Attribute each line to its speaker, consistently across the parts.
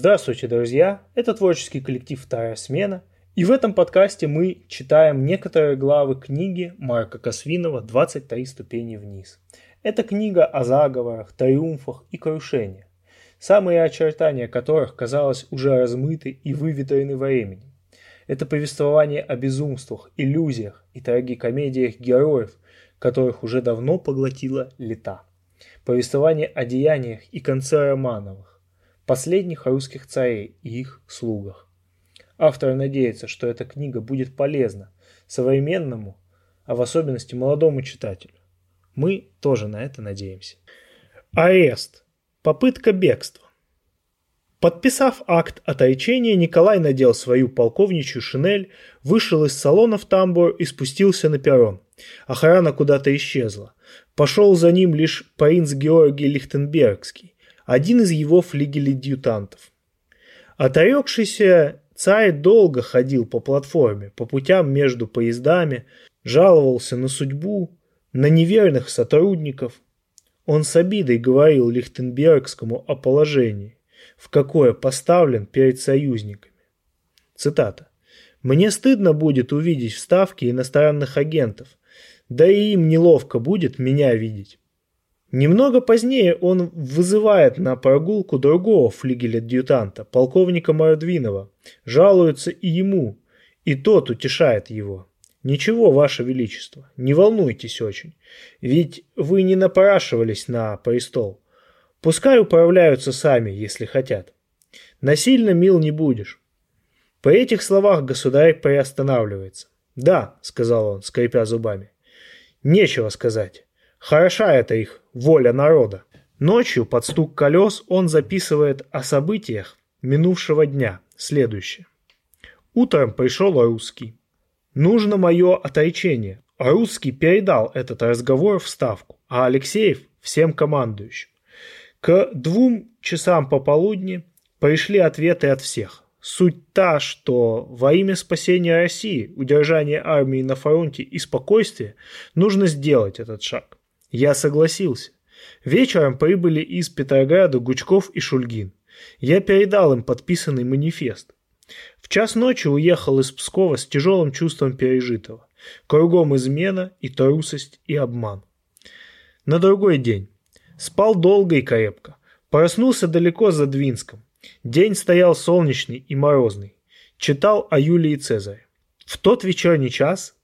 Speaker 1: Здравствуйте, друзья! Это творческий коллектив «Вторая смена», и в этом подкасте мы читаем некоторые главы книги Марка Косвинова «23 ступени вниз». Это книга о заговорах, триумфах и крушениях, самые очертания которых, казалось, уже размыты и выветрены временем. Это повествование о безумствах, иллюзиях и трагикомедиях героев, которых уже давно поглотила лета. Повествование о деяниях и конце Романовых, последних русских царей и их слугах. Автор надеется, что эта книга будет полезна современному, а в особенности молодому читателю. Мы тоже на это надеемся. Арест. Попытка бегства. Подписав акт отречения, Николай надел свою полковничью шинель, вышел из салона в тамбур и спустился на перрон. Охрана куда-то исчезла. Пошел за ним лишь принц Георгий Лихтенбергский, один из его флигелей-дьютантов. Оторекшийся царь долго ходил по платформе, по путям между поездами, жаловался на судьбу, на неверных сотрудников. Он с обидой говорил Лихтенбергскому о положении в какое поставлен перед союзниками. Цитата. «Мне стыдно будет увидеть вставки иностранных агентов, да и им неловко будет меня видеть». Немного позднее он вызывает на прогулку другого флигеля-адъютанта, полковника Мордвинова, жалуется и ему, и тот утешает его. «Ничего, Ваше Величество, не волнуйтесь очень, ведь вы не напрашивались на престол. Пускай управляются сами, если хотят. Насильно мил не будешь. По этих словах государь приостанавливается. «Да», — сказал он, скрипя зубами. «Нечего сказать. Хороша это их воля народа». Ночью под стук колес он записывает о событиях минувшего дня следующее. Утром пришел русский. Нужно мое отречение. Русский передал этот разговор в Ставку, а Алексеев всем командующим. К двум часам пополудни пришли ответы от всех. Суть та, что во имя спасения России, удержания армии на фронте и спокойствия нужно сделать этот шаг. Я согласился. Вечером прибыли из Петрограда Гучков и Шульгин. Я передал им подписанный манифест. В час ночи уехал из Пскова с тяжелым чувством пережитого. Кругом измена и трусость и обман. На другой день Спал долго и крепко. Проснулся далеко за Двинском. День стоял солнечный и морозный. Читал о Юлии Цезаре. В тот вечерний час,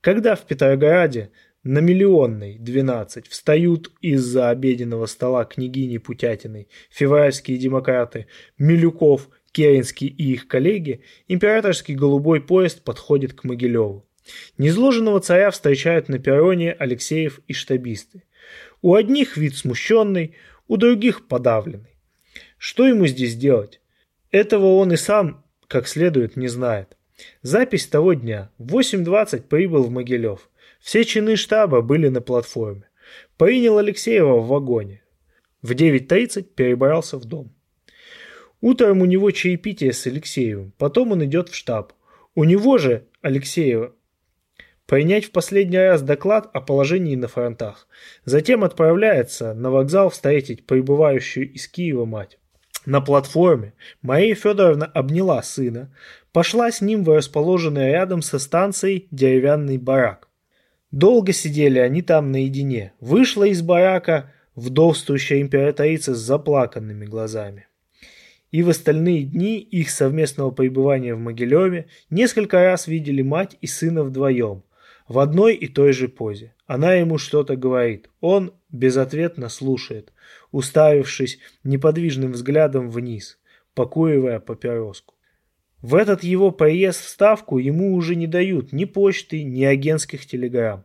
Speaker 1: когда в Петрограде на Миллионной 12 встают из-за обеденного стола княгини Путятиной февральские демократы Милюков, Керенский и их коллеги, императорский голубой поезд подходит к Могилеву. Незложенного царя встречают на перроне Алексеев и штабисты. У одних вид смущенный, у других подавленный. Что ему здесь делать? Этого он и сам, как следует, не знает. Запись того дня. В 8.20 прибыл в Могилев. Все чины штаба были на платформе. Принял Алексеева в вагоне. В 9.30 перебрался в дом. Утром у него чаепитие с Алексеевым. Потом он идет в штаб. У него же, Алексеева, принять в последний раз доклад о положении на фронтах. Затем отправляется на вокзал встретить прибывающую из Киева мать. На платформе Мария Федоровна обняла сына, пошла с ним в расположенный рядом со станцией деревянный барак. Долго сидели они там наедине. Вышла из барака вдовствующая императрица с заплаканными глазами. И в остальные дни их совместного пребывания в Могилеве несколько раз видели мать и сына вдвоем, в одной и той же позе. Она ему что-то говорит. Он безответно слушает, уставившись неподвижным взглядом вниз, покуривая папироску. В этот его приезд в Ставку ему уже не дают ни почты, ни агентских телеграмм.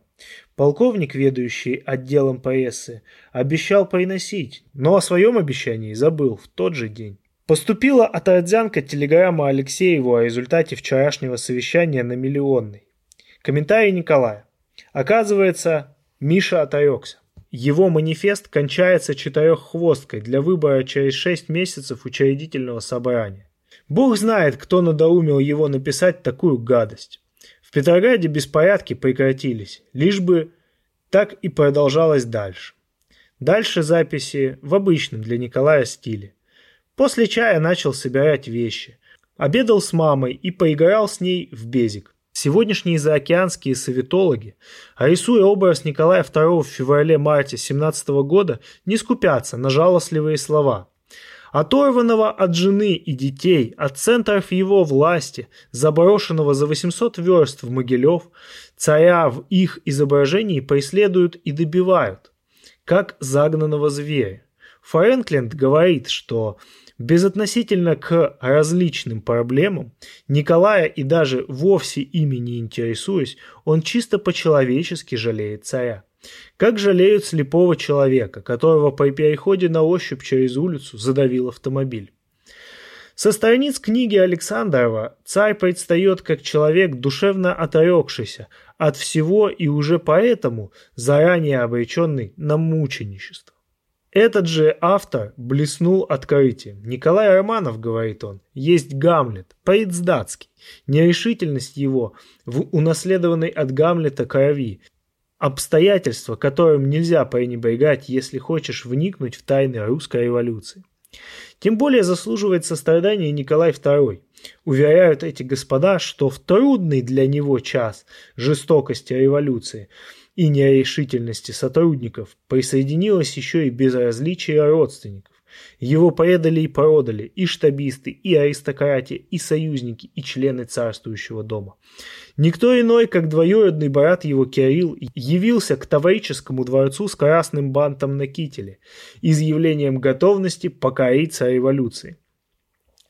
Speaker 1: Полковник, ведущий отделом прессы, обещал приносить, но о своем обещании забыл в тот же день. Поступила от Родзянко телеграмма Алексееву о результате вчерашнего совещания на Миллионной. Комментарий Николая. Оказывается, Миша оторекся. Его манифест кончается четыреххвосткой для выбора через шесть месяцев учредительного собрания. Бог знает, кто надоумил его написать такую гадость. В Петрограде беспорядки прекратились, лишь бы так и продолжалось дальше. Дальше записи в обычном для Николая стиле. После чая начал собирать вещи. Обедал с мамой и поиграл с ней в безик. Сегодняшние заокеанские советологи, рисуя образ Николая II в феврале-марте 17 года, не скупятся на жалостливые слова. Оторванного от жены и детей, от центров его власти, заброшенного за 800 верст в Могилев, царя в их изображении преследуют и добивают, как загнанного зверя. Фрэнкленд говорит, что Безотносительно к различным проблемам, Николая и даже вовсе ими не интересуясь, он чисто по-человечески жалеет царя. Как жалеют слепого человека, которого при переходе на ощупь через улицу задавил автомобиль. Со страниц книги Александрова царь предстает как человек, душевно оторекшийся от всего и уже поэтому заранее обреченный на мученичество. Этот же автор блеснул открытием. Николай Романов, говорит он, есть Гамлет, поэт-датский. Нерешительность его в унаследованной от Гамлета крови, обстоятельства, которым нельзя пренебрегать, если хочешь вникнуть в тайны русской революции. Тем более заслуживает сострадания Николай II. Уверяют эти господа, что в трудный для него час жестокости революции – и нерешительности сотрудников присоединилось еще и безразличие родственников. Его предали и продали и штабисты, и аристократия, и союзники, и члены царствующего дома. Никто иной, как двоюродный брат его Кирилл, явился к Таврическому дворцу с красным бантом на кителе, изъявлением готовности покориться революции.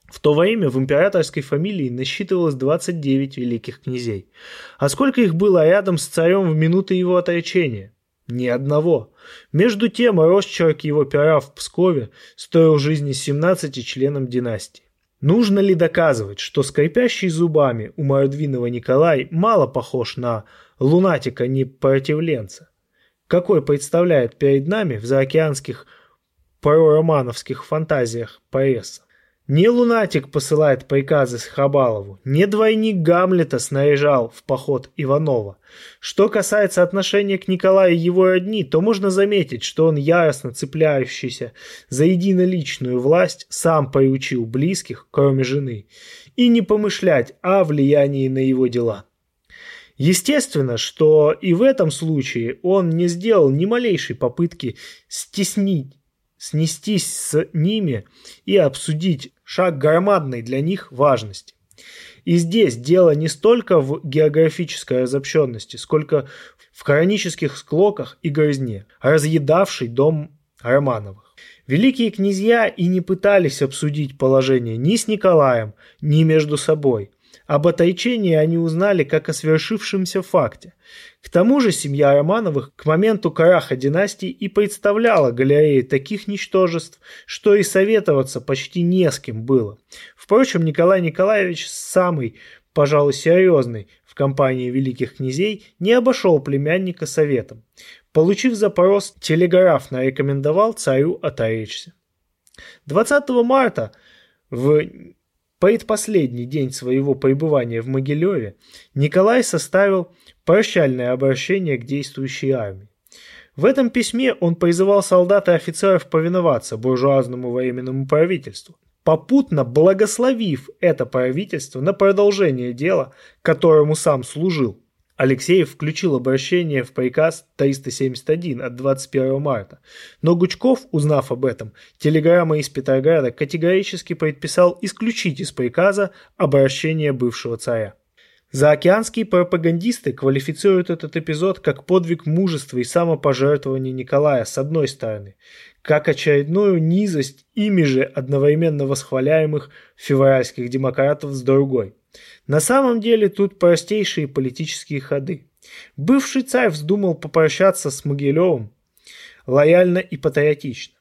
Speaker 1: В то время в императорской фамилии насчитывалось 29 великих князей. А сколько их было рядом с царем в минуты его отречения? Ни одного. Между тем, росчерк его пера в Пскове стоил жизни 17 членам династии. Нужно ли доказывать, что скрипящий зубами у Мордвинова Николай мало похож на лунатика-непротивленца, какой представляет перед нами в заокеанских проромановских фантазиях пресса? Не лунатик посылает приказы Хабалову, не двойник Гамлета снаряжал в поход Иванова. Что касается отношения к Николаю и его родни, то можно заметить, что он яростно цепляющийся за единоличную власть сам приучил близких, кроме жены, и не помышлять о влиянии на его дела. Естественно, что и в этом случае он не сделал ни малейшей попытки стеснить снестись с ними и обсудить шаг громадной для них важности. И здесь дело не столько в географической разобщенности, сколько в хронических склоках и грызне, разъедавшей дом Романовых. Великие князья и не пытались обсудить положение ни с Николаем, ни между собой. Об отречении они узнали как о свершившемся факте. К тому же семья Романовых к моменту краха династии и представляла галерею таких ничтожеств, что и советоваться почти не с кем было. Впрочем, Николай Николаевич, самый, пожалуй, серьезный в компании великих князей, не обошел племянника советом. Получив запрос, телеграф нарекомендовал царю отречься. 20 марта в предпоследний день своего пребывания в Могилеве Николай составил прощальное обращение к действующей армии. В этом письме он призывал солдат и офицеров повиноваться буржуазному временному правительству, попутно благословив это правительство на продолжение дела, которому сам служил. Алексеев включил обращение в приказ 371 от 21 марта, но Гучков, узнав об этом, телеграммой из Петрограда категорически предписал исключить из приказа обращение бывшего царя. Заокеанские пропагандисты квалифицируют этот эпизод как подвиг мужества и самопожертвования Николая с одной стороны, как очередную низость ими же одновременно восхваляемых февральских демократов с другой. На самом деле тут простейшие политические ходы. Бывший царь вздумал попрощаться с Могилевым лояльно и патриотично.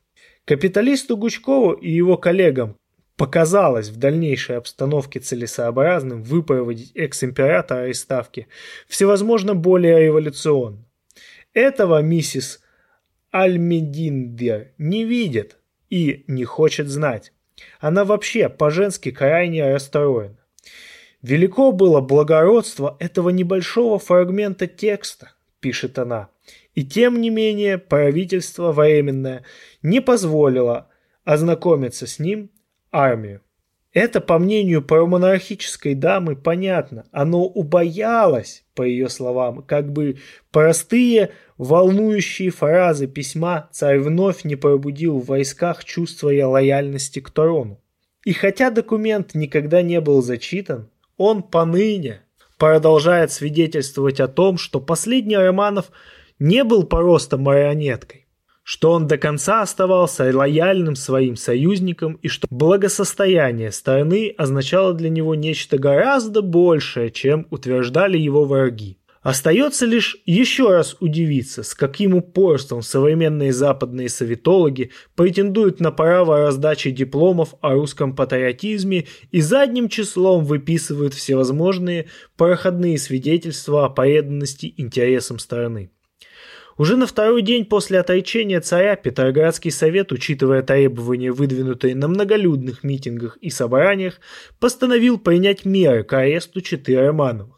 Speaker 1: Капиталисту Гучкову и его коллегам показалось в дальнейшей обстановке целесообразным выпроводить экс-императора из ставки всевозможно более революционно. Этого миссис Альмединдер не видит и не хочет знать. Она вообще по-женски крайне расстроена. Велико было благородство этого небольшого фрагмента текста, пишет она, и тем не менее правительство временное не позволило ознакомиться с ним армию. Это, по мнению промонархической дамы, понятно. Оно убоялось, по ее словам, как бы простые, волнующие фразы письма царь вновь не пробудил в войсках чувство лояльности к трону. И хотя документ никогда не был зачитан, он поныне продолжает свидетельствовать о том, что последний Романов не был просто марионеткой что он до конца оставался лояльным своим союзникам и что благосостояние страны означало для него нечто гораздо большее, чем утверждали его враги. Остается лишь еще раз удивиться, с каким упорством современные западные советологи претендуют на право раздачи дипломов о русском патриотизме и задним числом выписывают всевозможные проходные свидетельства о преданности интересам страны. Уже на второй день после отречения царя Петроградский совет, учитывая требования, выдвинутые на многолюдных митингах и собраниях, постановил принять меры к аресту четыре Романовых.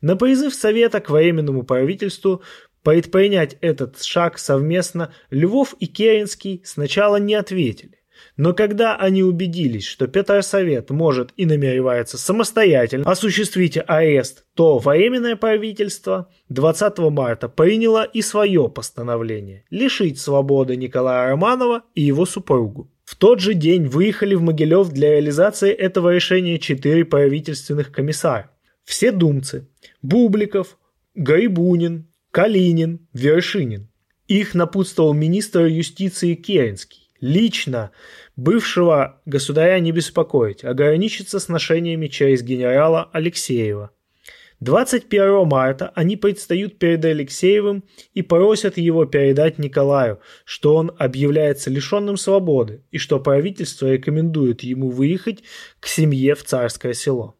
Speaker 1: На призыв совета к временному правительству предпринять этот шаг совместно Львов и Керенский сначала не ответили. Но когда они убедились, что Петросовет может и намеревается самостоятельно осуществить арест, то временное правительство 20 марта приняло и свое постановление – лишить свободы Николая Романова и его супругу. В тот же день выехали в Могилев для реализации этого решения четыре правительственных комиссара. Все думцы – Бубликов, Гайбунин, Калинин, Вершинин. Их напутствовал министр юстиции Керенский. Лично бывшего государя не беспокоить, ограничиться сношениями через генерала Алексеева. 21 марта они предстают перед Алексеевым и просят его передать Николаю, что он объявляется лишенным свободы и что правительство рекомендует ему выехать к семье в царское село.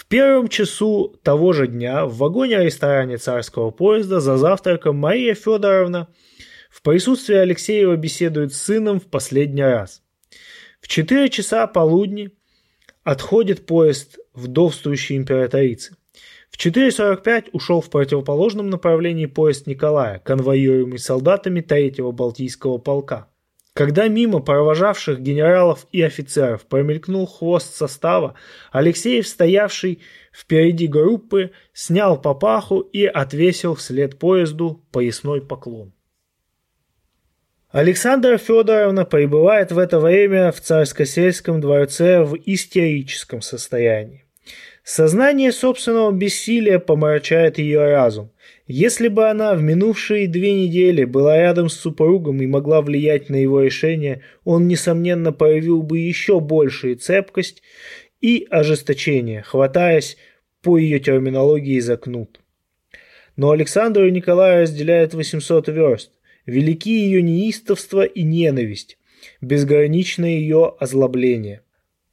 Speaker 1: В первом часу того же дня в вагоне-ресторане царского поезда за завтраком Мария Федоровна – в присутствии Алексеева беседует с сыном в последний раз. В 4 часа полудни отходит поезд вдовствующей императрицы. В 4.45 ушел в противоположном направлении поезд Николая, конвоируемый солдатами 3-го Балтийского полка. Когда мимо провожавших генералов и офицеров промелькнул хвост состава, Алексеев, стоявший впереди группы, снял папаху и отвесил вслед поезду поясной поклон. Александра Федоровна пребывает в это время в царско-сельском дворце в истерическом состоянии. Сознание собственного бессилия помрачает ее разум. Если бы она в минувшие две недели была рядом с супругом и могла влиять на его решение, он, несомненно, проявил бы еще большую цепкость и ожесточение, хватаясь по ее терминологии за кнут. Но Александру и Николая разделяет 800 верст. Велики ее неистовство и ненависть, безграничное ее озлобление.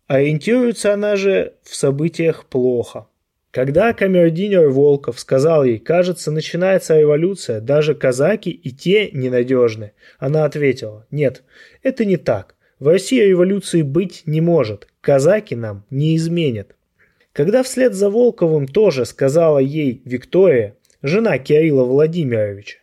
Speaker 1: Ориентируется она же в событиях плохо. Когда камердинер Волков сказал ей, кажется, начинается революция, даже казаки и те ненадежны, она ответила, нет, это не так. В России революции быть не может, казаки нам не изменят. Когда вслед за Волковым тоже сказала ей Виктория, жена Кирилла Владимировича,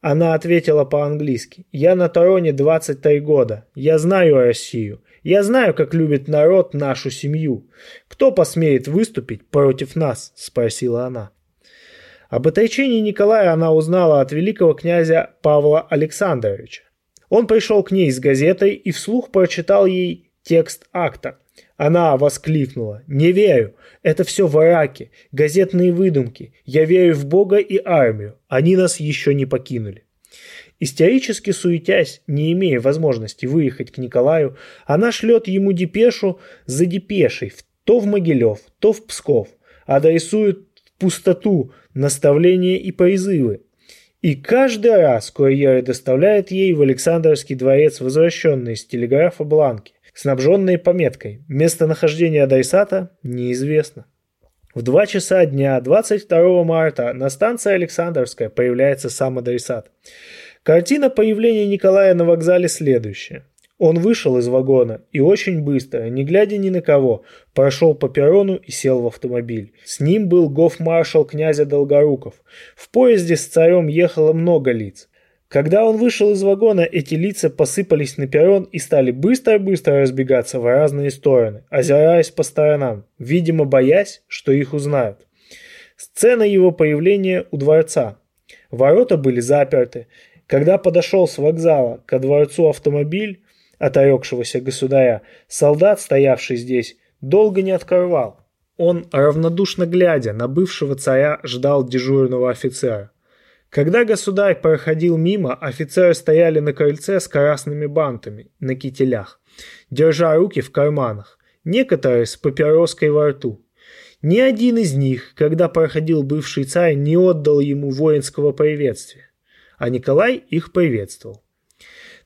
Speaker 1: она ответила по-английски. «Я на Тороне 23 года. Я знаю Россию. Я знаю, как любит народ нашу семью. Кто посмеет выступить против нас?» – спросила она. Об отречении Николая она узнала от великого князя Павла Александровича. Он пришел к ней с газетой и вслух прочитал ей текст акта. Она воскликнула. «Не верю. Это все враки, газетные выдумки. Я верю в Бога и армию. Они нас еще не покинули». Истерически суетясь, не имея возможности выехать к Николаю, она шлет ему депешу за депешей то в Могилев, то в Псков, адресует в пустоту наставления и призывы. И каждый раз курьеры доставляют ей в Александровский дворец возвращенные с телеграфа бланки снабженные пометкой «Местонахождение адресата неизвестно». В 2 часа дня 22 марта на станции Александровская появляется сам адресат. Картина появления Николая на вокзале следующая. Он вышел из вагона и очень быстро, не глядя ни на кого, прошел по перрону и сел в автомобиль. С ним был гофмаршал князя Долгоруков. В поезде с царем ехало много лиц. Когда он вышел из вагона, эти лица посыпались на перрон и стали быстро-быстро разбегаться в разные стороны, озираясь по сторонам, видимо, боясь, что их узнают. Сцена его появления у дворца. Ворота были заперты. Когда подошел с вокзала ко дворцу автомобиль оторекшегося государя, солдат, стоявший здесь, долго не открывал. Он, равнодушно глядя на бывшего царя, ждал дежурного офицера. Когда государь проходил мимо, офицеры стояли на крыльце с красными бантами на кителях, держа руки в карманах, некоторые с папироской во рту. Ни один из них, когда проходил бывший царь, не отдал ему воинского приветствия, а Николай их приветствовал.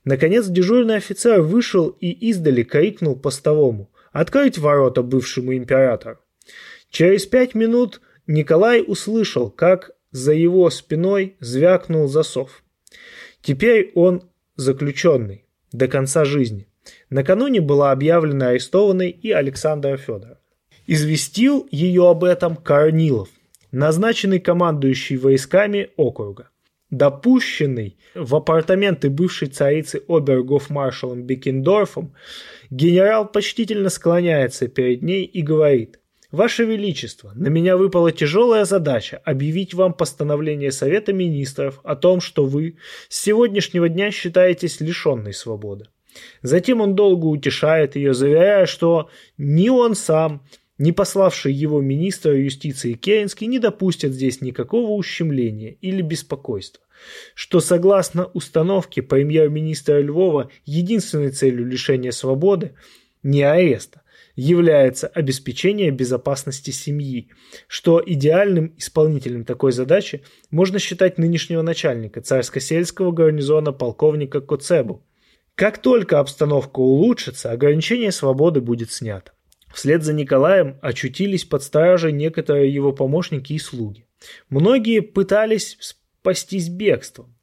Speaker 1: Наконец дежурный офицер вышел и издали крикнул постовому «Открыть ворота бывшему императору!». Через пять минут Николай услышал, как за его спиной звякнул засов. Теперь он заключенный до конца жизни. Накануне была объявлена арестованной и Александра Федорова. Известил ее об этом Корнилов, назначенный командующий войсками округа. Допущенный в апартаменты бывшей царицы обергофмаршалом Бекендорфом, генерал почтительно склоняется перед ней и говорит Ваше Величество, на меня выпала тяжелая задача объявить вам постановление Совета Министров о том, что вы с сегодняшнего дня считаетесь лишенной свободы. Затем он долго утешает ее, заверяя, что ни он сам, ни пославший его министр юстиции Керенский не допустят здесь никакого ущемления или беспокойства, что согласно установке премьер-министра Львова единственной целью лишения свободы не ареста, является обеспечение безопасности семьи, что идеальным исполнителем такой задачи можно считать нынешнего начальника царско-сельского гарнизона полковника Коцебу. Как только обстановка улучшится, ограничение свободы будет снято. Вслед за Николаем очутились под стражей некоторые его помощники и слуги. Многие пытались спастись бегством.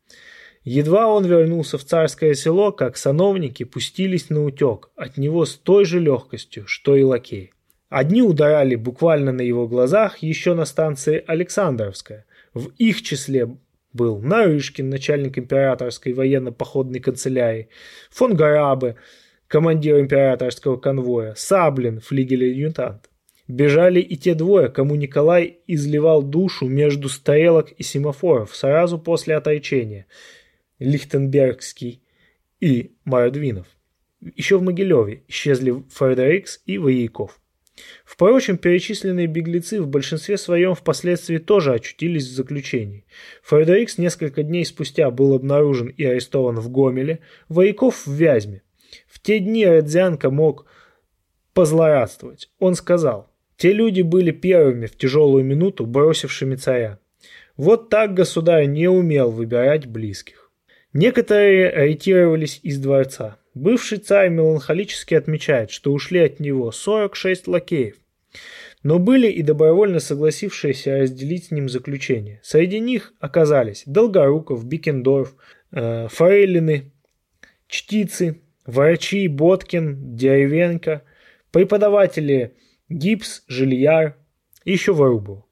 Speaker 1: Едва он вернулся в царское село, как сановники пустились на утек от него с той же легкостью, что и лакеи. Одни ударали буквально на его глазах еще на станции Александровская. В их числе был Нарышкин, начальник императорской военно-походной канцелярии, фон Гарабе, командир императорского конвоя, Саблин, флигель-адъютант. Бежали и те двое, кому Николай изливал душу между стрелок и семафоров сразу после отречения – Лихтенбергский и Мородвинов. Еще в Могилеве исчезли Фредерикс и Вояков. Впрочем, перечисленные беглецы в большинстве своем впоследствии тоже очутились в заключении. Фредерикс несколько дней спустя был обнаружен и арестован в Гомеле, Вояков в Вязьме. В те дни Родзянко мог позлорадствовать. Он сказал, те люди были первыми в тяжелую минуту бросившими царя. Вот так государь не умел выбирать близких. Некоторые ретировались из дворца. Бывший царь меланхолически отмечает, что ушли от него 46 лакеев. Но были и добровольно согласившиеся разделить с ним заключение. Среди них оказались Долгоруков, Бенкендорф, э, Фрейлины, Чтицы, врачи Боткин, Деревенко, преподаватели Гиббс, Жильяр и еще Вырубова.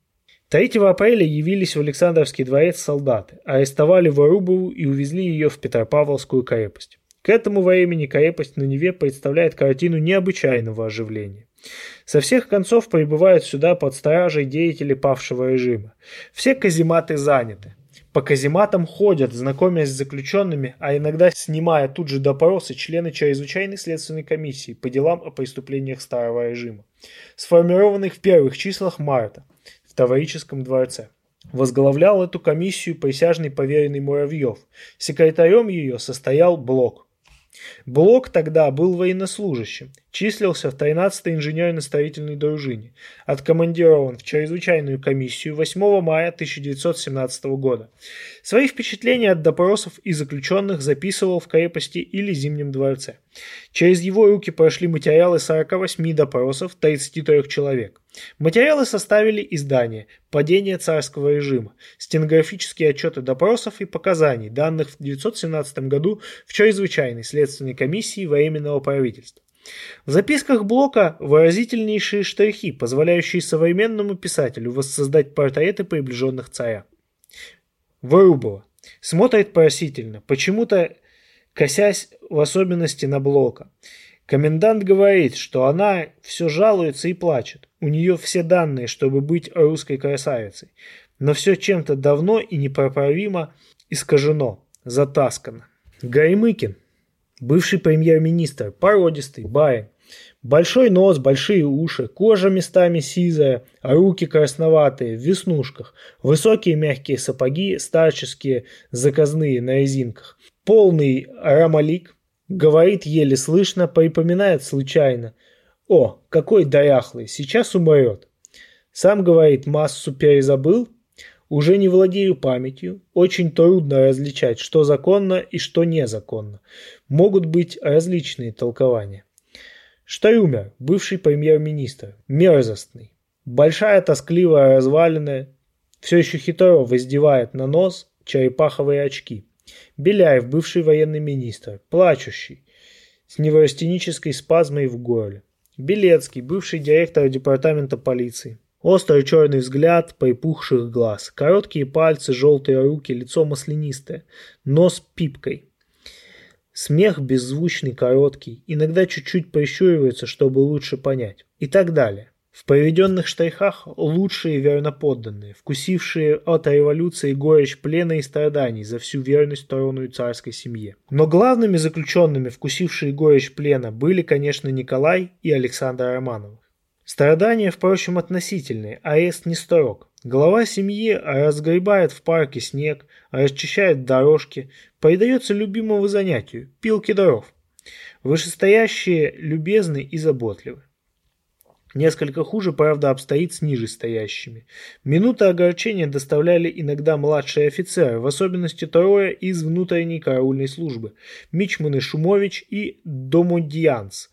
Speaker 1: 3 апреля явились в Александровский дворец солдаты, арестовали Ворубову и увезли ее в Петропавловскую крепость. К этому времени крепость на Неве представляет картину необычайного оживления. Со всех концов прибывают сюда под стражей деятели павшего режима. Все казематы заняты. По казематам ходят, знакомясь с заключенными, а иногда снимая тут же допросы члены чрезвычайной следственной комиссии по делам о преступлениях старого режима, сформированных в первых числах марта в Таврическом дворце. Возглавлял эту комиссию присяжный поверенный Муравьев. Секретарем ее состоял Блок. Блок тогда был военнослужащим, числился в 13-й инженерно-строительной дружине, откомандирован в чрезвычайную комиссию 8 мая 1917 года. Свои впечатления от допросов и заключенных записывал в крепости или Зимнем дворце. Через его руки прошли материалы 48 допросов 33 человек. Материалы составили издание «Падение царского режима», стенографические отчеты допросов и показаний, данных в 1917 году в чрезвычайной следственной комиссии Временного правительства. В записках Блока выразительнейшие штрихи, позволяющие современному писателю воссоздать портреты приближенных царя. Вырубова. Смотрит просительно, почему-то косясь в особенности на Блока. Комендант говорит, что она все жалуется и плачет. У нее все данные, чтобы быть русской красавицей. Но все чем-то давно и непоправимо искажено, затаскано. Гаймыкин, бывший премьер-министр, породистый, барин. Большой нос, большие уши, кожа местами сизая, а руки красноватые, в веснушках, высокие мягкие сапоги, старческие, заказные на резинках. Полный рамалик, говорит еле слышно, припоминает случайно. О, какой дряхлый, сейчас умрет. Сам говорит, массу перезабыл, уже не владею памятью, очень трудно различать, что законно и что незаконно. Могут быть различные толкования. Штаюмер, бывший премьер-министр, мерзостный. Большая тоскливая развалина, все еще хитро воздевает на нос черепаховые очки. Беляев, бывший военный министр, плачущий, с неврастенической спазмой в горле. Белецкий, бывший директор департамента полиции. Острый черный взгляд припухших глаз, короткие пальцы, желтые руки, лицо маслянистое, нос пипкой. Смех беззвучный, короткий, иногда чуть-чуть прищуривается, чтобы лучше понять. И так далее. В проведенных штрихах лучшие верноподданные, вкусившие от революции горечь плена и страданий за всю верность трону и царской семье. Но главными заключенными, вкусившие горечь плена, были, конечно, Николай и Александр Романовых. Страдания, впрочем, относительные, арест не строг. Глава семьи разгребает в парке снег, расчищает дорожки, предается любимому занятию – пилке дров. Вышестоящие любезны и заботливы. Несколько хуже, правда, обстоит с нижестоящими. Минуты огорчения доставляли иногда младшие офицеры, в особенности трое из внутренней караульной службы – Мичманы Шумович и Домодьянс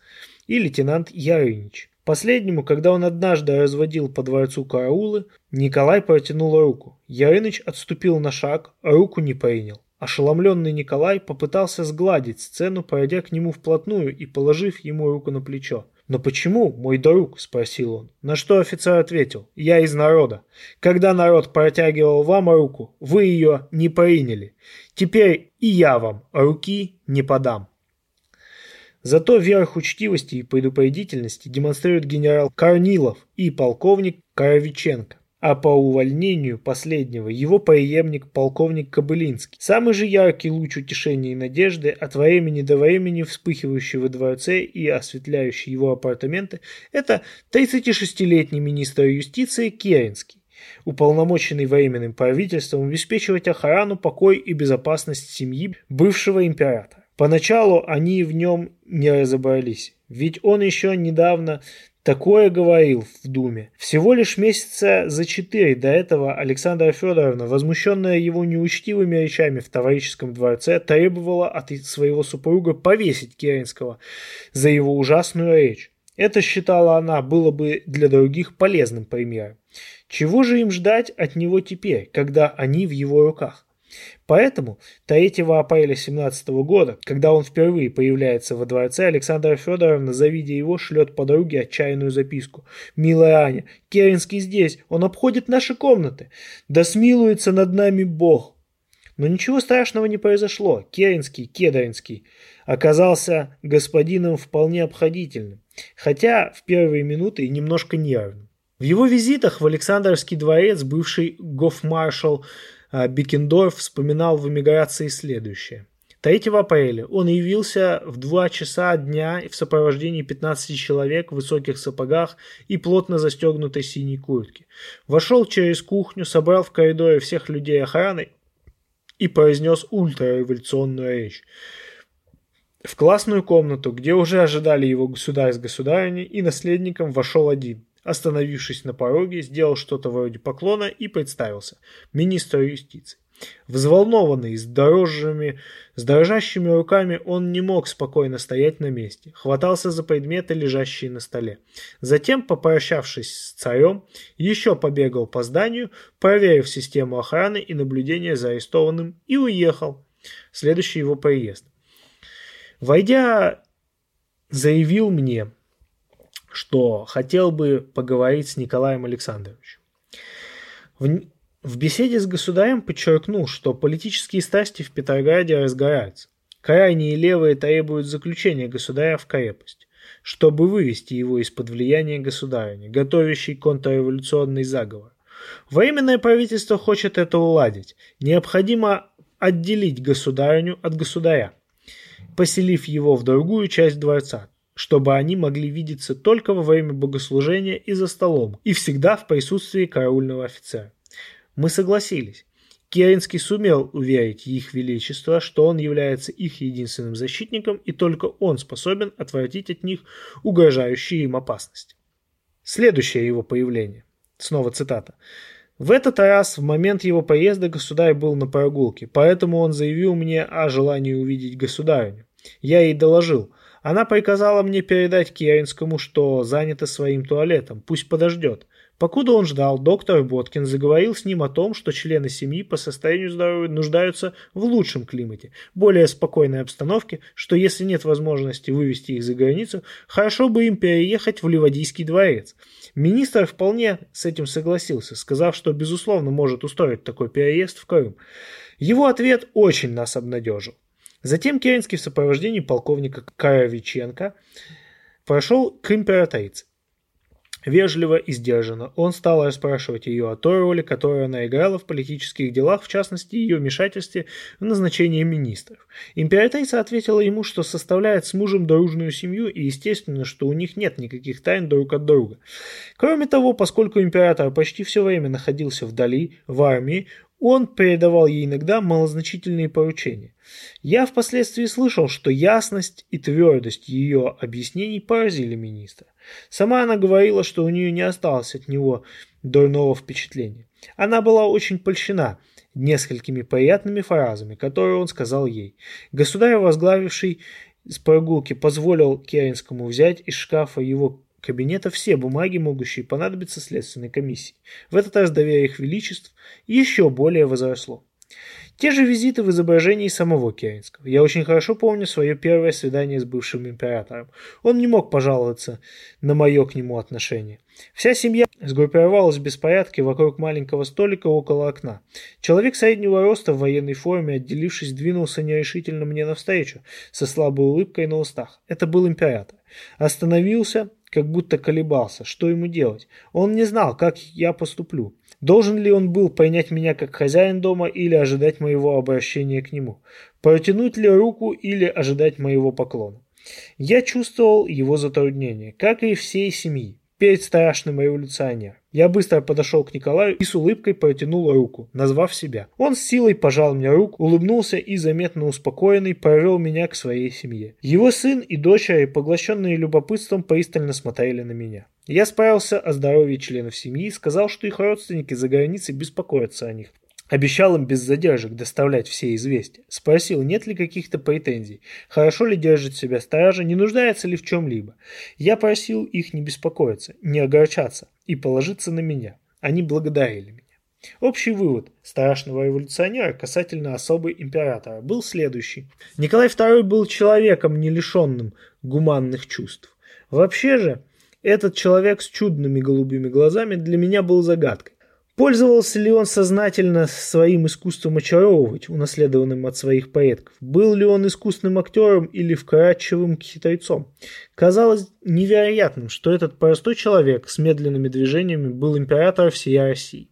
Speaker 1: и лейтенант Ярынич. Последнему, когда он однажды разводил по дворцу караулы, Николай протянул руку. Ярыныч отступил на шаг, а руку не принял. Ошеломленный Николай попытался сгладить сцену, пройдя к нему вплотную и положив ему руку на плечо. «Но почему, мой друг?» – спросил он. На что офицер ответил. «Я из народа. Когда народ протягивал вам руку, вы ее не приняли. Теперь и я вам руки не подам». Зато верх учтивости и предупредительности демонстрирует генерал Корнилов и полковник Коровиченко. А по увольнению последнего его преемник полковник Кобылинский. Самый же яркий луч утешения и надежды от времени до времени вспыхивающий во дворце и осветляющий его апартаменты это 36-летний министр юстиции Керенский уполномоченный временным правительством обеспечивать охрану, покой и безопасность семьи бывшего императора. Поначалу они в нем не разобрались, ведь он еще недавно такое говорил в Думе. Всего лишь месяца за четыре до этого Александра Федоровна, возмущенная его неучтивыми речами в Таврическом дворце, требовала от своего супруга повесить Керенского за его ужасную речь. Это, считала она, было бы для других полезным примером. Чего же им ждать от него теперь, когда они в его руках? Поэтому 3 апреля 17 года, когда он впервые появляется во дворце, Александра Федоровна, завидя его, шлет подруге отчаянную записку. «Милая Аня, Керенский здесь, он обходит наши комнаты. Да смилуется над нами Бог». Но ничего страшного не произошло. Керенский, Кедринский, оказался господином вполне обходительным, хотя в первые минуты и немножко нервным. В его визитах в Александровский дворец бывший гофмаршал Бекендорф вспоминал в эмиграции следующее. 3 апреля он явился в 2 часа дня в сопровождении 15 человек в высоких сапогах и плотно застегнутой синей куртке. Вошел через кухню, собрал в коридоре всех людей охраны и произнес ультрареволюционную речь. В классную комнату, где уже ожидали его государь с государыней и наследником, вошел один. Остановившись на пороге, сделал что-то вроде поклона и представился. Министр юстиции. Взволнованный, с, дорожными, с дрожащими руками, он не мог спокойно стоять на месте. Хватался за предметы, лежащие на столе. Затем, попрощавшись с царем, еще побегал по зданию, проверив систему охраны и наблюдения за арестованным, и уехал. Следующий его приезд. Войдя, заявил мне, что хотел бы поговорить с Николаем Александровичем. В... В беседе с государем подчеркнул, что политические страсти в Петрограде разгораются. Крайние левые требуют заключения государя в крепость, чтобы вывести его из-под влияния государыни, готовящей контрреволюционный заговор. Временное правительство хочет это уладить. Необходимо отделить государыню от государя, поселив его в другую часть дворца, чтобы они могли видеться только во время богослужения и за столом, и всегда в присутствии караульного офицера. Мы согласились. Керенский сумел уверить их величество, что он является их единственным защитником, и только он способен отвратить от них угрожающие им опасности. Следующее его появление. Снова цитата. В этот раз в момент его поезда государь был на прогулке, поэтому он заявил мне о желании увидеть государыню. Я ей доложил. Она приказала мне передать Керенскому, что занята своим туалетом, пусть подождет. Покуда он ждал, доктор Боткин заговорил с ним о том, что члены семьи по состоянию здоровья нуждаются в лучшем климате, более спокойной обстановке, что если нет возможности вывести их за границу, хорошо бы им переехать в Ливадийский дворец. Министр вполне с этим согласился, сказав, что безусловно может устроить такой переезд в Крым. Его ответ очень нас обнадежил. Затем Керенский в сопровождении полковника Каровиченко прошел к императрице. Вежливо и сдержанно он стал расспрашивать ее о той роли, которую она играла в политических делах, в частности, ее вмешательстве в назначение министров. Императрица ответила ему, что составляет с мужем дружную семью и, естественно, что у них нет никаких тайн друг от друга. Кроме того, поскольку император почти все время находился вдали, в армии, он передавал ей иногда малозначительные поручения. Я впоследствии слышал, что ясность и твердость ее объяснений поразили министра. Сама она говорила, что у нее не осталось от него дурного впечатления. Она была очень польщена несколькими приятными фразами, которые он сказал ей. Государь, возглавивший с прогулки, позволил Керенскому взять из шкафа его кабинета все бумаги, могущие понадобиться следственной комиссии. В этот раз доверие их величеств еще более возросло. Те же визиты в изображении самого Керенского. Я очень хорошо помню свое первое свидание с бывшим императором. Он не мог пожаловаться на мое к нему отношение. Вся семья сгруппировалась в беспорядке вокруг маленького столика около окна. Человек среднего роста в военной форме, отделившись, двинулся нерешительно мне навстречу, со слабой улыбкой на устах. Это был император. Остановился, как будто колебался, что ему делать. Он не знал, как я поступлю. Должен ли он был принять меня как хозяин дома или ожидать моего обращения к нему? Протянуть ли руку или ожидать моего поклона? Я чувствовал его затруднение, как и всей семьи, перед страшным революционером. Я быстро подошел к Николаю и с улыбкой протянул руку, назвав себя. Он с силой пожал мне руку, улыбнулся и, заметно успокоенный, провел меня к своей семье. Его сын и дочери, поглощенные любопытством, пристально смотрели на меня. Я справился о здоровье членов семьи и сказал, что их родственники за границей беспокоятся о них. Обещал им без задержек доставлять все известия. Спросил, нет ли каких-то претензий, хорошо ли держит себя стража, не нуждается ли в чем-либо. Я просил их не беспокоиться, не огорчаться и положиться на меня. Они благодарили меня. Общий вывод страшного революционера касательно особой императора был следующий. Николай II был человеком, не лишенным гуманных чувств. Вообще же, этот человек с чудными голубыми глазами для меня был загадкой. Пользовался ли он сознательно своим искусством очаровывать, унаследованным от своих предков? Был ли он искусным актером или вкрадчивым хитрецом? Казалось невероятным, что этот простой человек с медленными движениями был императором всей России.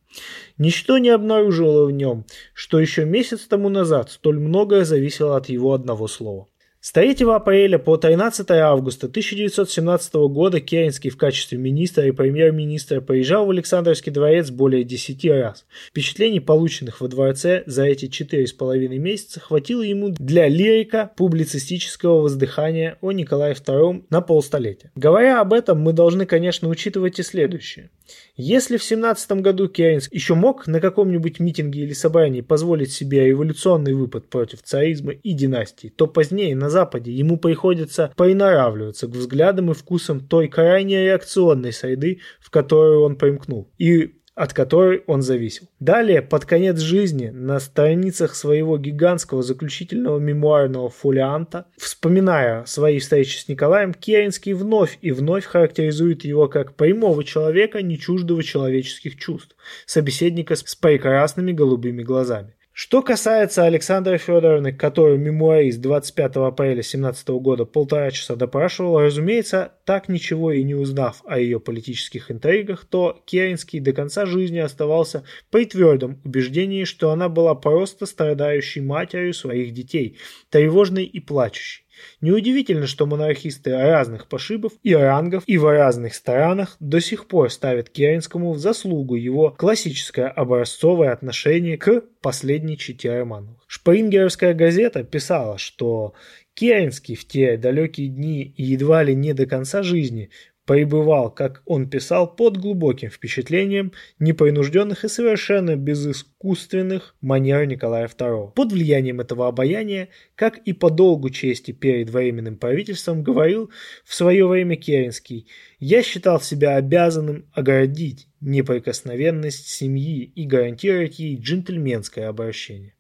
Speaker 1: Ничто не обнаружило в нем, что еще месяц тому назад столь многое зависело от его одного слова. С 3 апреля по 13 августа 1917 года Керенский в качестве министра и премьер-министра приезжал в Александровский дворец более 10 раз. Впечатлений, полученных во дворце за эти 4,5 месяца, хватило ему для лирика публицистического воздыхания о Николае II на полстолетия. Говоря об этом, мы должны, конечно, учитывать и следующее. Если в 17 году Керенс еще мог на каком-нибудь митинге или собрании позволить себе революционный выпад против царизма и династии, то позднее на Западе ему приходится приноравливаться к взглядам и вкусам той крайне реакционной среды, в которую он примкнул. И от которой он зависел. Далее, под конец жизни, на страницах своего гигантского заключительного мемуарного фолианта, вспоминая свои встречи с Николаем, Керенский вновь и вновь характеризует его как прямого человека, не чуждого человеческих чувств, собеседника с прекрасными голубыми глазами. Что касается Александры Федоровны, которую мемуарист 25 апреля 17 года полтора часа допрашивал, разумеется, так ничего и не узнав о ее политических интригах, то Керенский до конца жизни оставался при твердом убеждении, что она была просто страдающей матерью своих детей, тревожной и плачущей. Неудивительно, что монархисты разных пошибов и рангов и в разных странах до сих пор ставят Керенскому в заслугу его классическое образцовое отношение к последней чите Романовых. Шпрингеровская газета писала, что Керенский в те далекие дни и едва ли не до конца жизни пребывал, как он писал, под глубоким впечатлением непринужденных и совершенно безыскусственных манер Николая II. Под влиянием этого обаяния, как и по долгу чести перед временным правительством, говорил в свое время Керенский, «Я считал себя обязанным оградить неприкосновенность семьи и гарантировать ей джентльменское обращение».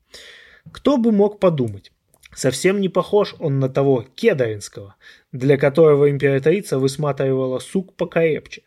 Speaker 1: Кто бы мог подумать, Совсем не похож он на того Кедаринского, для которого императрица высматривала сук покрепче.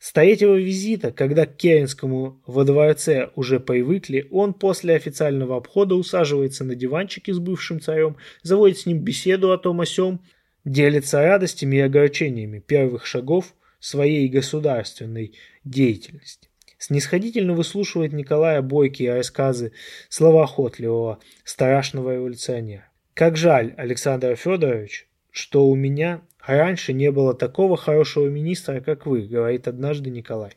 Speaker 1: С третьего визита, когда к Керенскому во дворце уже привыкли, он после официального обхода усаживается на диванчике с бывшим царем, заводит с ним беседу о том о сём, делится радостями и огорчениями первых шагов своей государственной деятельности. Снисходительно выслушивает Николая бойкие рассказы словоохотливого, страшного революционера. Как жаль, Александр Федорович, что у меня раньше не было такого хорошего министра, как вы, говорит однажды Николай.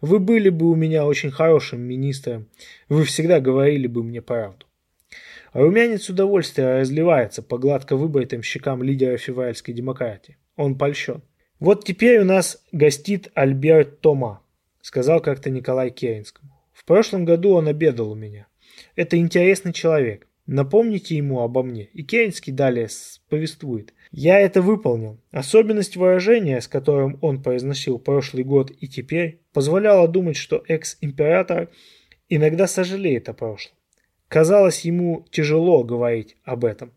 Speaker 1: Вы были бы у меня очень хорошим министром, вы всегда говорили бы мне правду. Румянец удовольствия разливается по гладко выбритым щекам лидера февральской демократии. Он польщен. Вот теперь у нас гостит Альберт Тома, сказал как-то Николай Керенскому. В прошлом году он обедал у меня. Это интересный человек. Напомните ему обо мне. И Керенский далее повествует. Я это выполнил. Особенность выражения, с которым он произносил прошлый год и теперь, позволяла думать, что экс-император иногда сожалеет о прошлом. Казалось ему тяжело говорить об этом.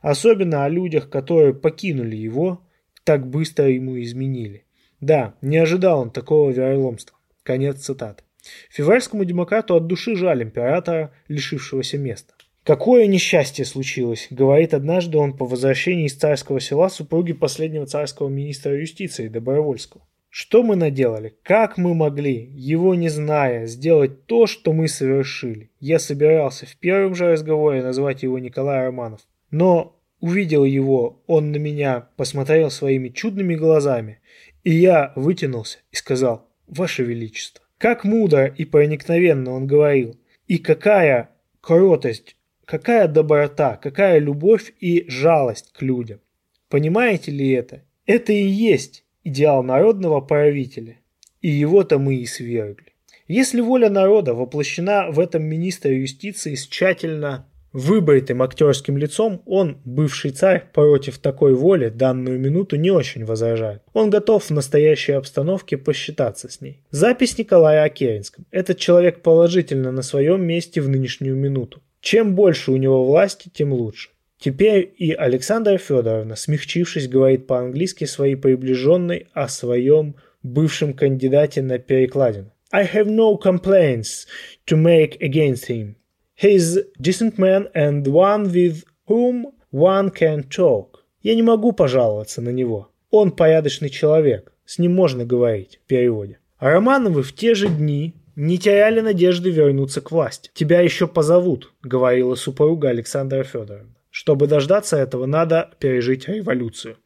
Speaker 1: Особенно о людях, которые покинули его, так быстро ему изменили. Да, не ожидал он такого вероломства. Конец цитаты. Февральскому демократу от души жаль императора, лишившегося места. Какое несчастье случилось, говорит однажды он по возвращении из царского села супруги последнего царского министра юстиции Добровольского. Что мы наделали? Как мы могли, его не зная, сделать то, что мы совершили? Я собирался в первом же разговоре назвать его Николай Романов. Но увидел его, он на меня посмотрел своими чудными глазами, и я вытянулся и сказал «Ваше Величество». Как мудро и проникновенно он говорил, и какая кротость Какая доброта, какая любовь и жалость к людям. Понимаете ли это? Это и есть идеал народного правителя. И его-то мы и свергли. Если воля народа воплощена в этом министре юстиции с тщательно выбритым актерским лицом, он, бывший царь, против такой воли данную минуту не очень возражает. Он готов в настоящей обстановке посчитаться с ней. Запись Николая о. Этот человек положительно на своем месте в нынешнюю минуту. Чем больше у него власти, тем лучше. Теперь и Александра Федоровна, смягчившись, говорит по-английски своей приближенной о своем бывшем кандидате на перекладину. I have no complaints to make against him. He is decent man and one with whom one can talk. Я не могу пожаловаться на него. Он порядочный человек. С ним можно говорить в переводе. А Романовы в те же дни не теряли надежды вернуться к власти. Тебя еще позовут, говорила супруга Александра Федоровна. Чтобы дождаться этого, надо пережить революцию.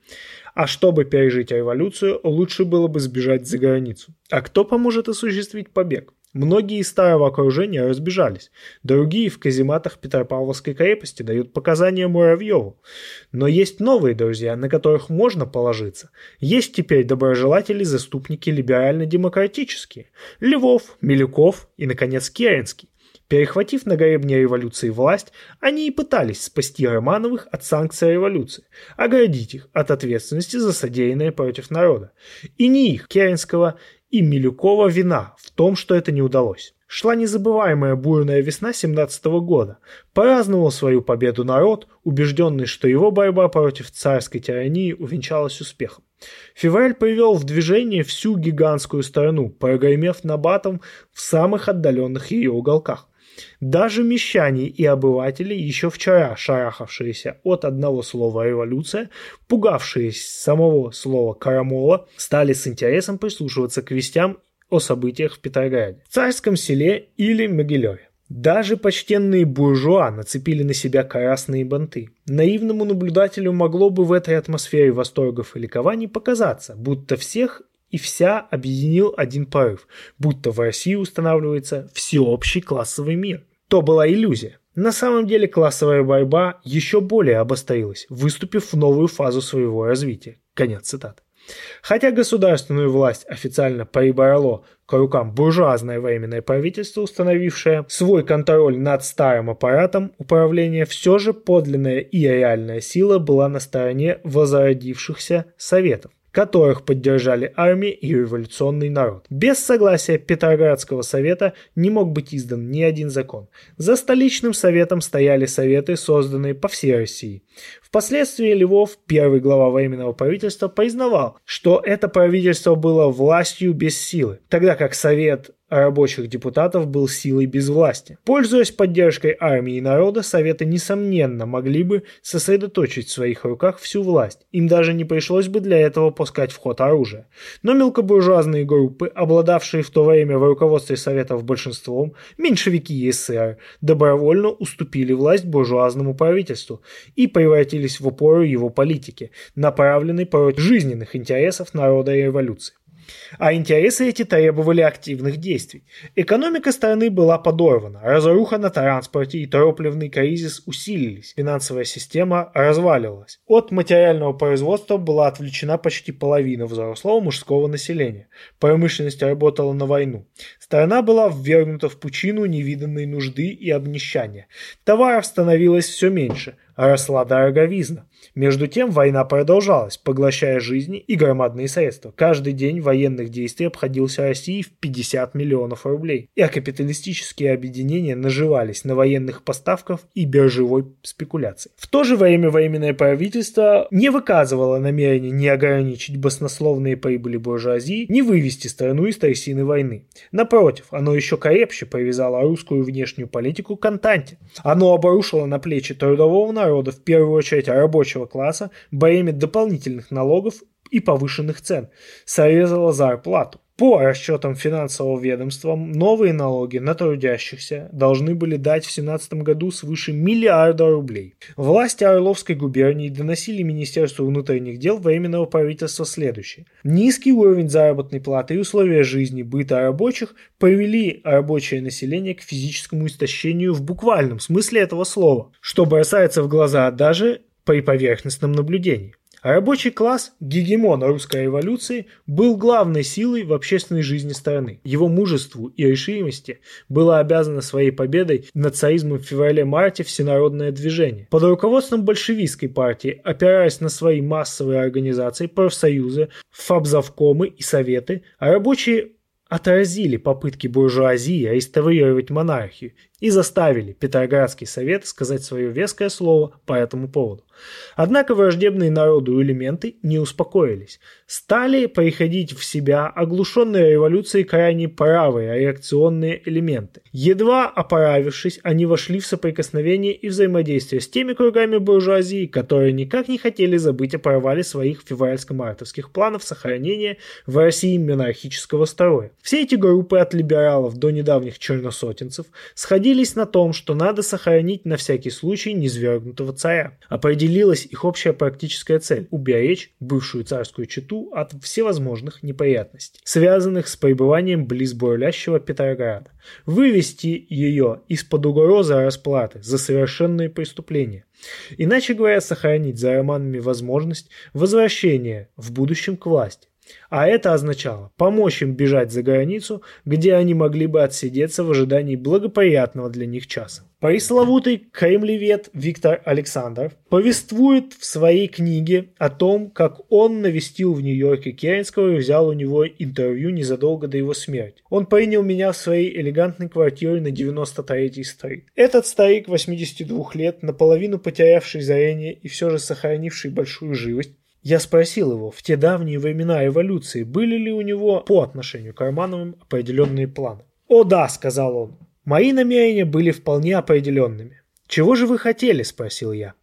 Speaker 1: А чтобы пережить революцию, лучше было бы сбежать за границу. А кто поможет осуществить побег? Многие из старого окружения разбежались, другие в казематах Петропавловской крепости дают показания Муравьеву. Но есть новые друзья, на которых можно положиться. Есть теперь доброжелатели-заступники либерально-демократические. Львов, Милюков и, наконец, Керенский. Перехватив на гребне революции власть, они и пытались спасти Романовых от санкций революции, оградить их от ответственности за содеянное против народа. И ни их, Керенского, и Милюкова вина в том, что это не удалось. Шла незабываемая бурная весна 17 года. Праздновал свою победу народ, убежденный, что его борьба против царской тирании увенчалась успехом. Февраль привел в движение всю гигантскую страну, прогремев набатом в самых отдаленных ее уголках. Даже мещане и обыватели, еще вчера шарахавшиеся от одного слова «революция», пугавшиеся самого слова «карамола», стали с интересом прислушиваться к вестям о событиях в Петрограде, Царском селе или Могилеве. Даже почтенные буржуа нацепили на себя красные банты. Наивному наблюдателю могло бы в этой атмосфере восторгов и ликований показаться, будто всех и вся объединил один порыв, будто в России устанавливается всеобщий классовый мир. То была иллюзия. На самом деле классовая борьба еще более обострилась, выступив в новую фазу своего развития. Конец цитаты. Хотя государственную власть официально прибрало к рукам буржуазное временное правительство, установившее свой контроль над старым аппаратом управления, все же подлинная и реальная сила была на стороне возродившихся советов которых поддержали армия и революционный народ. Без согласия Петроградского совета не мог быть издан ни один закон. За столичным советом стояли советы, созданные по всей России. Впоследствии Львов, первый глава военного правительства, признавал, что это правительство было властью без силы, тогда как Совет рабочих депутатов был силой без власти. Пользуясь поддержкой армии и народа, Советы, несомненно, могли бы сосредоточить в своих руках всю власть. Им даже не пришлось бы для этого пускать в ход оружие. Но мелкобуржуазные группы, обладавшие в то время в руководстве Советов большинством, меньшевики и эсеры, добровольно уступили власть буржуазному правительству и превратились в опору его политики, направленной против жизненных интересов народа и революции. А интересы эти требовали активных действий. Экономика страны была подорвана, разруха на транспорте и топливный кризис усилились, финансовая система разваливалась. От материального производства была отвлечена почти половина взрослого мужского населения. Промышленность работала на войну. Страна была ввергнута в пучину невиданной нужды и обнищания. Товаров становилось все меньше, росла дороговизна. Между тем война продолжалась, поглощая жизни и громадные средства. Каждый день военных действий обходился России в 50 миллионов рублей, а капиталистические объединения наживались на военных поставках и биржевой спекуляции. В то же время военное правительство не выказывало намерения не ограничить баснословные прибыли буржуазии, не вывести страну из трясины войны. Напротив, оно еще крепче повязало русскую внешнюю политику к Антанте. Оно обрушило на плечи трудового народа, в первую очередь рабочего рабочего класса бремя дополнительных налогов и повышенных цен, срезала зарплату. По расчетам финансового ведомства, новые налоги на трудящихся должны были дать в 2017 году свыше миллиарда рублей. Власти Орловской губернии доносили Министерству внутренних дел Временного правительства следующее. Низкий уровень заработной платы и условия жизни быта рабочих привели рабочее население к физическому истощению в буквальном смысле этого слова, что бросается в глаза даже при поверхностном наблюдении. А рабочий класс, гегемон русской революции, был главной силой в общественной жизни страны. Его мужеству и решимости было обязано своей победой над царизмом в феврале-марте всенародное движение. Под руководством большевистской партии, опираясь на свои массовые организации, профсоюзы, фабзавкомы и советы, рабочие отразили попытки буржуазии реставрировать монархию и заставили Петроградский совет сказать свое веское слово по этому поводу. Однако враждебные народу элементы не успокоились. Стали приходить в себя оглушенные революцией крайне правые реакционные элементы. Едва оправившись, они вошли в соприкосновение и взаимодействие с теми кругами буржуазии, которые никак не хотели забыть о провале своих февральско-мартовских планов сохранения в России монархического строя. Все эти группы от либералов до недавних черносотенцев сходили сходились на том, что надо сохранить на всякий случай низвергнутого царя. Определилась их общая практическая цель – уберечь бывшую царскую чету от всевозможных неприятностей, связанных с пребыванием близ бурлящего Петрограда, вывести ее из-под угрозы расплаты за совершенные преступления. Иначе говоря, сохранить за романами возможность возвращения в будущем к власти. А это означало помочь им бежать за границу, где они могли бы отсидеться в ожидании благоприятного для них часа. Пресловутый кремлевед Виктор Александров повествует в своей книге о том, как он навестил в Нью-Йорке Керенского и взял у него интервью незадолго до его смерти. Он принял меня в своей элегантной квартире на 93-й стрит. Этот старик 82 лет, наполовину потерявший зрение и все же сохранивший большую живость, я спросил его, в те давние времена эволюции были ли у него по отношению к Романовым определенные планы. «О да», — сказал он, Мои намерения были вполне определенными. «Чего же вы хотели?» – спросил я.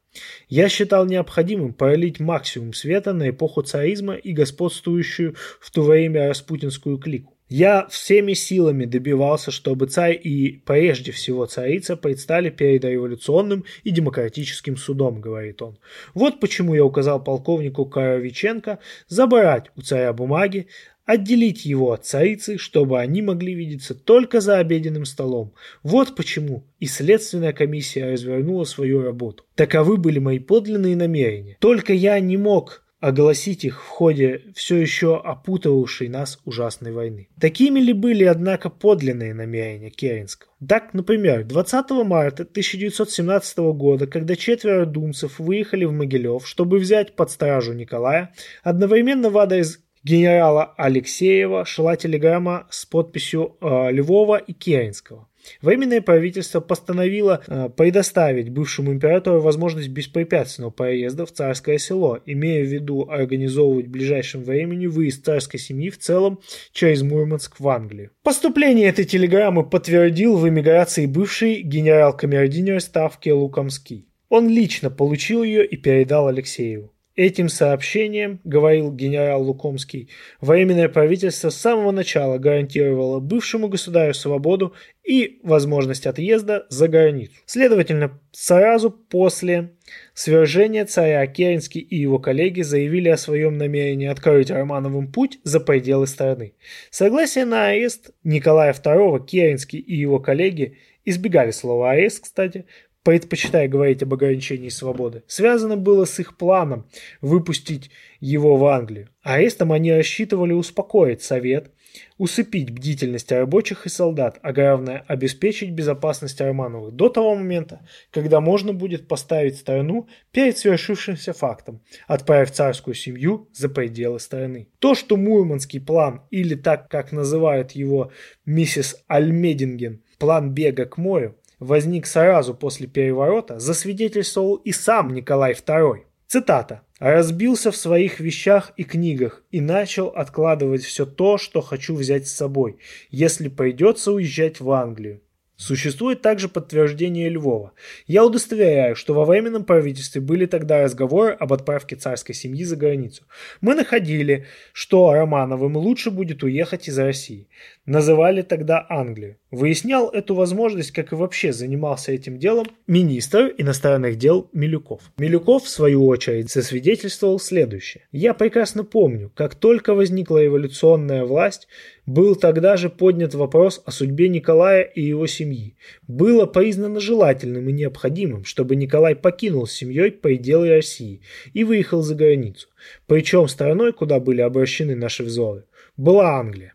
Speaker 1: Я считал необходимым пролить максимум света на эпоху царизма и господствующую в то время распутинскую клику. Я всеми силами добивался, чтобы царь и прежде всего царица предстали перед революционным и демократическим судом, говорит он. Вот почему я указал полковнику Коровиченко забрать у царя бумаги, отделить его от царицы, чтобы они могли видеться только за обеденным столом. Вот почему и следственная комиссия развернула свою работу. Таковы были мои подлинные намерения. Только я не мог огласить их в ходе все еще опутывавшей нас ужасной войны. Такими ли были, однако, подлинные намерения Керенского? Так, например, 20 марта 1917 года, когда четверо думцев выехали в Могилев, чтобы взять под стражу Николая, одновременно в адрес генерала Алексеева шла телеграмма с подписью э, Львова и Керенского. Временное правительство постановило э, предоставить бывшему императору возможность беспрепятственного проезда в царское село, имея в виду организовывать в ближайшем времени выезд царской семьи в целом через Мурманск в Англию. Поступление этой телеграммы подтвердил в эмиграции бывший генерал-камердинер Ставки Лукомский. Он лично получил ее и передал Алексееву. Этим сообщением, говорил генерал Лукомский, военное правительство с самого начала гарантировало бывшему государю свободу и возможность отъезда за границу. Следовательно, сразу после свержения царя Керенский и его коллеги заявили о своем намерении открыть Романовым путь за пределы страны. Согласие на арест Николая II, Керенский и его коллеги избегали слова арест, кстати, предпочитая говорить об ограничении свободы, связано было с их планом выпустить его в Англию. Арестом они рассчитывали успокоить Совет, усыпить бдительность рабочих и солдат, а главное обеспечить безопасность Романовых до того момента, когда можно будет поставить страну перед свершившимся фактом, отправив царскую семью за пределы страны. То, что Мурманский план, или так как называют его миссис Альмединген, план бега к морю, возник сразу после переворота, засвидетельствовал и сам Николай II. Цитата. «Разбился в своих вещах и книгах и начал откладывать все то, что хочу взять с собой, если придется уезжать в Англию. Существует также подтверждение Львова. Я удостоверяю, что во временном правительстве были тогда разговоры об отправке царской семьи за границу. Мы находили, что Романовым лучше будет уехать из России. Называли тогда Англию. Выяснял эту возможность, как и вообще занимался этим делом, министр иностранных дел Милюков. Милюков, в свою очередь, засвидетельствовал следующее. «Я прекрасно помню, как только возникла эволюционная власть, был тогда же поднят вопрос о судьбе Николая и его семьи. Было признано желательным и необходимым, чтобы Николай покинул с семьей пределы России и выехал за границу. Причем страной, куда были обращены наши взоры, была Англия.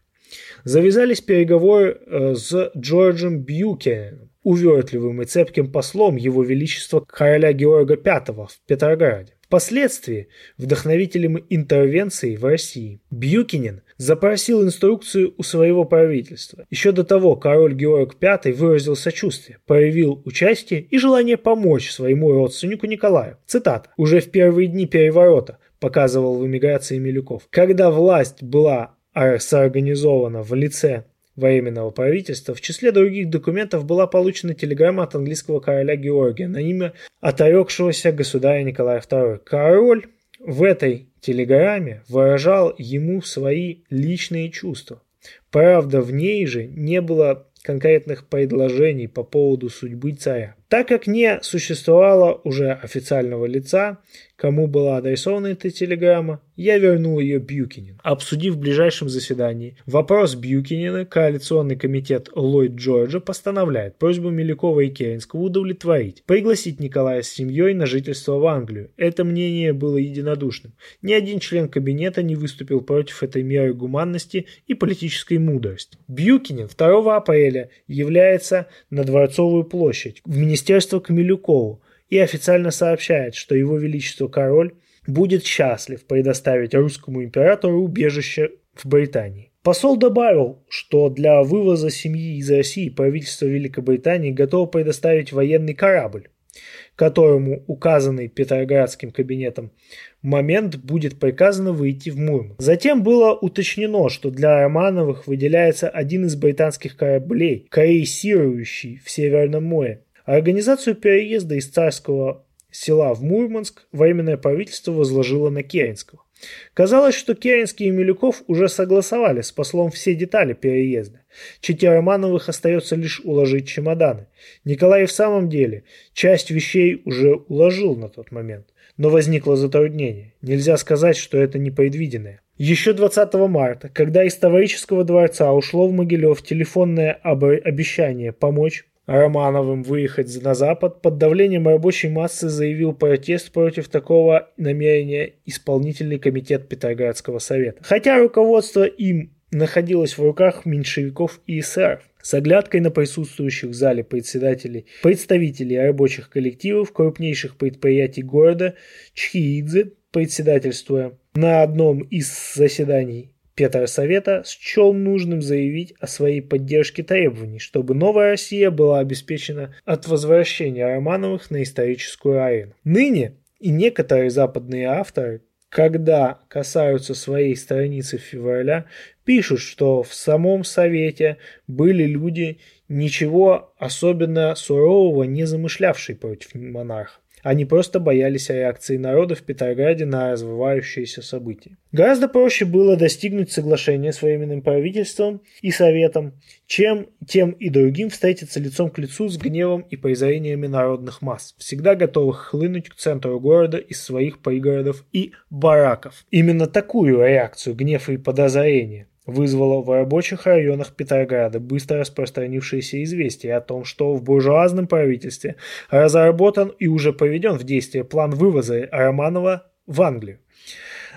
Speaker 1: Завязались переговоры э, с Джорджем Бьюкеном, увертливым и цепким послом Его Величества короля Георга V в Петрограде. Впоследствии вдохновителем интервенции в России Бьюкинин запросил инструкцию у своего правительства. Еще до того король Георг V выразил сочувствие, проявил участие и желание помочь своему родственнику Николаю. Цитата. «Уже в первые дни переворота показывал в эмиграции Милюков. Когда власть была соорганизована в лице временного правительства, в числе других документов была получена телеграмма от английского короля Георгия на имя оторекшегося государя Николая II. Король в этой телеграмме выражал ему свои личные чувства. Правда, в ней же не было конкретных предложений по поводу судьбы царя. Так как не существовало уже официального лица, кому была адресована эта телеграмма, я вернул ее Бьюкинин. Обсудив в ближайшем заседании вопрос Бьюкинина, коалиционный комитет Ллойд Джорджа постановляет просьбу Милюкова и Керенского удовлетворить, пригласить Николая с семьей на жительство в Англию. Это мнение было единодушным. Ни один член кабинета не выступил против этой меры гуманности и политической мудрости. Бьюкинин 2 апреля является на Дворцовую площадь в Министерство к Милюкову и официально сообщает, что его величество король будет счастлив предоставить русскому императору убежище в Британии. Посол добавил, что для вывоза семьи из России правительство Великобритании готово предоставить военный корабль, которому указанный Петроградским кабинетом момент будет приказано выйти в Мурманск. Затем было уточнено, что для Романовых выделяется один из британских кораблей, крейсирующий в Северном море. Организацию переезда из царского села в Мурманск Временное правительство возложило на Керенского. Казалось, что Керенский и Милюков уже согласовали с послом все детали переезда. Чете Романовых остается лишь уложить чемоданы. Николай в самом деле часть вещей уже уложил на тот момент. Но возникло затруднение. Нельзя сказать, что это непредвиденное. Еще 20 марта, когда из Таврического дворца ушло в Могилев телефонное обещание помочь Романовым выехать на Запад, под давлением рабочей массы заявил протест против такого намерения исполнительный комитет Петроградского совета. Хотя руководство им находилось в руках меньшевиков и эсеров. С оглядкой на присутствующих в зале председателей, представителей рабочих коллективов крупнейших предприятий города Чхиидзе, председательствуя на одном из заседаний Петр Совета счел нужным заявить о своей поддержке требований, чтобы новая Россия была обеспечена от возвращения Романовых на историческую арену. Ныне и некоторые западные авторы, когда касаются своей страницы февраля, пишут, что в самом Совете были люди, ничего особенно сурового не замышлявшие против монарха. Они просто боялись реакции народа в Петрограде на развивающиеся события. Гораздо проще было достигнуть соглашения с временным правительством и советом, чем тем и другим встретиться лицом к лицу с гневом и презрениями народных масс, всегда готовых хлынуть к центру города из своих пригородов и бараков. Именно такую реакцию, гнев и подозрение вызвало в рабочих районах Петрограда быстро распространившееся известие о том, что в буржуазном правительстве разработан и уже проведен в действие план вывоза Романова в Англию.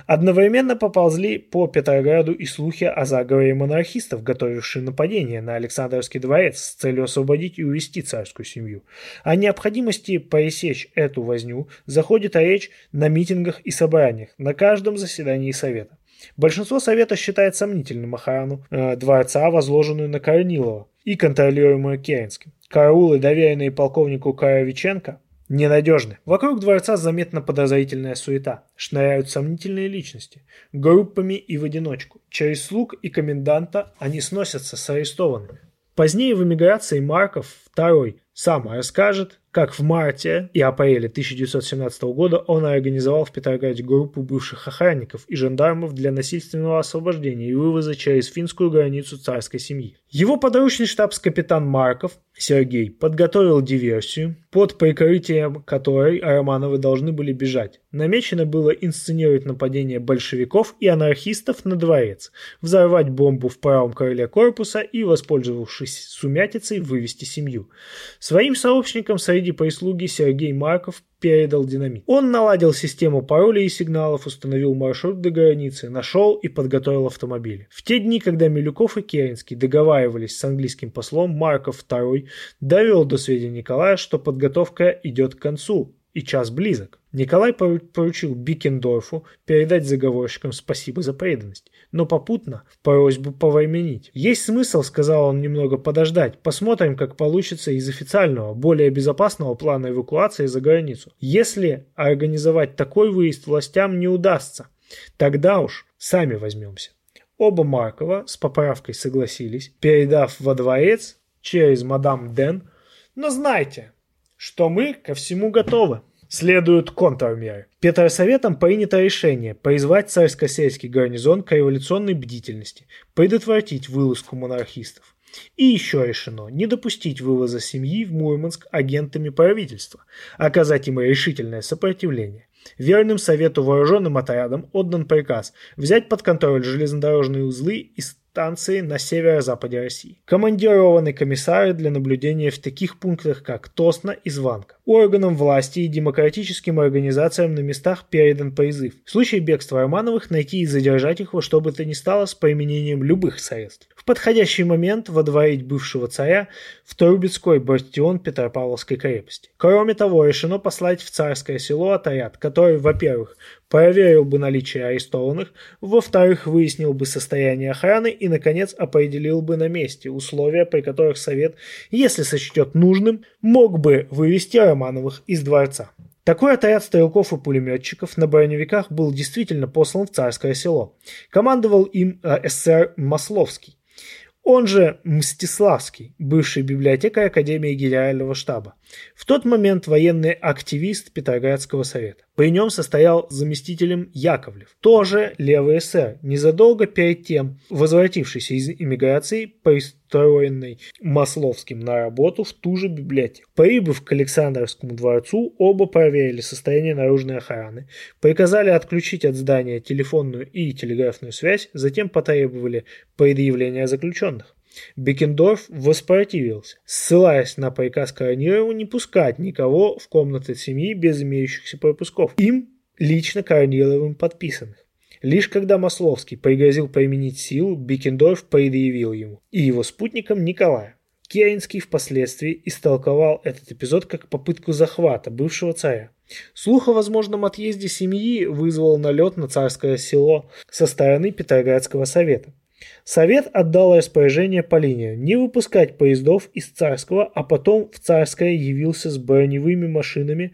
Speaker 1: Одновременно поползли по Петрограду и слухи о заговоре монархистов, готовивших нападение на Александровский дворец с целью освободить и увести царскую семью. О необходимости пресечь эту возню заходит речь на митингах и собраниях, на каждом заседании Совета. Большинство Совета считает сомнительным охрану э, дворца, возложенную на Корнилова и контролируемую Керенским. Караулы, доверенные полковнику Коровиченко, ненадежны. Вокруг дворца заметна подозрительная суета. Шныряют сомнительные личности. Группами и в одиночку. Через слуг и коменданта они сносятся с арестованными. Позднее в эмиграции Марков II сам расскажет, как в марте и апреле 1917 года он организовал в Петрограде группу бывших охранников и жандармов для насильственного освобождения и вывоза через финскую границу царской семьи. Его подручный штабс-капитан Марков Сергей подготовил диверсию, под прикрытием которой Романовы должны были бежать. Намечено было инсценировать нападение большевиков и анархистов на дворец, взорвать бомбу в правом крыле корпуса и, воспользовавшись сумятицей, вывести семью. Своим сообщникам среди прислуги Сергей Марков передал динамит. Он наладил систему паролей и сигналов, установил маршрут до границы, нашел и подготовил автомобили. В те дни, когда Милюков и Керенский договаривались с английским послом, Марков II довел до сведения Николая, что подготовка идет к концу и час близок. Николай поручил Бикендорфу передать заговорщикам спасибо за преданность, но попутно просьбу повременить. «Есть смысл, — сказал он, — немного подождать. Посмотрим, как получится из официального, более безопасного плана эвакуации за границу. Если организовать такой выезд властям не удастся, тогда уж сами возьмемся». Оба Маркова с поправкой согласились, передав во дворец через мадам Ден, но знайте, что мы ко всему готовы. Следуют контрмеры. Петросоветом принято решение призвать царско-сельский гарнизон к революционной бдительности, предотвратить вылазку монархистов. И еще решено не допустить вывоза семьи в Мурманск агентами правительства, оказать им решительное сопротивление. Верным совету вооруженным отрядам отдан приказ взять под контроль железнодорожные узлы и станции на северо-западе России. Командированы комиссары для наблюдения в таких пунктах, как Тосна и Званка. Органам власти и демократическим организациям на местах передан призыв. В случае бегства Романовых найти и задержать их во что бы то ни стало с применением любых средств. Подходящий момент водворить бывшего царя в Трубецкой бастион Петропавловской крепости. Кроме того, решено послать в царское село отряд, который, во-первых, проверил бы наличие арестованных, во-вторых, выяснил бы состояние охраны и, наконец, определил бы на месте условия, при которых Совет, если сочтет нужным, мог бы вывести Романовых из дворца. Такой отряд стрелков и пулеметчиков на броневиках был действительно послан в царское село. Командовал им э, СССР Масловский он же Мстиславский, бывший библиотекарь Академии Генерального штаба. В тот момент военный активист Петроградского совета. При нем состоял заместителем Яковлев, тоже левый эсер, незадолго перед тем возвратившийся из эмиграции, пристроенный Масловским на работу в ту же библиотеку. Прибыв к Александровскому дворцу, оба проверили состояние наружной охраны, приказали отключить от здания телефонную и телеграфную связь, затем потребовали предъявления заключенных. Бекендорф воспротивился, ссылаясь на приказ Коронилову не пускать никого в комнаты семьи без имеющихся пропусков, им лично Корниловым подписанных. Лишь когда Масловский пригрозил применить силу, Бекендорф предъявил ему и его спутникам Николая. Керенский впоследствии истолковал этот эпизод как попытку захвата бывшего царя. Слух о возможном отъезде семьи вызвал налет на царское село со стороны Петроградского совета. Совет отдал распоряжение по линию не выпускать поездов из Царского, а потом в Царское явился с броневыми машинами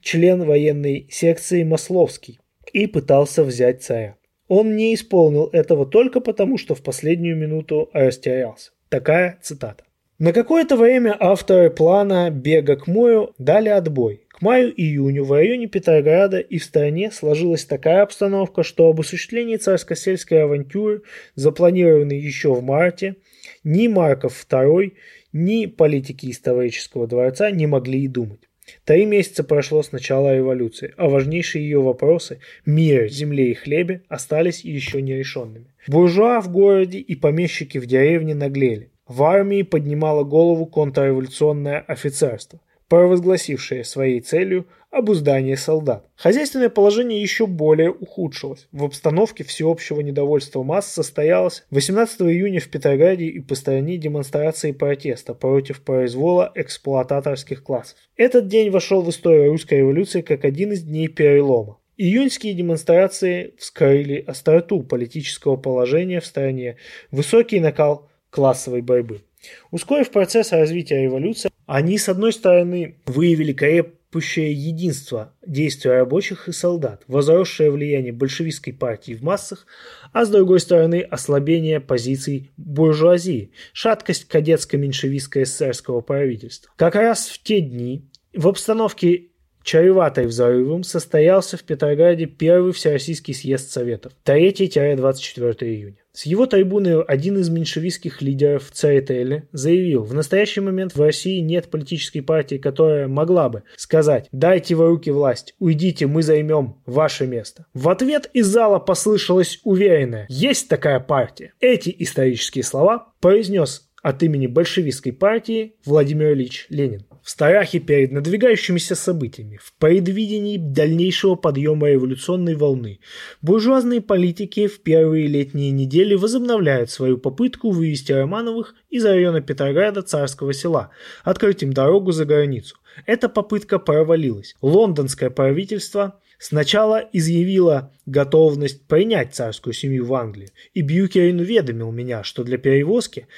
Speaker 1: член военной секции Масловский и пытался взять царя. Он не исполнил этого только потому, что в последнюю минуту растерялся. Такая цитата. На какое-то время авторы плана бега к морю дали отбой. К маю-июню в районе Петрограда и в стране сложилась такая обстановка, что об осуществлении царско-сельской авантюры, запланированной еще в марте, ни Марков II, ни политики исторического дворца не могли и думать. Три месяца прошло с начала революции, а важнейшие ее вопросы – мир, земле и хлебе – остались еще нерешенными. Буржуа в городе и помещики в деревне наглели. В армии поднимало голову контрреволюционное офицерство провозгласившее своей целью обуздание солдат. Хозяйственное положение еще более ухудшилось. В обстановке всеобщего недовольства масс состоялось 18 июня в Петрограде и по стороне демонстрации протеста против произвола эксплуататорских классов. Этот день вошел в историю русской революции как один из дней перелома. Июньские демонстрации вскрыли остроту политического положения в стране, высокий накал классовой борьбы. Ускорив процесс развития революции, они, с одной стороны, выявили крепущее единство действия рабочих и солдат, возросшее влияние большевистской партии в массах, а с другой стороны, ослабление позиций буржуазии, шаткость кадетско-меньшевистско-эсерского правительства. Как раз в те дни в обстановке чреватой взрывом состоялся в Петрограде первый Всероссийский съезд Советов 3-24 июня. С его трибуны один из меньшевистских лидеров ЦРТЛ заявил, в настоящий момент в России нет политической партии, которая могла бы сказать «дайте в руки власть, уйдите, мы займем ваше место». В ответ из зала послышалось уверенное «есть такая партия». Эти исторические слова произнес от имени большевистской партии Владимир Ильич Ленин в страхе перед надвигающимися событиями, в предвидении дальнейшего подъема революционной волны, буржуазные политики в первые летние недели возобновляют свою попытку вывести Романовых из района Петрограда Царского села, открыть им дорогу за границу. Эта попытка провалилась. Лондонское правительство сначала изъявило готовность принять царскую семью в Англии, и Бьюкерин уведомил меня, что для перевозки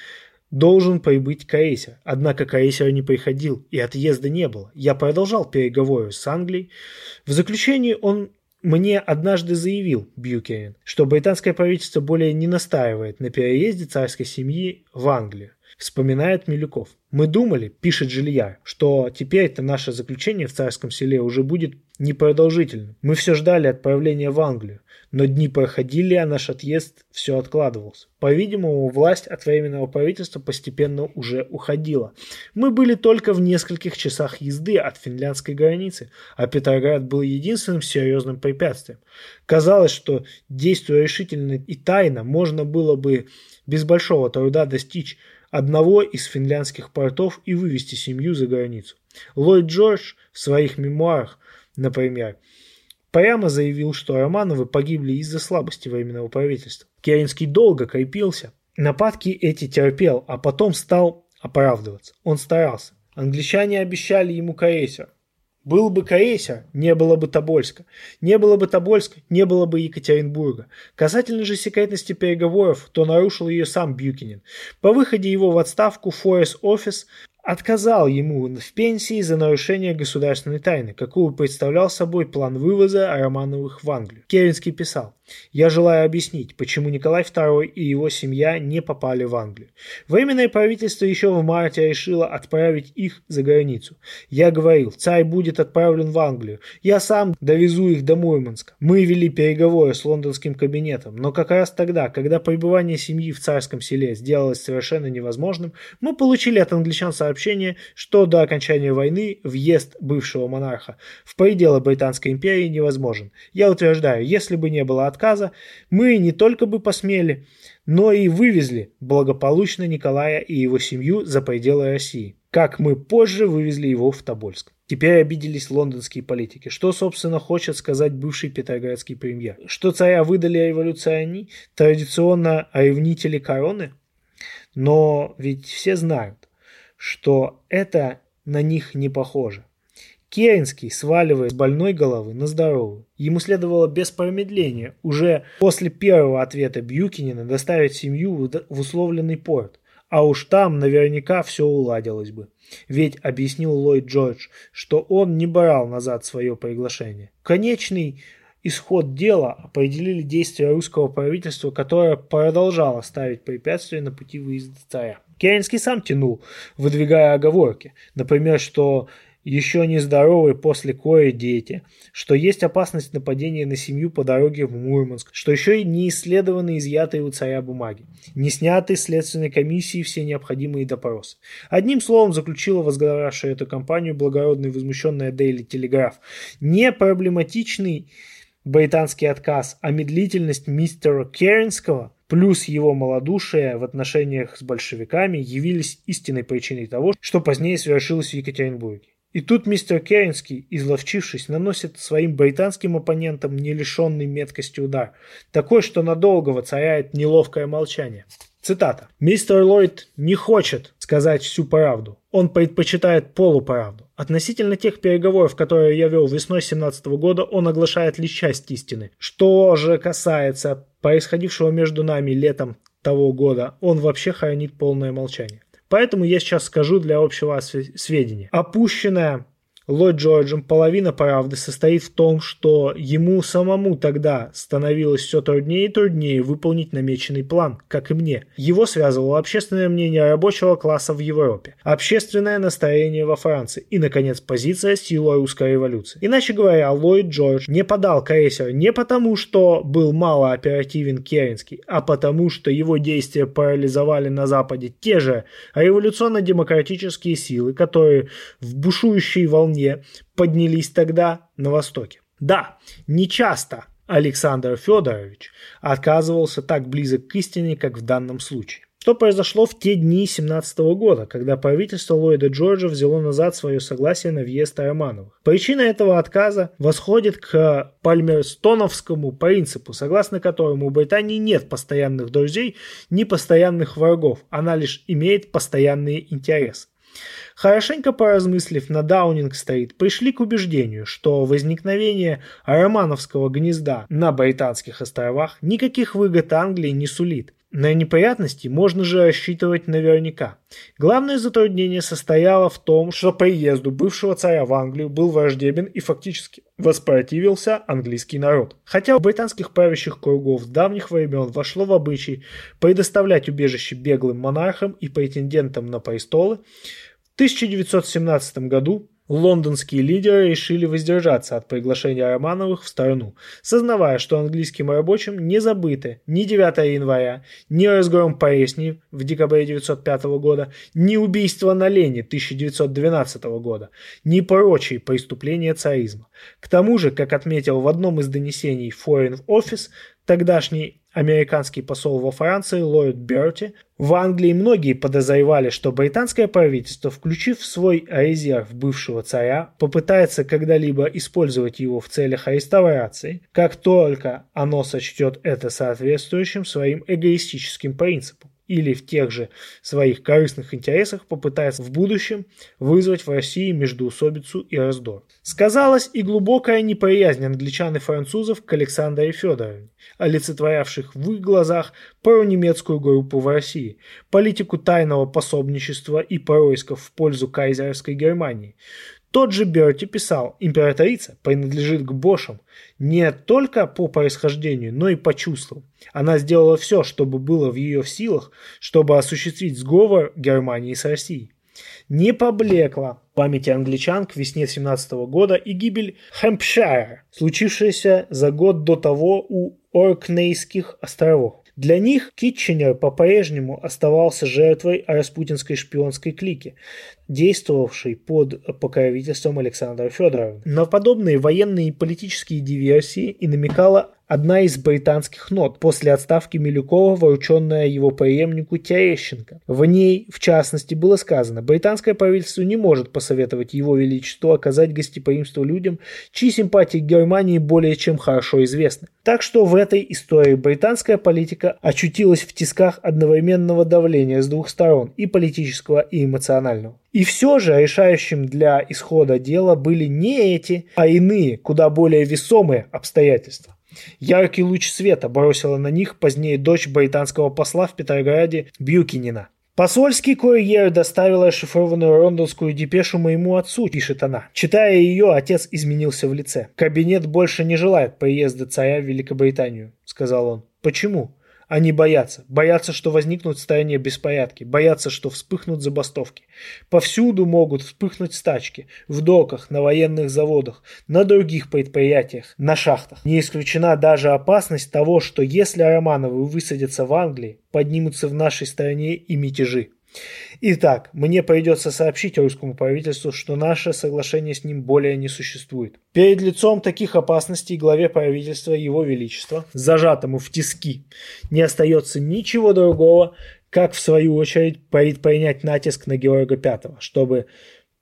Speaker 1: Должен прибыть крейсер, однако крейсер не приходил и отъезда не было. Я продолжал переговоры с Англией. В заключении он Мне однажды заявил Бьюкерин, что британское правительство более не настаивает на переезде царской семьи в Англию. Вспоминает Милюков. Мы думали, пишет Жильяр, что теперь-то наше заключение в царском селе уже будет непродолжительным. Мы все ждали отправления в Англию. Но дни проходили, а наш отъезд все откладывался. По-видимому, власть от Временного правительства постепенно уже уходила. Мы были только в нескольких часах езды от финляндской границы, а Петроград был единственным серьезным препятствием. Казалось, что, действуя решительно и тайно, можно было бы без большого труда достичь одного из финляндских портов и вывести семью за границу. Ллойд Джордж в своих мемуарах, например, прямо заявил, что Романовы погибли из-за слабости Временного правительства. Керенский долго крепился, нападки эти терпел, а потом стал оправдываться. Он старался. Англичане обещали ему крейсер. Был бы крейсер, не было бы Тобольска. Не было бы Тобольска, не было бы Екатеринбурга. Касательно же секретности переговоров, то нарушил ее сам Бьюкинин. По выходе его в отставку Форес Офис отказал ему в пенсии за нарушение государственной тайны, какую представлял собой план вывоза Романовых в Англию. Керенский писал, «Я желаю объяснить, почему Николай II и его семья не попали в Англию. Временное правительство еще в марте решило отправить их за границу. Я говорил, царь будет отправлен в Англию. Я сам довезу их до Мурманска. Мы вели переговоры с лондонским кабинетом, но как раз тогда, когда пребывание семьи в царском селе сделалось совершенно невозможным, мы получили от англичан сообщение, что до окончания войны въезд бывшего монарха в пределы Британской империи невозможен. Я утверждаю, если бы не было отказа, мы не только бы посмели, но и вывезли благополучно Николая и его семью за пределы России, как мы позже вывезли его в Тобольск. Теперь обиделись лондонские политики. Что, собственно, хочет сказать бывший петроградский премьер? Что царя выдали революции они, традиционно ревнители короны? Но ведь все знают, что это на них не похоже. Керенский сваливает с больной головы на здоровую. Ему следовало без промедления уже после первого ответа Бьюкинина доставить семью в условленный порт. А уж там наверняка все уладилось бы. Ведь, объяснил Ллойд Джордж, что он не брал назад свое приглашение. Конечный исход дела определили действия русского правительства, которое продолжало ставить препятствия на пути выезда царя. Керенский сам тянул, выдвигая оговорки. Например, что еще не здоровые после кое дети, что есть опасность нападения на семью по дороге в Мурманск, что еще и не исследованы изъятые у царя бумаги, не сняты следственной комиссии все необходимые допросы. Одним словом, заключила возглавлявшая эту кампанию благородный возмущенная Дейли Телеграф. Не проблематичный британский отказ, а медлительность мистера Керенского – плюс его малодушие в отношениях с большевиками явились истинной причиной того, что позднее совершилось в Екатеринбурге. И тут мистер Керенский, изловчившись, наносит своим британским оппонентам не лишенный меткости удар, такой, что надолго воцаряет неловкое молчание. Цитата. «Мистер Ллойд не хочет сказать всю правду. Он предпочитает полуправду. Относительно тех переговоров, которые я вел весной 17 года, он оглашает лишь часть истины. Что же касается происходившего между нами летом того года, он вообще хранит полное молчание. Поэтому я сейчас скажу для общего сведения. Опущенная Ллойд Джорджем половина правды состоит в том, что ему самому тогда становилось все труднее и труднее выполнить намеченный план, как и мне. Его связывало общественное мнение рабочего класса в Европе, общественное настроение во Франции и, наконец, позиция силы русской революции. Иначе говоря, Ллойд Джордж не подал крейсер не потому, что был мало оперативен Керенский, а потому, что его действия парализовали на Западе те же революционно-демократические силы, которые в бушующей волне семье поднялись тогда на Востоке. Да, нечасто Александр Федорович отказывался так близок к истине, как в данном случае. Что произошло в те дни 17 года, когда правительство Ллойда Джорджа взяло назад свое согласие на въезд Романовых? Причина этого отказа восходит к пальмерстоновскому принципу, согласно которому у Британии нет постоянных друзей, ни постоянных врагов, она лишь имеет постоянные интересы. Хорошенько поразмыслив на Даунинг-стрит, пришли к убеждению, что возникновение романовского гнезда на Британских островах никаких выгод Англии не сулит. На неприятности можно же рассчитывать наверняка. Главное затруднение состояло в том, что приезду бывшего царя в Англию был враждебен и фактически воспротивился английский народ. Хотя у британских правящих кругов с давних времен вошло в обычай предоставлять убежище беглым монархам и претендентам на престолы, в 1917 году Лондонские лидеры решили воздержаться от приглашения Романовых в страну, сознавая, что английским рабочим не забыты ни 9 января, ни разгром Поресни в декабре 1905 года, ни убийство на Лене 1912 года, ни прочие преступления царизма. К тому же, как отметил в одном из донесений Foreign Office, тогдашний Американский посол во Франции Ллойд Берти. В Англии многие подозревали, что британское правительство, включив в свой резерв бывшего царя, попытается когда-либо использовать его в целях реставрации, как только оно сочтет это соответствующим своим эгоистическим принципам или в тех же своих корыстных интересах попытается в будущем вызвать в России междоусобицу и раздор. Сказалась и глубокая неприязнь англичан и французов к Александре Федоровне, олицетворявших в их глазах пронемецкую группу в России, политику тайного пособничества и происков в пользу кайзерской Германии. Тот же Берти писал, императрица принадлежит к Бошам не только по происхождению, но и по чувствам. Она сделала все, чтобы было в ее силах, чтобы осуществить сговор Германии с Россией. Не поблекла памяти англичан к весне 17 года и гибель Хэмпшайра, случившаяся за год до того у Оркнейских островов. Для них Китченер по-прежнему оставался жертвой распутинской шпионской клики, действовавшей под покровительством Александра Федорова. На подобные военные и политические диверсии и намекала одна из британских нот после отставки Милюкова, врученная его преемнику Терещенко. В ней, в частности, было сказано, британское правительство не может посоветовать его величеству оказать гостеприимство людям, чьи симпатии к Германии более чем хорошо известны. Так что в этой истории британская политика очутилась в тисках одновременного давления с двух сторон, и политического, и эмоционального. И все же решающим для исхода дела были не эти, а иные, куда более весомые обстоятельства. Яркий луч света бросила на них позднее дочь британского посла в Петрограде Бьюкинина. Посольский курьер доставил расшифрованную лондонскую депешу моему отцу, пишет она. Читая ее, отец изменился в лице. Кабинет больше не желает приезда царя в Великобританию, сказал он. Почему? Они боятся. Боятся, что возникнут стране беспорядки. Боятся, что вспыхнут забастовки. Повсюду могут вспыхнуть стачки. В доках, на военных заводах, на других предприятиях, на шахтах. Не исключена даже опасность того, что если Романовы высадятся в Англии, поднимутся в нашей стране и мятежи. Итак, мне придется сообщить русскому правительству, что наше соглашение с ним более не существует. Перед лицом таких опасностей главе правительства Его Величества, зажатому в тиски, не остается ничего другого, как в свою очередь предпринять натиск на Георга V, чтобы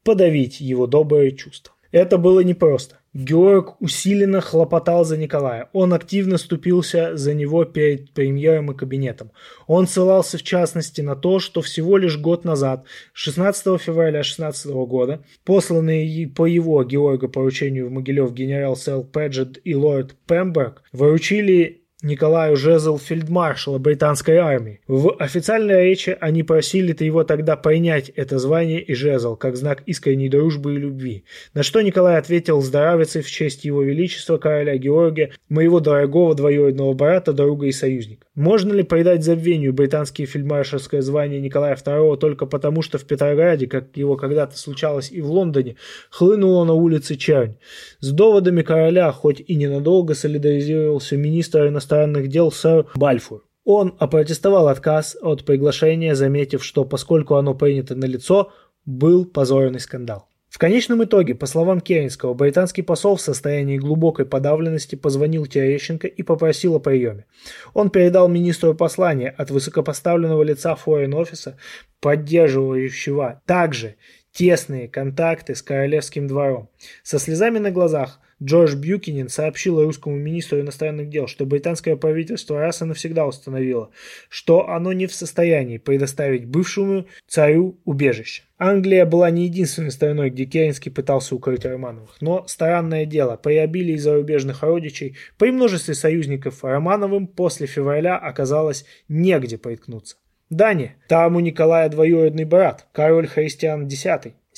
Speaker 1: подавить его добрые чувства. Это было непросто. Георг усиленно хлопотал за Николая. Он активно ступился за него перед премьером и кабинетом. Он ссылался в частности на то, что всего лишь год назад, 16 февраля 16 года, посланные по его Георга поручению в Могилев генерал Сэл Педжет и лорд Пемберг выручили Николаю Жезл фельдмаршала британской армии. В официальной речи они просили его тогда принять это звание и жезл, как знак искренней дружбы и любви. На что Николай ответил здравицей в честь его величества короля Георгия, моего дорогого двоюродного брата, друга и союзника. Можно ли придать забвению британские фельдмаршальское звание Николая II только потому, что в Петрограде, как его когда-то случалось и в Лондоне, хлынуло на улице чернь? С доводами короля, хоть и ненадолго солидаризировался министр иностранных дел сэр Бальфур. Он опротестовал отказ от приглашения, заметив, что поскольку оно принято на лицо, был позорный скандал. В конечном итоге, по словам Керенского, британский посол в состоянии глубокой подавленности позвонил Терещенко и попросил о приеме. Он передал министру послание от высокопоставленного лица форен-офиса, поддерживающего также тесные контакты с королевским двором. Со слезами на глазах Джордж Бьюкинин сообщил русскому министру иностранных дел, что британское правительство раз и навсегда установило, что оно не в состоянии предоставить бывшему царю убежище. Англия была не единственной страной, где Керенский пытался укрыть Романовых, но странное дело, при обилии зарубежных родичей, при множестве союзников Романовым после февраля оказалось негде приткнуться. Дания. Там у Николая двоюродный брат, король Христиан X.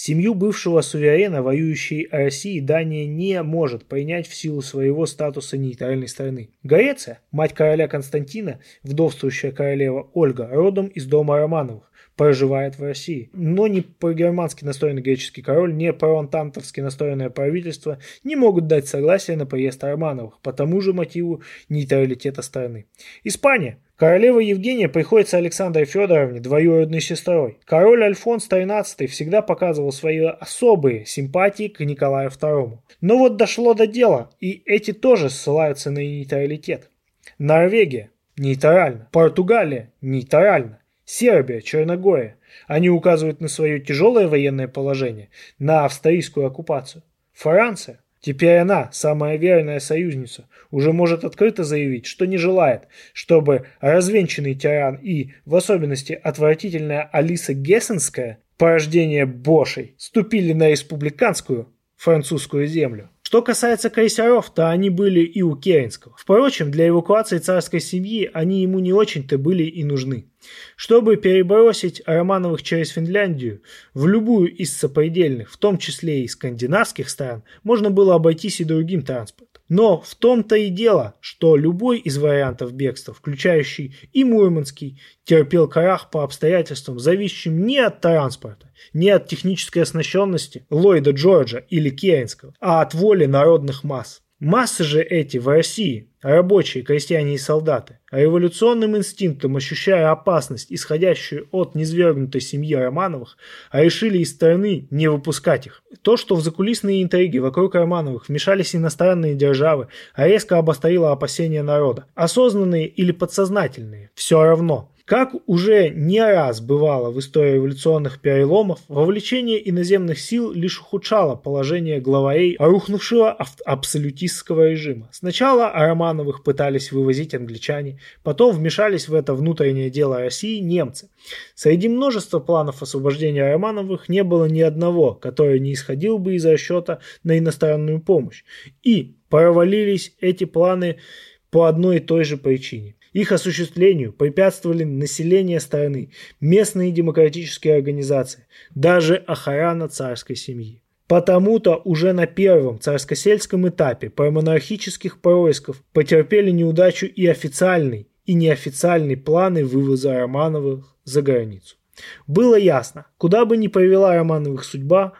Speaker 1: Семью бывшего суверена, воюющей России, Дания не может принять в силу своего статуса нейтральной страны. Греция, мать короля Константина, вдовствующая королева Ольга, родом из дома Романовых, проживает в России. Но ни по-германски настроенный греческий король, ни про-антантовски настроенное правительство не могут дать согласие на приезд Романовых по тому же мотиву нейтралитета страны. Испания. Королева Евгения приходится Александре Федоровне двоюродной сестрой. Король Альфонс XIII всегда показывал свои особые симпатии к Николаю II. Но вот дошло до дела, и эти тоже ссылаются на нейтралитет. Норвегия – нейтрально. Португалия – нейтрально. Сербия, Черногория. Они указывают на свое тяжелое военное положение, на австрийскую оккупацию. Франция, теперь она, самая верная союзница, уже может открыто заявить, что не желает, чтобы развенчанный тиран и, в особенности, отвратительная Алиса Гессенская, порождение Бошей, ступили на республиканскую французскую землю. Что касается крейсеров, то они были и у Керенского. Впрочем, для эвакуации царской семьи они ему не очень-то были и нужны. Чтобы перебросить Романовых через Финляндию в любую из сопредельных, в том числе и скандинавских стран, можно было обойтись и другим транспортом. Но в том-то и дело, что любой из вариантов бегства, включающий и Мурманский, терпел крах по обстоятельствам, зависящим не от транспорта, не от технической оснащенности Ллойда Джорджа или Керенского, а от воли народных масс. Массы же эти в России, рабочие, крестьяне и солдаты, революционным инстинктом ощущая опасность, исходящую от низвергнутой семьи Романовых, решили из страны не выпускать их. То, что в закулисные интриги вокруг Романовых вмешались иностранные державы, резко обострило опасения народа. Осознанные или подсознательные, все равно. Как уже не раз бывало в истории революционных переломов, вовлечение иноземных сил лишь ухудшало положение главарей рухнувшего абсолютистского режима. Сначала Романовых пытались вывозить англичане, потом вмешались в это внутреннее дело России немцы. Среди множества планов освобождения Романовых не было ни одного, который не исходил бы из расчета на иностранную помощь. И провалились эти планы по одной и той же причине. Их осуществлению препятствовали население страны, местные демократические организации, даже охрана царской семьи. Потому-то уже на первом царско-сельском этапе промонархических происков потерпели неудачу и официальный, и неофициальный планы вывоза Романовых за границу. Было ясно, куда бы ни повела Романовых судьба,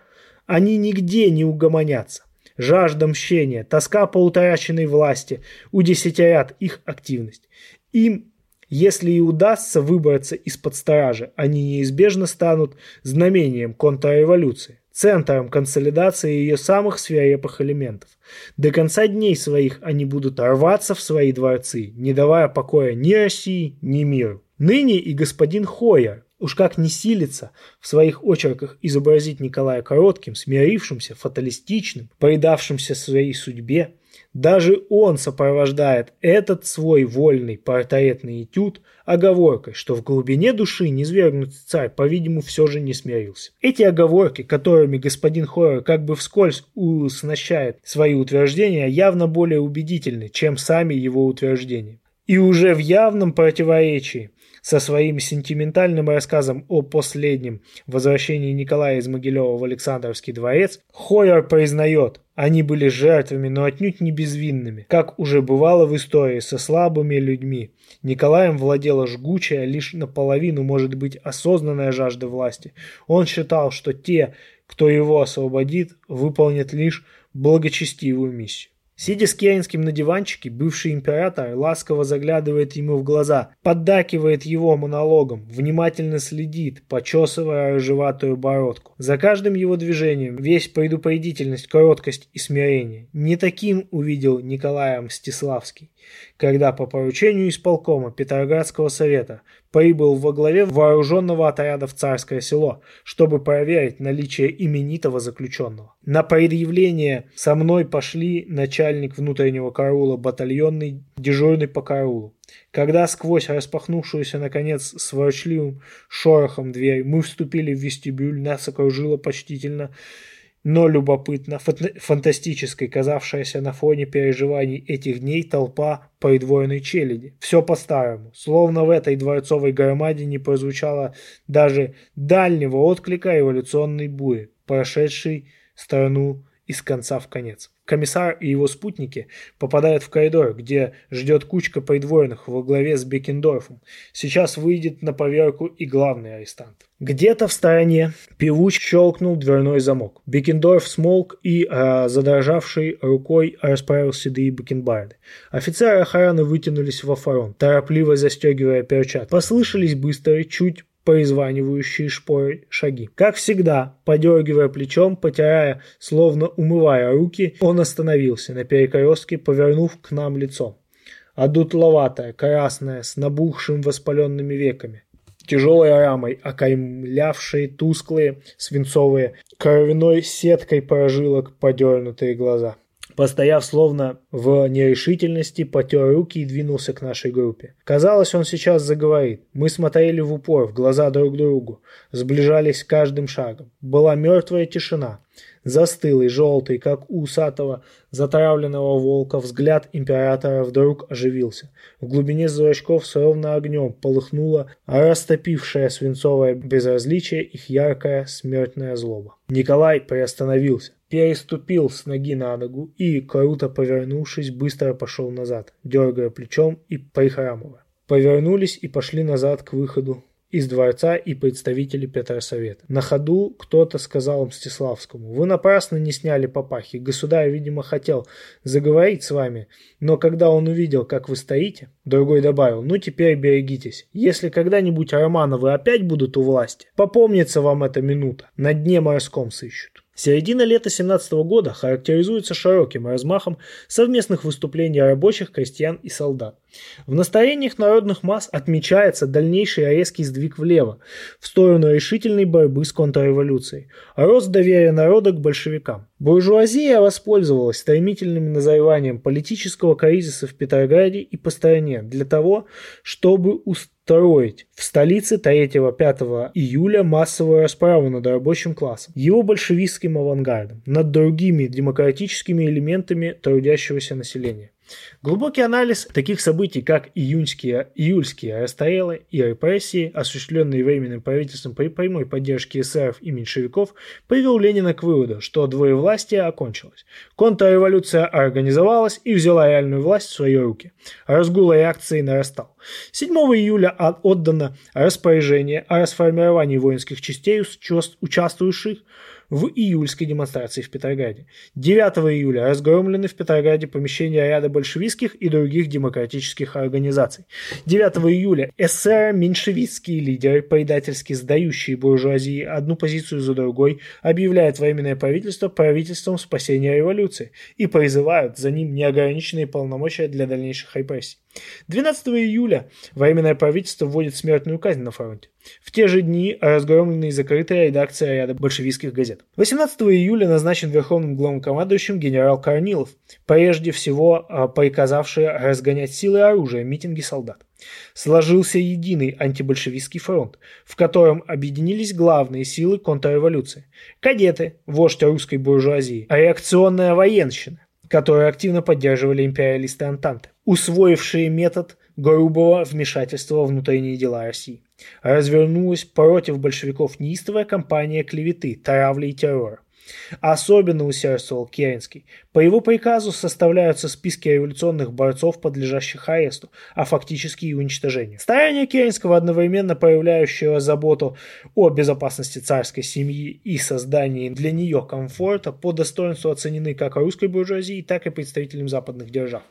Speaker 1: они нигде не угомонятся. Жажда мщения, тоска по утраченной власти удесятерят их активность. Им, если и удастся выбраться из-под стражи, они неизбежно станут знамением контрреволюции, центром консолидации ее самых свирепых элементов. До конца дней своих они будут рваться в свои дворцы, не давая покоя ни России, ни миру. Ныне и господин Хойер, уж как не силится в своих очерках изобразить Николая коротким, смирившимся, фаталистичным, предавшимся своей судьбе, даже он сопровождает этот свой вольный портретный этюд оговоркой, что в глубине души низвергнутый царь, по-видимому, все же не смирился. Эти оговорки, которыми господин Хоррор как бы вскользь уснащает свои утверждения, явно более убедительны, чем сами его утверждения. И уже в явном противоречии со своим сентиментальным рассказом о последнем возвращении Николая из Могилева в Александровский дворец, Хойер признает, они были жертвами, но отнюдь не безвинными, как уже бывало в истории со слабыми людьми. Николаем владела жгучая, лишь наполовину, может быть, осознанная жажда власти. Он считал, что те, кто его освободит, выполнят лишь благочестивую миссию. Сидя с Керенским на диванчике, бывший император ласково заглядывает ему в глаза, поддакивает его монологом, внимательно следит, почесывая рыжеватую бородку. За каждым его движением весь предупредительность, короткость и смирение. Не таким увидел Николая Мстиславский когда по поручению исполкома Петроградского совета прибыл во главе вооруженного отряда в Царское село, чтобы проверить наличие именитого заключенного. На предъявление со мной пошли начальник внутреннего караула, батальонный дежурный по караулу. Когда сквозь распахнувшуюся, наконец, с ворчливым шорохом дверь мы вступили в вестибюль, нас окружило почтительно но любопытно, фантастической, казавшаяся на фоне переживаний этих дней толпа придворной челяди. Все по-старому, словно в этой дворцовой громаде не прозвучало даже дальнего отклика эволюционной бури. прошедший страну из конца в конец. Комиссар и его спутники попадают в коридор, где ждет кучка придворных во главе с Бекендорфом. Сейчас выйдет на поверку и главный арестант. Где-то в стороне певуч щелкнул дверной замок. Бекендорф смолк и, э, задрожавшей рукой, расправил седые бакенбарды. Офицеры охраны вытянулись во фронт, торопливо застегивая перчатки. Послышались быстрые, чуть поизванивающие шпоры шаги. Как всегда, подергивая плечом, потирая, словно умывая руки, он остановился на перекрестке, повернув к нам лицо. Одутловатое, красное, с набухшим воспаленными веками. Тяжелой рамой, окаймлявшие тусклые, свинцовые, кровяной сеткой прожилок подернутые глаза. Постояв словно в нерешительности, потер руки и двинулся к нашей группе. Казалось, он сейчас заговорит. Мы смотрели в упор, в глаза друг другу, сближались каждым шагом. Была мертвая тишина. Застылый, желтый, как у усатого, затравленного волка, взгляд императора вдруг оживился. В глубине зрачков словно огнем полыхнуло растопившее свинцовое безразличие их яркая смертная злоба. Николай приостановился переступил с ноги на ногу и, круто повернувшись, быстро пошел назад, дергая плечом и прихрамывая. Повернулись и пошли назад к выходу из дворца и представители Петросовета. На ходу кто-то сказал Мстиславскому, «Вы напрасно не сняли папахи. Государь, видимо, хотел заговорить с вами, но когда он увидел, как вы стоите...» Другой добавил, «Ну, теперь берегитесь. Если когда-нибудь Романовы опять будут у власти, попомнится вам эта минута. На дне морском сыщут». Середина лета 17 года характеризуется широким размахом совместных выступлений рабочих, крестьян и солдат. В настроениях народных масс отмечается дальнейший резкий сдвиг влево, в сторону решительной борьбы с контрреволюцией, рост доверия народа к большевикам. Буржуазия воспользовалась стремительным назреванием политического кризиса в Петрограде и по стране для того, чтобы устроить в столице 3-5 июля массовую расправу над рабочим классом, его большевистским авангардом, над другими демократическими элементами трудящегося населения. Глубокий анализ таких событий, как июньские, июльские расстрелы и репрессии, осуществленные Временным правительством при прямой поддержке эсеров и меньшевиков, привел Ленина к выводу, что двоевластие окончилось. Контрреволюция организовалась и взяла реальную власть в свои руки. Разгул реакции нарастал. 7 июля отдано распоряжение о расформировании воинских частей, участвующих в июльской демонстрации в Петрограде. 9 июля разгромлены в Петрограде помещения ряда большевистских и других демократических организаций. 9 июля эсеро-меньшевистские лидеры, предательски сдающие буржуазии одну позицию за другой, объявляют временное правительство правительством спасения революции и призывают за ним неограниченные полномочия для дальнейших репрессий. 12 июля Временное правительство вводит смертную казнь на фронте. В те же дни разгромлены и закрыты редакции ряда большевистских газет. 18 июля назначен верховным главнокомандующим генерал Корнилов, прежде всего а, приказавший разгонять силы и оружия митинги солдат. Сложился единый антибольшевистский фронт, в котором объединились главные силы контрреволюции. Кадеты, вождь русской буржуазии, реакционная военщина, которую активно поддерживали империалисты Антанты, усвоившие метод грубого вмешательства во внутренние дела России. Развернулась против большевиков неистовая кампания клеветы, травли и террора. Особенно усердствовал Керенский. По его приказу составляются списки революционных борцов, подлежащих аресту, а фактически и уничтожению. Старания Керенского, одновременно проявляющего заботу о безопасности царской семьи и создании для нее комфорта, по достоинству оценены как русской буржуазией, так и представителям западных держав.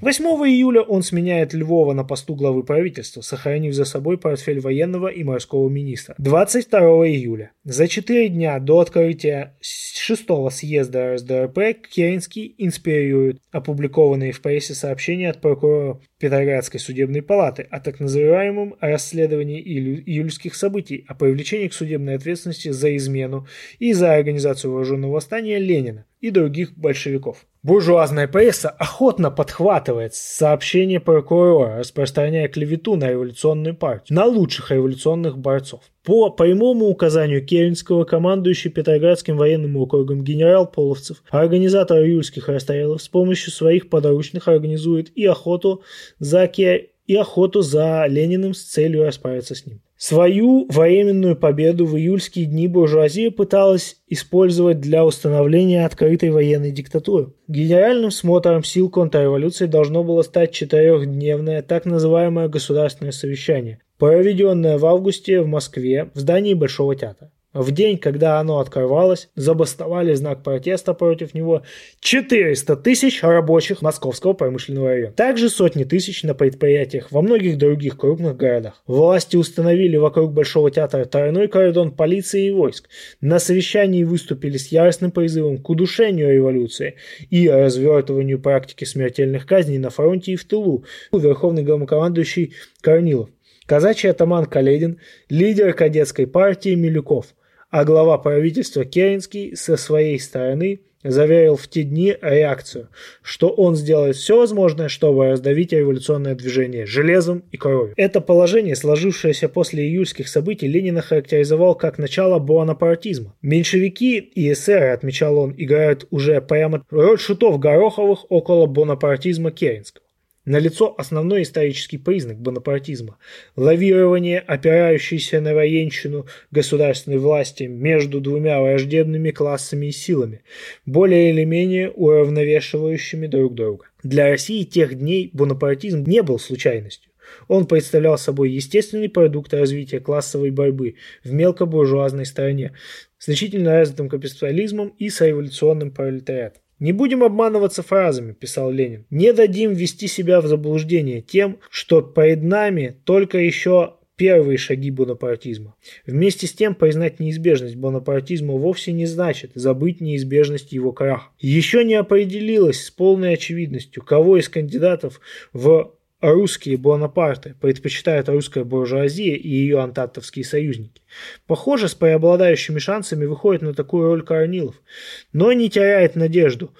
Speaker 1: 8 июля он сменяет Львова на посту главы правительства, сохранив за собой портфель военного и морского министра. 22 июля, за 4 дня до открытия шестого съезда РСДРП Керенский инспирирует опубликованные в прессе сообщения от прокурора Петроградской судебной палаты о так называемом расследовании июльских событий, о привлечении к судебной ответственности за измену и за организацию вооруженного восстания Ленина и других большевиков. Буржуазная пресса охотно подхватывает сообщения прокурора, распространяя клевету на революционную партию, на лучших революционных борцов. По прямому указанию Керенского, командующий Петроградским военным округом генерал Половцев, организатор июльских расстрелов, с помощью своих подручных организует и охоту за Ке и охоту за Лениным с целью расправиться с ним. Свою военную победу в июльские дни буржуазия пыталась использовать для установления открытой военной диктатуры. Генеральным смотром сил контрреволюции должно было стать четырехдневное так называемое государственное совещание, проведенное в августе в Москве в здании Большого театра. В день, когда оно открывалось, забастовали знак протеста против него 400 тысяч рабочих Московского промышленного района. Также сотни тысяч на предприятиях во многих других крупных городах. Власти установили вокруг Большого театра тройной кордон полиции и войск. На совещании выступили с яростным призывом к удушению революции и развертыванию практики смертельных казней на фронте и в тылу. Верховный главнокомандующий Корнилов. Казачий атаман Каледин, лидер кадетской партии Милюков – а глава правительства Керенский со своей стороны заверил в те дни реакцию, что он сделает все возможное, чтобы раздавить революционное движение железом и кровью. Это положение, сложившееся после июльских событий, Ленин охарактеризовал как начало буанапартизма. Меньшевики и эсеры, отмечал он, играют уже прямо роль шутов Гороховых около бонапартизма Керенского. Налицо основной исторический признак бонапартизма – лавирование, опирающееся на военщину государственной власти между двумя враждебными классами и силами, более или менее уравновешивающими друг друга. Для России тех дней бонапартизм не был случайностью. Он представлял собой естественный продукт развития классовой борьбы в мелкобуржуазной стране, значительно развитым капитализмом и с революционным пролетариатом. «Не будем обманываться фразами», – писал Ленин. «Не дадим ввести себя в заблуждение тем, что перед нами только еще первые шаги бонапартизма. Вместе с тем признать неизбежность бонапартизма вовсе не значит забыть неизбежность его краха. Еще не определилось с полной очевидностью, кого из кандидатов в русские Бонапарты предпочитают русская буржуазия и ее антантовские союзники. Похоже, с преобладающими шансами выходит на такую роль Корнилов, но не теряет надежду,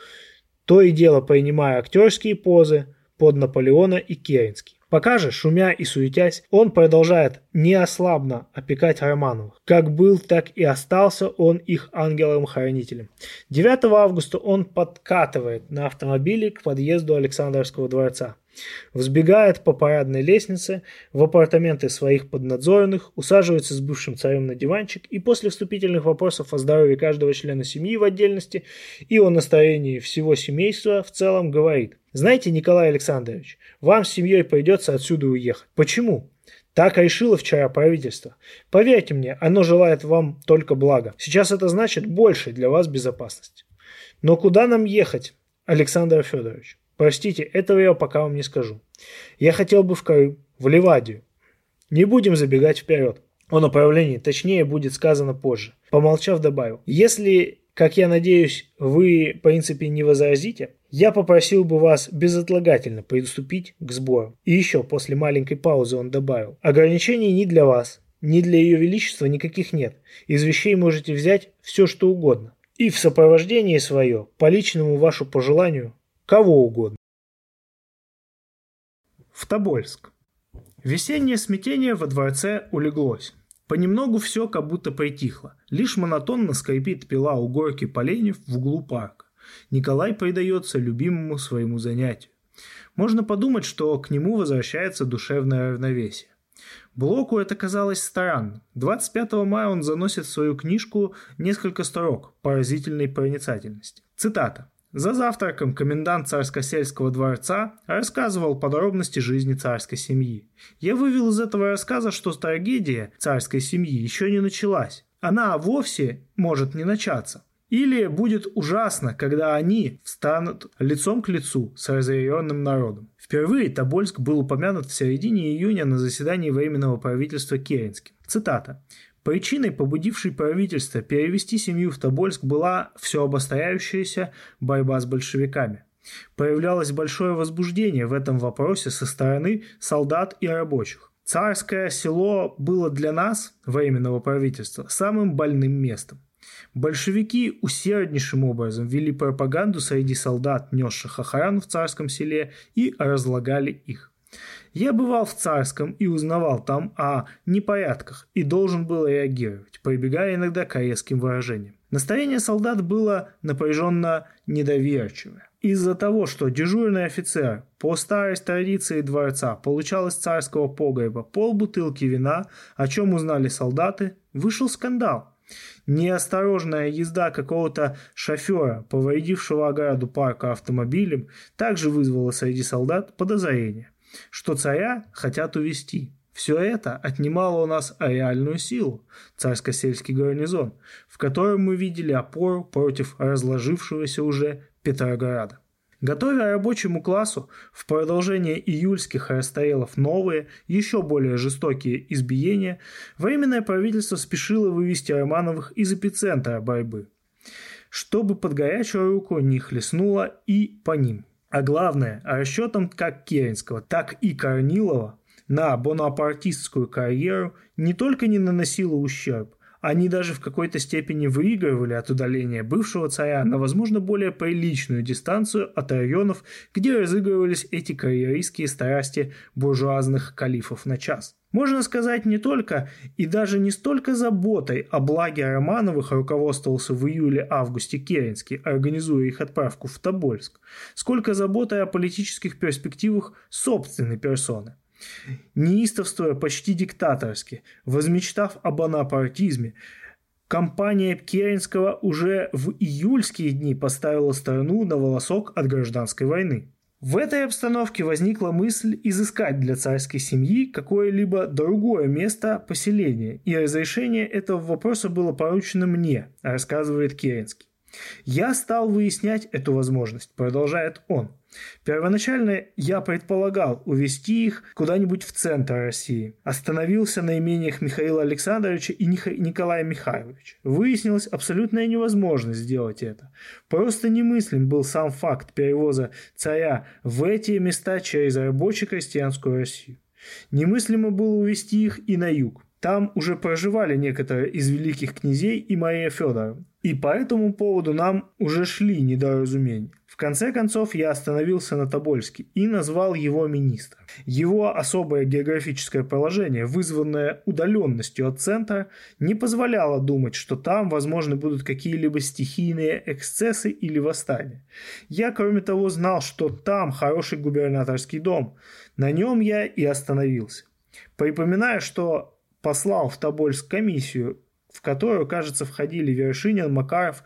Speaker 1: то и дело принимая актерские позы под Наполеона и Керенский. Пока же, шумя и суетясь, он продолжает неослабно опекать Романовых. Как был, так и остался он их ангелом-хранителем. 9 августа он подкатывает на автомобиле к подъезду Александровского дворца. Взбегает по парадной лестнице в апартаменты своих поднадзорных, усаживается с бывшим царем на диванчик и после вступительных вопросов о здоровье каждого члена семьи в отдельности и о настроении всего семейства в целом говорит. Знаете, Николай Александрович, вам с семьей придется отсюда уехать. Почему? Так решило вчера правительство. Поверьте мне, оно желает вам только блага. Сейчас это значит больше для вас безопасности. Но куда нам ехать, Александр Федорович? Простите, этого я пока вам не скажу. Я хотел бы в Крым, в Ливадию. Не будем забегать вперед. О направлении, точнее, будет сказано позже. Помолчав, добавил. Если, как я надеюсь, вы, в принципе, не возразите, я попросил бы вас безотлагательно приступить к сбору. И еще после маленькой паузы он добавил. Ограничений ни для вас, ни для ее величества никаких нет. Из вещей можете взять все, что угодно. И в сопровождении свое, по личному вашу пожеланию, кого угодно. В Тобольск. Весеннее смятение во дворце улеглось. Понемногу все как будто притихло. Лишь монотонно скрипит пила у горки поленьев в углу парка. Николай предается любимому своему занятию. Можно подумать, что к нему возвращается душевное равновесие. Блоку это казалось странным. 25 мая он заносит в свою книжку несколько строк поразительной проницательности. Цитата. За завтраком комендант царско-сельского дворца рассказывал подробности жизни царской семьи. Я вывел из этого рассказа, что трагедия царской семьи еще не началась. Она вовсе может не начаться. Или будет ужасно, когда они встанут лицом к лицу с разъяренным народом. Впервые Тобольск был упомянут в середине июня на заседании Временного правительства Керенским. Цитата. Причиной, побудившей правительство перевести семью в Тобольск, была все обостряющаяся борьба с большевиками. Появлялось большое возбуждение в этом вопросе со стороны солдат и рабочих. Царское село было для нас, временного правительства, самым больным местом. Большевики усерднейшим образом вели пропаганду среди солдат, несших охрану в царском селе, и разлагали их. Я бывал в Царском и узнавал там о непорядках и должен был реагировать, прибегая иногда к резким выражениям. Настроение солдат было напряженно недоверчивое. из-за того, что дежурный офицер по старой традиции дворца получал из царского погреба полбутылки вина, о чем узнали солдаты, вышел скандал. Неосторожная езда какого-то шофера, повредившего ограду парка автомобилем, также вызвала среди солдат подозрение, что царя хотят увести. Все это отнимало у нас реальную силу, царско-сельский гарнизон, в котором мы видели опору против разложившегося уже Петрограда. Готовя рабочему классу в продолжение июльских расстрелов новые, еще более жестокие избиения, Временное правительство спешило вывести Романовых из эпицентра борьбы, чтобы под горячую руку не хлестнуло и по ним. А главное, расчетом как Керенского, так и Корнилова на бонапартистскую карьеру не только не наносило ущерб, они даже в какой-то степени выигрывали от удаления бывшего царя на, возможно, более приличную дистанцию от районов, где разыгрывались эти карьеристские страсти буржуазных калифов на час. Можно сказать, не только и даже не столько заботой о благе Романовых руководствовался в июле-августе Керенский, организуя их отправку в Тобольск, сколько заботой о политических перспективах собственной персоны – Неистовствуя почти диктаторски, возмечтав об анапартизме, компания Керенского уже в июльские дни поставила страну на волосок от гражданской войны. В этой обстановке возникла мысль изыскать для царской семьи какое-либо другое место поселения, и разрешение этого вопроса было поручено мне, рассказывает Керенский. Я стал выяснять эту возможность, продолжает он. Первоначально я предполагал увезти их куда-нибудь в центр России. Остановился на имениях Михаила Александровича и Николая Михайловича. Выяснилась абсолютная невозможность сделать это. Просто немыслим был сам факт перевоза царя в эти места через рабоче-крестьянскую Россию. Немыслимо было увезти их и на юг. Там уже проживали некоторые из великих князей и Мария Федоровна. И по этому поводу нам уже шли недоразумения. Конце концов я остановился на Тобольске и назвал его министром. Его особое географическое положение, вызванное удаленностью от центра, не позволяло думать, что там, возможно, будут какие-либо стихийные эксцессы или восстания. Я, кроме того, знал, что там хороший губернаторский дом. На нем я и остановился. Припоминаю, что послал в Тобольск комиссию в которую, кажется, входили Вершинин, Макаров,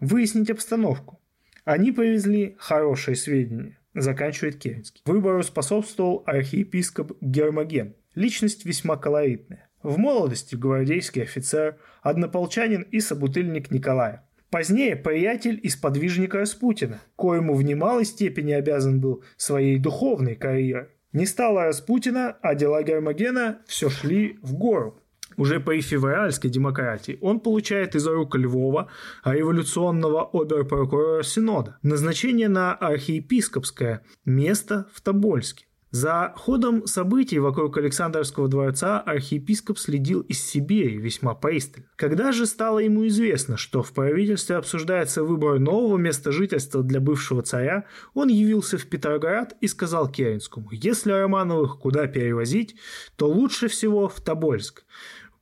Speaker 1: выяснить обстановку. Они повезли хорошие сведения, заканчивает Керенский. Выбору способствовал архиепископ Гермоген. Личность весьма колоритная. В молодости гвардейский офицер, однополчанин и собутыльник Николая. Позднее приятель и сподвижник Распутина, коему в немалой степени обязан был своей духовной карьерой. Не стало Распутина, а дела Гермогена все шли в гору уже при февральской демократии, он получает из рук Львова революционного оберпрокурора Синода назначение на архиепископское место в Тобольске. За ходом событий вокруг Александровского дворца архиепископ следил из Сибири весьма пристально. Когда же стало ему известно, что в правительстве обсуждается выбор нового места жительства для бывшего царя, он явился в Петроград и сказал Керенскому, если Романовых куда перевозить, то лучше всего в Тобольск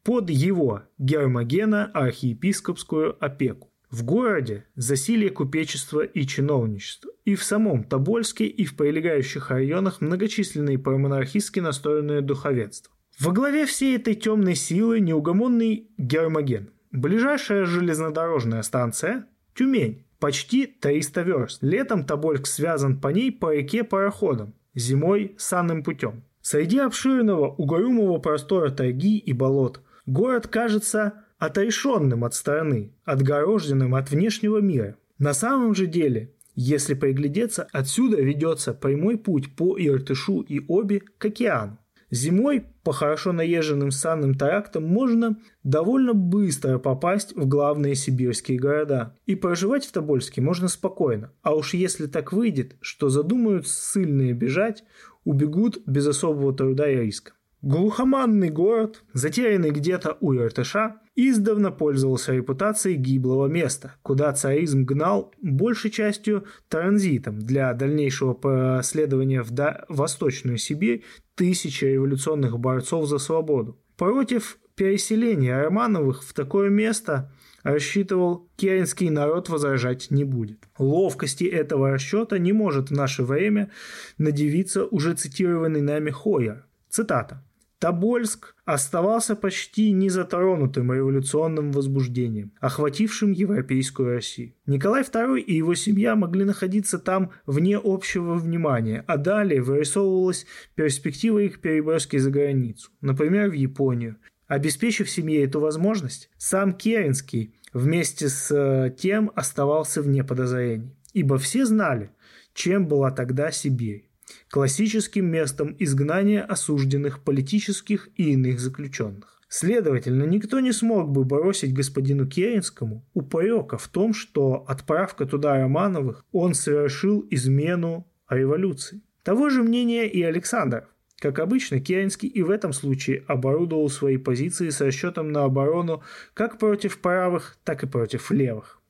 Speaker 1: под его гермогена архиепископскую опеку. В городе засилие купечества и чиновничества. И в самом Тобольске, и в прилегающих районах многочисленные промонархистски настроенные духовенства. Во главе всей этой темной силы неугомонный Гермоген. Ближайшая железнодорожная станция – Тюмень. Почти 300 верст. Летом Тобольск связан по ней по реке пароходом, зимой – санным путем. Среди обширного угрюмого простора тайги и болот – Город кажется отрешенным от страны, отгороженным от внешнего мира. На самом же деле, если приглядеться, отсюда ведется прямой путь по Иртышу и Оби к океану. Зимой по хорошо наезженным санным трактам можно довольно быстро попасть в главные сибирские города. И проживать в Тобольске можно спокойно. А уж если так выйдет, что задумают ссыльные бежать, убегут без особого труда и риска. Глухоманный город, затерянный где-то у Иртыша, издавна пользовался репутацией гиблого места, куда царизм гнал большей частью транзитом для дальнейшего проследования в Восточную Сибирь тысячи революционных борцов за свободу. Против переселение Романовых в такое место рассчитывал, керенский народ возражать не будет. Ловкости этого расчета не может в наше время надевиться уже цитированный нами Хойер. Цитата. Тобольск оставался почти незатронутым революционным возбуждением, охватившим Европейскую Россию. Николай II и его семья могли находиться там вне общего внимания, а далее вырисовывалась перспектива их переброски за границу, например, в Японию. Обеспечив семье эту возможность, сам Керенский вместе с э, тем оставался вне подозрений, ибо все знали, чем была тогда Сибирь классическим местом изгнания осужденных политических и иных заключенных. Следовательно, никто не смог бы бросить господину Керенскому упрека в том, что отправка туда Романовых он совершил измену революции. Того же мнения и Александр. Как обычно, Керенский и в этом случае оборудовал свои позиции с расчетом на оборону как против правых, так и против левых.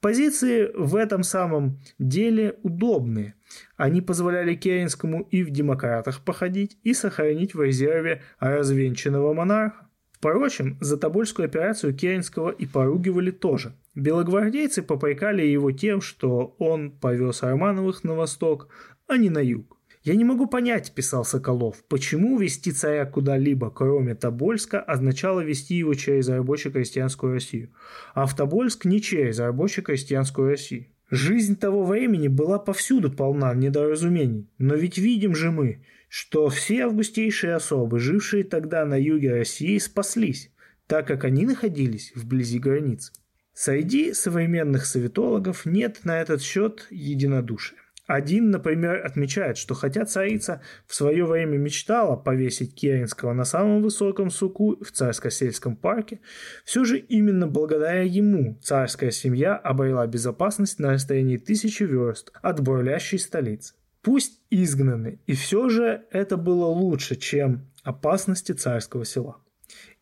Speaker 1: Позиции в этом самом деле удобные. Они позволяли Керенскому и в демократах походить, и сохранить в резерве развенчанного монарха. Впрочем, за Тобольскую операцию Керенского и поругивали тоже. Белогвардейцы попрекали его тем, что он повез Романовых на восток, а не на юг. «Я не могу понять», – писал Соколов, – «почему вести царя куда-либо, кроме Тобольска, означало вести его через рабоче-крестьянскую Россию, а в Тобольск не через рабоче-крестьянскую Россию? Жизнь того времени была повсюду полна недоразумений, но ведь видим же мы, что все августейшие особы, жившие тогда на юге России, спаслись, так как они находились вблизи границ. Среди современных советологов нет на этот счет единодушия. Один, например, отмечает, что хотя царица в свое время мечтала повесить Керенского на самом высоком суку в царско-сельском парке, все же именно благодаря ему царская семья обрела безопасность на расстоянии тысячи верст от бурлящей столицы. Пусть изгнаны, и все же это было лучше, чем опасности царского села.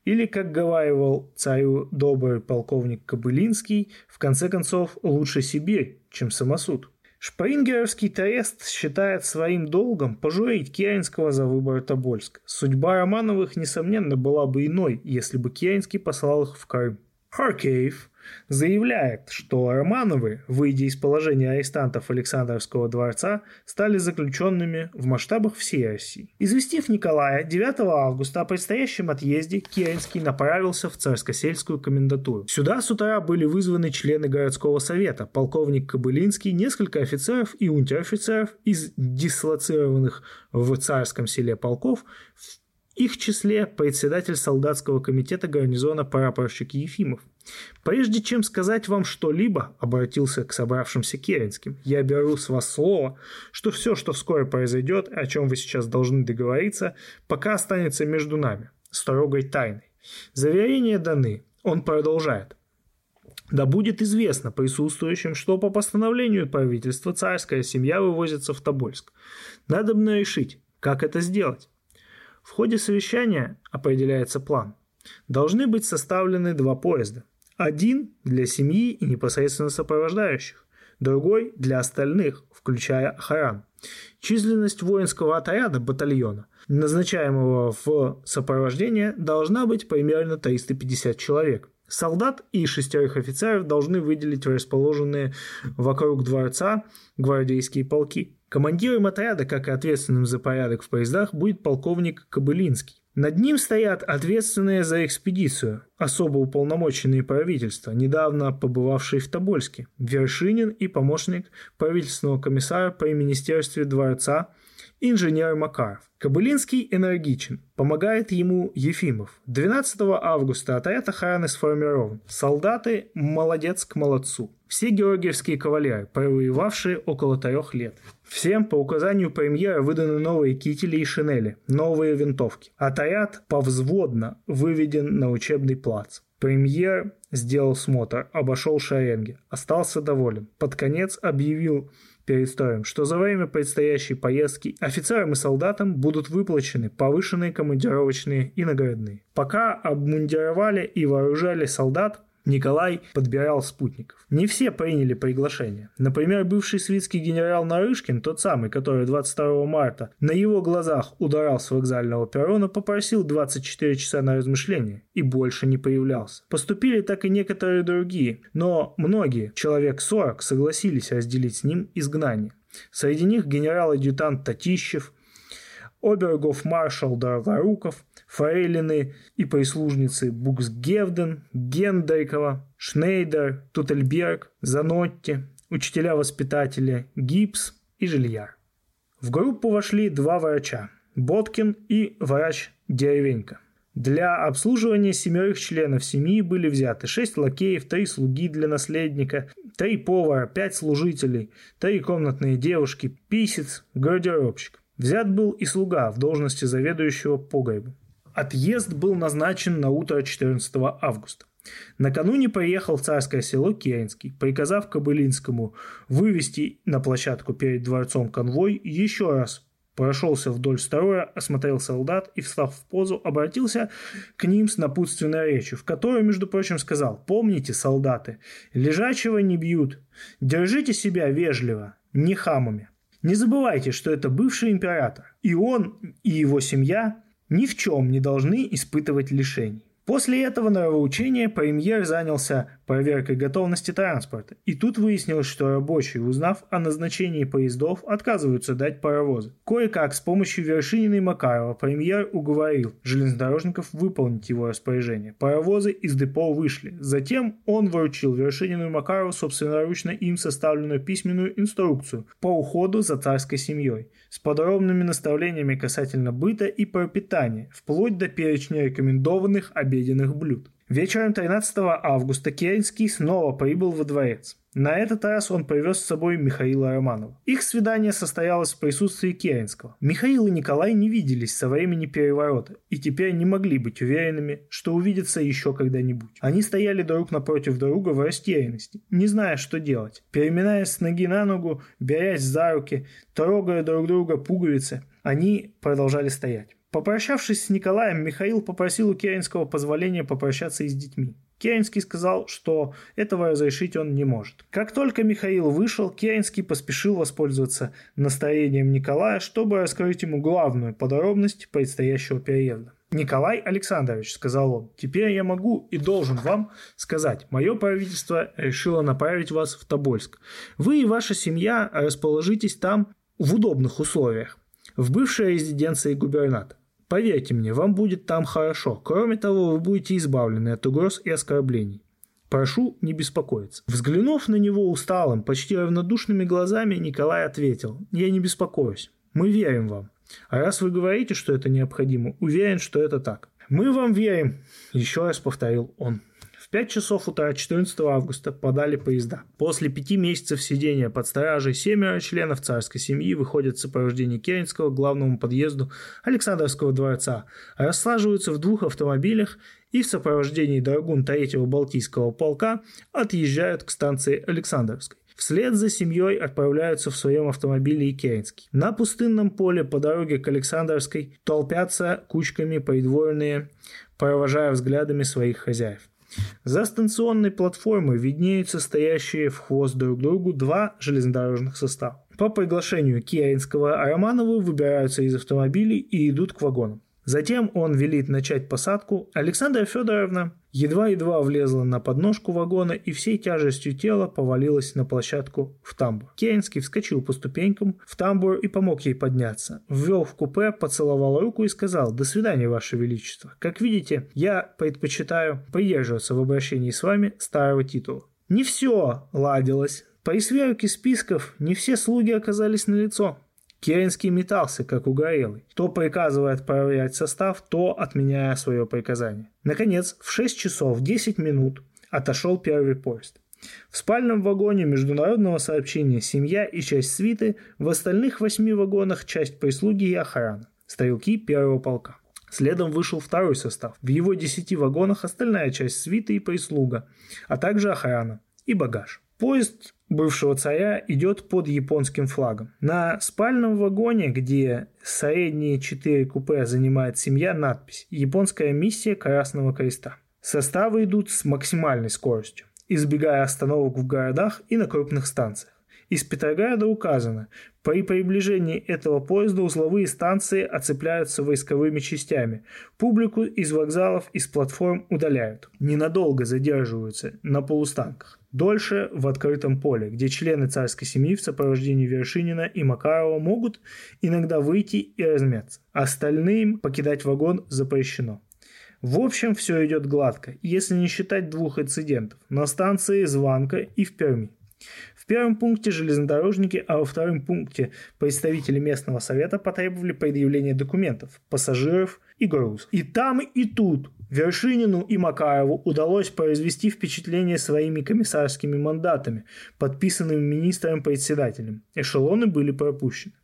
Speaker 1: Или, как говаривал царю добрый полковник Кобылинский, в конце концов, лучше Сибирь, чем самосуд. Шпрингеровский трест считает своим долгом пожурить Керенского за выбор Тобольска. Судьба Романовых, несомненно, была бы иной, если бы Керенский послал их в Крым. Харкеев заявляет, что Романовы, выйдя из положения арестантов Александровского дворца, стали заключенными в масштабах всей России. Известив Николая 9 августа о предстоящем отъезде, Керенский направился в царско-сельскую комендатуру. Сюда с утра были вызваны члены городского совета, полковник Кобылинский, несколько офицеров и унтер-офицеров из дислоцированных в царском селе полков, их числе председатель солдатского комитета гарнизона прапорщик Ефимов. «Прежде чем сказать вам что-либо», – обратился к собравшимся Керенским, – «я беру с вас слово, что все, что вскоре произойдет, о чем вы сейчас должны договориться, пока останется между нами, строгой тайной. Заверения даны». Он продолжает. Да будет известно присутствующим, что по постановлению правительства царская семья вывозится в Тобольск. Надо бы решить, как это сделать. В ходе совещания определяется план. Должны быть составлены два поезда. Один для семьи и непосредственно сопровождающих, другой для остальных, включая охрану. Численность воинского отряда батальона, назначаемого в сопровождение, должна быть примерно 350 человек. Солдат и шестерых офицеров должны выделить расположенные вокруг дворца гвардейские полки. Командиром отряда, как и ответственным за порядок в поездах, будет полковник Кобылинский. Над ним стоят ответственные за экспедицию, особо уполномоченные правительства, недавно побывавшие в Тобольске, Вершинин и помощник правительственного комиссара при Министерстве дворца инженер Макаров. Кобылинский энергичен, помогает ему Ефимов. 12 августа отряд охраны сформирован. Солдаты молодец к молодцу. Все георгиевские кавалеры, провоевавшие около трех лет. Всем по указанию премьера выданы новые кители и шинели, новые винтовки. Отряд повзводно выведен на учебный плац. Премьер сделал смотр, обошел шеренги, остался доволен. Под конец объявил перед что за время предстоящей поездки офицерам и солдатам будут выплачены повышенные командировочные и наградные. Пока обмундировали и вооружали солдат, Николай подбирал спутников. Не все приняли приглашение. Например, бывший свитский генерал Нарышкин, тот самый, который 22 марта на его глазах ударал с вокзального перрона, попросил 24 часа на размышление и больше не появлялся. Поступили так и некоторые другие, но многие, человек 40, согласились разделить с ним изгнание. Среди них генерал-адъютант Татищев, обергов-маршал Дарваруков, фрейлины и прислужницы Буксгевден, Гендайкова, Шнейдер, Тутельберг, Занотти, учителя-воспитатели Гипс и Жильяр. В группу вошли два врача – Боткин и врач Деревенька. Для обслуживания семерых членов семьи были взяты шесть лакеев, три слуги для наследника, три повара, пять служителей, три комнатные девушки, писец, гардеробщик. Взят был и слуга в должности заведующего погребом. Отъезд был назначен на утро 14 августа. Накануне поехал в царское село Керенский, приказав Кобылинскому вывести на площадку перед дворцом конвой еще раз прошелся вдоль строя, осмотрел солдат и, встав в позу, обратился к ним с напутственной речью, в которой, между прочим, сказал «Помните, солдаты, лежачего не бьют, держите себя вежливо, не хамами». Не забывайте, что это бывший император, и он, и его семья ни в чем не должны испытывать лишений. После этого нравоучения премьер занялся проверкой готовности транспорта. И тут выяснилось, что рабочие, узнав о назначении поездов, отказываются дать паровозы. Кое-как с помощью Вершинина и Макарова премьер уговорил железнодорожников выполнить его распоряжение. Паровозы из депо вышли. Затем он вручил Вершинину и Макарову собственноручно им составленную письменную инструкцию по уходу за царской семьей с подробными наставлениями касательно быта и пропитания, вплоть до перечня рекомендованных обедов обеденных блюд. Вечером 13 августа Керенский снова прибыл во дворец. На этот раз он привез с собой Михаила Романова. Их свидание состоялось в присутствии Керенского. Михаил и Николай не виделись со времени переворота и теперь не могли быть уверенными, что увидятся еще когда-нибудь. Они стояли друг напротив друга в растерянности, не зная, что делать. Переминаясь с ноги на ногу, берясь за руки, трогая друг друга пуговицы, они продолжали стоять. Попрощавшись с Николаем, Михаил попросил у Керенского позволения попрощаться и с детьми. Керенский сказал, что этого разрешить он не может. Как только Михаил вышел, Керенский поспешил воспользоваться настроением Николая, чтобы раскрыть ему главную подробность предстоящего переезда. «Николай Александрович», — сказал он, — «теперь я могу и должен вам сказать, мое правительство решило направить вас в Тобольск. Вы и ваша семья расположитесь там в удобных условиях, в бывшей резиденции губернатора. Поверьте мне, вам будет там хорошо. Кроме того, вы будете избавлены от угроз и оскорблений. Прошу не беспокоиться. Взглянув на него усталым, почти равнодушными глазами, Николай ответил, я не беспокоюсь. Мы верим вам. А раз вы говорите, что это необходимо, уверен, что это так. Мы вам верим, еще раз повторил он. 5 часов утра 14 августа подали поезда. После пяти месяцев сидения под стражей семеро членов царской семьи выходят в сопровождении Керенского к главному подъезду Александровского дворца, рассаживаются в двух автомобилях и в сопровождении драгун 3-го Балтийского полка отъезжают к станции Александровской. Вслед за семьей отправляются в своем автомобиле и Керенский. На пустынном поле по дороге к Александровской толпятся кучками придворные, провожая взглядами своих хозяев. За станционной платформой виднеются стоящие в хвост друг другу два железнодорожных состава. По приглашению Киаинского Романовы выбираются из автомобилей и идут к вагонам. Затем он велит начать посадку. Александра Федоровна едва-едва влезла на подножку вагона и всей тяжестью тела повалилась на площадку в тамбур. Керенский вскочил по ступенькам в тамбур и помог ей подняться. Ввел в купе, поцеловал руку и сказал «До свидания, Ваше Величество. Как видите, я предпочитаю придерживаться в обращении с вами старого титула». Не все ладилось. По сверке списков не все слуги оказались на лицо. Керенский метался, как угорелый, то приказывая отправлять состав, то отменяя свое приказание. Наконец, в 6 часов 10 минут отошел первый поезд. В спальном вагоне международного сообщения семья и часть свиты, в остальных восьми вагонах часть прислуги и охрана, стрелки первого полка. Следом вышел второй состав. В его десяти вагонах остальная часть свиты и прислуга, а также охрана и багаж. Поезд бывшего царя идет под японским флагом. На спальном вагоне, где средние четыре купе занимает семья, надпись «Японская миссия Красного Креста». Составы идут с максимальной скоростью, избегая остановок в городах и на крупных станциях. Из Петрограда указано, при приближении этого поезда узловые станции оцепляются войсковыми частями. Публику из вокзалов и с платформ удаляют. Ненадолго задерживаются на полустанках. Дольше в открытом поле, где члены царской семьи в сопровождении Вершинина и Макарова могут иногда выйти и размяться. Остальным покидать вагон запрещено. В общем, все идет гладко, если не считать двух инцидентов на станции Званка и в Перми. В первом пункте железнодорожники, а во втором пункте представители местного совета потребовали предъявления документов, пассажиров и груз. И там, и тут Вершинину и Макарову удалось произвести впечатление своими комиссарскими мандатами, подписанными министром-председателем. Эшелоны были пропущены.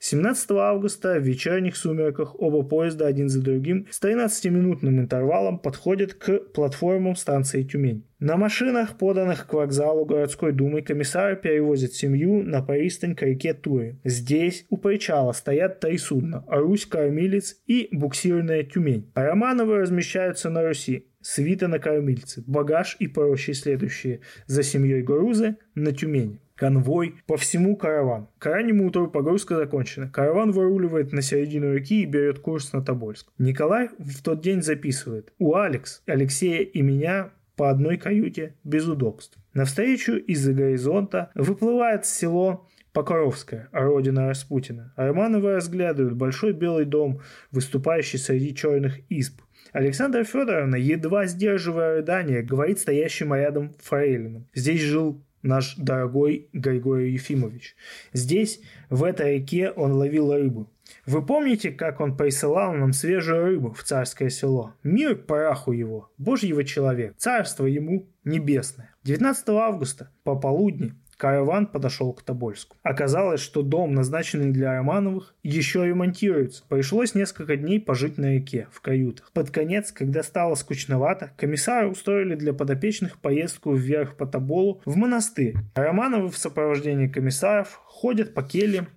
Speaker 1: 17 августа в вечерних сумерках оба поезда один за другим с 13-минутным интервалом подходят к платформам станции Тюмень. На машинах, поданных к вокзалу городской думы, комиссары перевозят семью на пристань к реке Туре. Здесь у причала стоят три судна – Русь, Кормилец и буксирная Тюмень. Романовы размещаются на Руси, свита на кормильце, багаж и прочие следующие за семьей грузы на Тюмени конвой по всему караван. К раннему утру погрузка закончена. Караван выруливает на середину реки и берет курс на Тобольск. Николай в тот день записывает. У Алекс, Алексея и меня по одной каюте без удобств. Навстречу из-за горизонта выплывает село Покровское, родина Распутина. Романовы разглядывают большой белый дом, выступающий среди черных изб. Александра Федоровна, едва сдерживая рыдание, говорит стоящим рядом фрейлином. Здесь жил наш дорогой Григорий Ефимович. Здесь, в этой реке, он ловил рыбу. Вы помните, как он присылал нам свежую рыбу в царское село? Мир праху его, божьего человека, царство ему небесное. 19 августа по полудни караван подошел к Тобольску. Оказалось, что дом, назначенный для Романовых, еще ремонтируется. Пришлось несколько дней пожить на реке, в каютах. Под конец, когда стало скучновато, комиссары устроили для подопечных поездку вверх по Тоболу в монастырь. Романовы в сопровождении комиссаров ходят по кельям,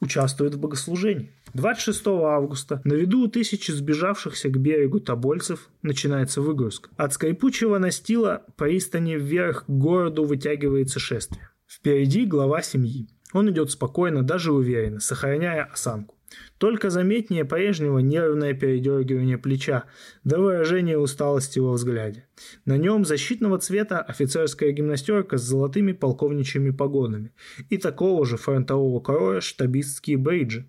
Speaker 1: участвуют в богослужении. 26 августа на виду у тысячи сбежавшихся к берегу тобольцев начинается выгрузка. От скрипучего настила пристани вверх к городу вытягивается шествие. Впереди глава семьи. Он идет спокойно, даже уверенно, сохраняя осанку. Только заметнее прежнего нервное передергивание плеча, до выражения усталости во взгляде. На нем защитного цвета офицерская гимнастерка с золотыми полковничьими погонами и такого же фронтового кроя штабистские бейджи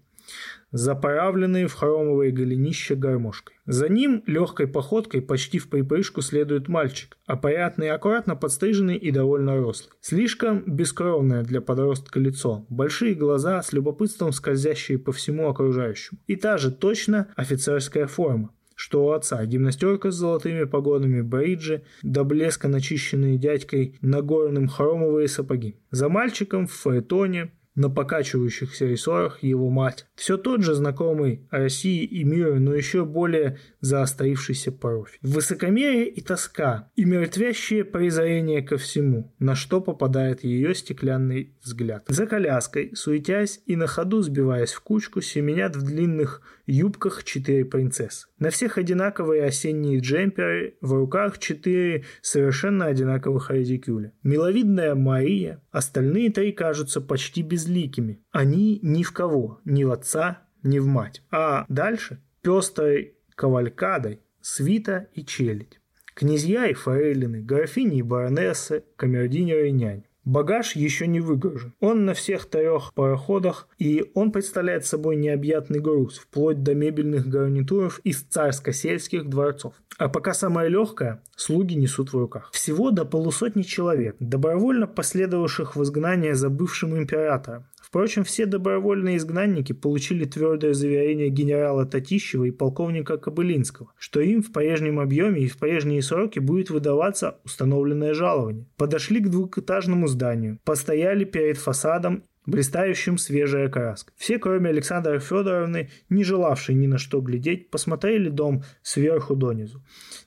Speaker 1: заправленные в хромовые голенища гармошкой. За ним легкой походкой почти в припрыжку следует мальчик, опрятный, аккуратно подстриженный и довольно рослый. Слишком бескровное для подростка лицо, большие глаза с любопытством скользящие по всему окружающему. И та же точно офицерская форма что у отца гимнастерка с золотыми погонами, бриджи, до блеска начищенные дядькой нагорным хромовые сапоги. За мальчиком в фаэтоне на покачивающихся рессорах его мать. Все тот же знакомый России и миру, но еще более заострившийся профиль. Высокомерие и тоска, и мертвящее презрение ко всему, на что попадает ее стеклянный взгляд. За коляской, суетясь и на ходу сбиваясь в кучку, семенят в длинных юбках четыре принцессы. На всех одинаковые осенние джемперы, в руках четыре совершенно одинаковых редикюля. Миловидная Мария, остальные три кажутся почти без безликими. Они ни в кого, ни в отца, ни в мать. А дальше пестрой кавалькадой свита и челядь. Князья и фрейлины, графини и баронессы, камердинеры и нянь. Багаж еще не выгружен. Он на всех трех пароходах, и он представляет собой необъятный груз, вплоть до мебельных гарнитуров из царско-сельских дворцов. А пока самое легкое, слуги несут в руках. Всего до полусотни человек, добровольно последовавших в изгнание за бывшим императором, Впрочем, все добровольные изгнанники получили твердое заверение генерала Татищева и полковника Кобылинского, что им в прежнем объеме и в прежние сроки будет выдаваться установленное жалование. Подошли к двухэтажному зданию, постояли перед фасадом блистающим свежая краска. Все, кроме Александры Федоровны, не желавшей ни на что глядеть, посмотрели дом сверху донизу.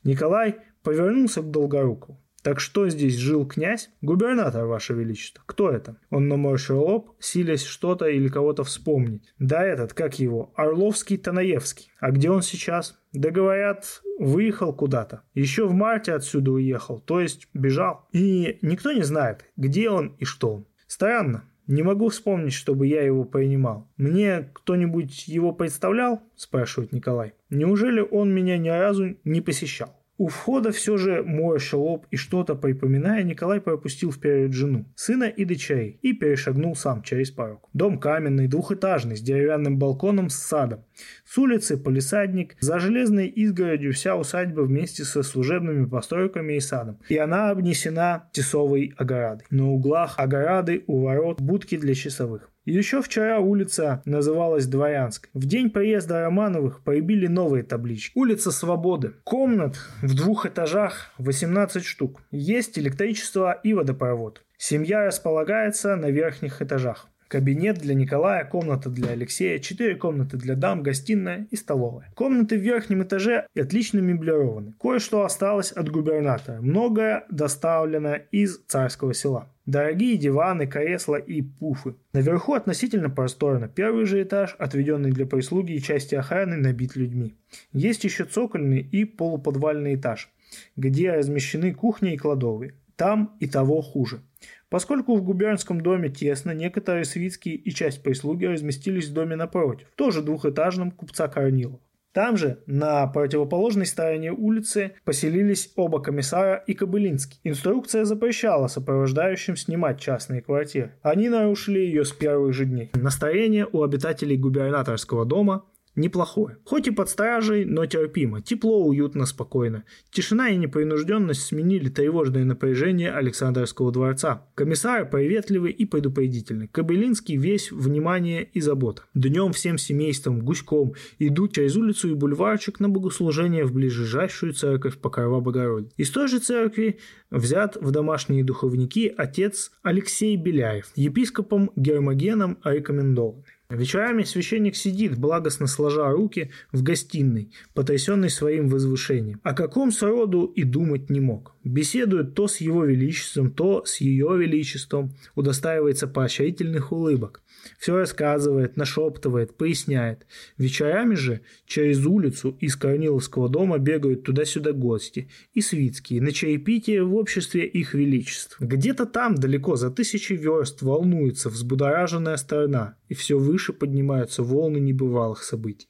Speaker 1: Николай повернулся к Долгорукову. Так что здесь жил князь? Губернатор, ваше величество. Кто это? Он наморщил лоб, силясь что-то или кого-то вспомнить. Да этот, как его, Орловский-Танаевский. А где он сейчас? Да говорят, выехал куда-то. Еще в марте отсюда уехал, то есть бежал. И никто не знает, где он и что он. Странно. Не могу вспомнить, чтобы я его принимал. Мне кто-нибудь его представлял? Спрашивает Николай. Неужели он меня ни разу не посещал? У входа все же морщил лоб и что-то припоминая, Николай пропустил вперед жену, сына и дочерей и перешагнул сам через порог. Дом каменный, двухэтажный, с деревянным балконом с садом. С улицы полисадник, за железной изгородью вся усадьба вместе со служебными постройками и садом. И она обнесена тесовой огородой. На углах огорады у ворот будки для часовых. Еще вчера улица называлась Дворянской. В день приезда Романовых появили новые таблички. Улица Свободы. Комнат в двух этажах 18 штук. Есть электричество и водопровод. Семья располагается на верхних этажах. Кабинет для Николая, комната для Алексея, четыре комнаты для дам, гостиная и столовая. Комнаты в верхнем этаже отлично меблированы. Кое-что осталось от губернатора. Многое доставлено из царского села. Дорогие диваны, кресла и пуфы. Наверху относительно просторно. Первый же этаж, отведенный для прислуги и части охраны, набит людьми. Есть еще цокольный и полуподвальный этаж, где размещены кухня и кладовые. Там и того хуже. Поскольку в губернском доме тесно, некоторые свитские и часть прислуги разместились в доме напротив, тоже двухэтажном купца Корнилова. Там же, на противоположной стороне улицы, поселились оба комиссара и Кобылинский. Инструкция запрещала сопровождающим снимать частные квартиры. Они нарушили ее с первых же дней. Настроение у обитателей губернаторского дома неплохое. Хоть и под стражей, но терпимо. Тепло, уютно, спокойно. Тишина и непринужденность сменили тревожное напряжение Александровского дворца. Комиссар приветливый и предупредительный. Кобылинский весь внимание и забота. Днем всем семейством, гуськом, идут через улицу и бульварчик на богослужение в ближайшую церковь Покрова Богородицы. Из той же церкви взят в домашние духовники отец Алексей Беляев, епископом Гермогеном рекомендованный. Вечерами священник сидит, благостно сложа руки, в гостиной, потрясенный своим возвышением. О каком сроду и думать не мог. Беседует то с его величеством, то с ее величеством, удостаивается поощрительных улыбок. Все рассказывает, нашептывает, поясняет. Вечерами же через улицу из Корниловского дома бегают туда-сюда гости и свитские на чаепитие в обществе их величеств. Где-то там, далеко, за тысячи верст, волнуется взбудораженная страна, и все выше поднимаются волны небывалых событий.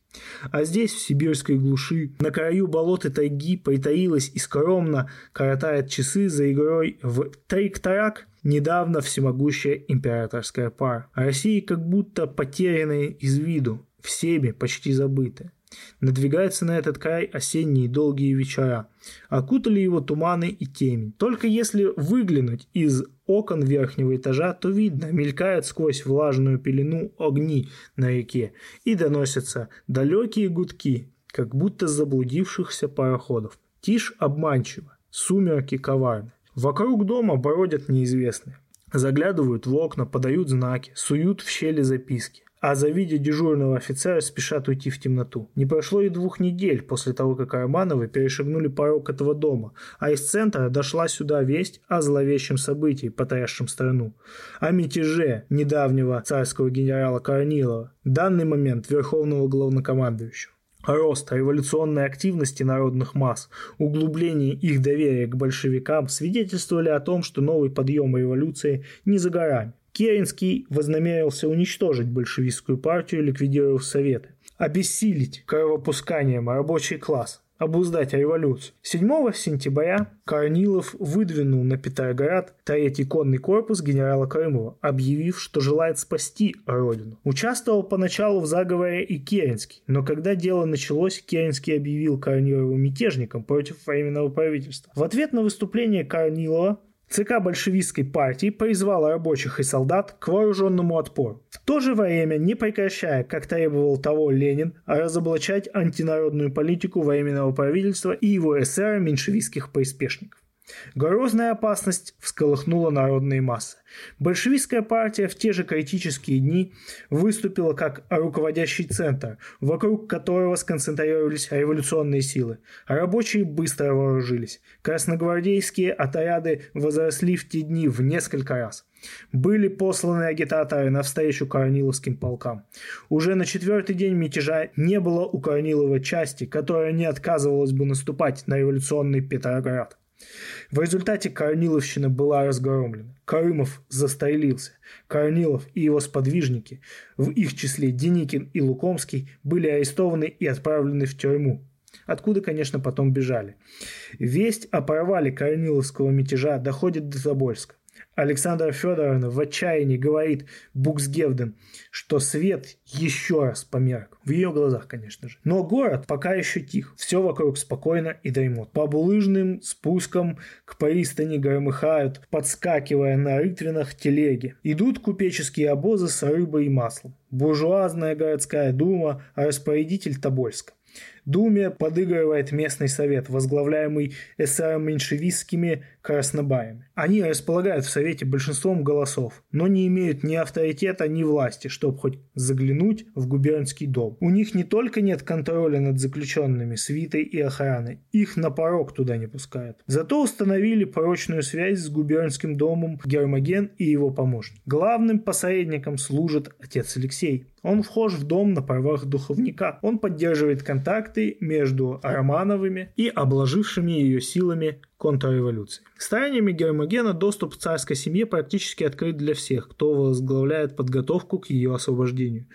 Speaker 1: А здесь, в сибирской глуши, на краю болот и тайги, притаилась и скромно коротает часы за игрой в трик-тарак недавно всемогущая императорская пара. А Россия как будто потерянная из виду, всеми почти забытая. Надвигаются на этот край осенние долгие вечера. Окутали его туманы и темень. Только если выглянуть из окон верхнего этажа, то видно, мелькают сквозь влажную пелену огни на реке и доносятся далекие гудки, как будто заблудившихся пароходов. Тишь обманчива, сумерки коварны. Вокруг дома бродят неизвестные. Заглядывают в окна, подают знаки, суют в щели записки а завидя дежурного офицера, спешат уйти в темноту. Не прошло и двух недель после того, как Романовы перешагнули порог этого дома, а из центра дошла сюда весть о зловещем событии, потрясшем страну, о мятеже недавнего царского генерала Корнилова, данный момент верховного главнокомандующего. Рост революционной активности народных масс, углубление их доверия к большевикам свидетельствовали о том, что новый подъем революции не за горами. Керенский вознамерился уничтожить большевистскую партию, ликвидировав Советы, обессилить кровопусканием рабочий класс, обуздать революцию. 7 сентября Корнилов выдвинул на Петроград третий конный корпус генерала Крымова, объявив, что желает спасти родину. Участвовал поначалу в заговоре и Керенский, но когда дело началось, Керенский объявил Корнилова мятежником против временного правительства. В ответ на выступление Корнилова ЦК большевистской партии призвала рабочих и солдат к вооруженному отпору. В то же время, не прекращая, как требовал того Ленин, разоблачать антинародную политику временного правительства и его эсера меньшевистских приспешников. Грозная опасность всколыхнула народные массы. Большевистская партия в те же критические дни выступила как руководящий центр, вокруг которого сконцентрировались революционные силы. Рабочие быстро вооружились. Красногвардейские отряды возросли в те дни в несколько раз. Были посланы агитаторы навстречу Корниловским полкам. Уже на четвертый день мятежа не было у Корнилова части, которая не отказывалась бы наступать на революционный Петроград. В результате Корниловщина была разгромлена. Карымов застрелился. Корнилов и его сподвижники, в их числе Деникин и Лукомский, были арестованы и отправлены в тюрьму, откуда, конечно, потом бежали. Весть о провале Корниловского мятежа доходит до Тобольска. Александра Федоровна в отчаянии говорит Буксгевден, что свет еще раз померк. В ее глазах, конечно же. Но город пока еще тих. Все вокруг спокойно и дремут. По булыжным спускам к пристани громыхают, подскакивая на рытвинах телеги. Идут купеческие обозы с рыбой и маслом. Буржуазная городская дума, распорядитель Тобольска. Думе подыгрывает местный совет, возглавляемый эсеро-меньшевистскими краснобаями. Они располагают в совете большинством голосов, но не имеют ни авторитета, ни власти, чтобы хоть заглянуть в губернский дом. У них не только нет контроля над заключенными, свитой и охраной, их на порог туда не пускают. Зато установили прочную связь с губернским домом Гермоген и его помощник. Главным посредником служит отец Алексей. Он вхож в дом на правах духовника. Он поддерживает контакты между Романовыми и обложившими ее силами контрреволюции. Стараниями Гермогена доступ к царской семье практически открыт для всех, кто возглавляет подготовку к ее освобождению.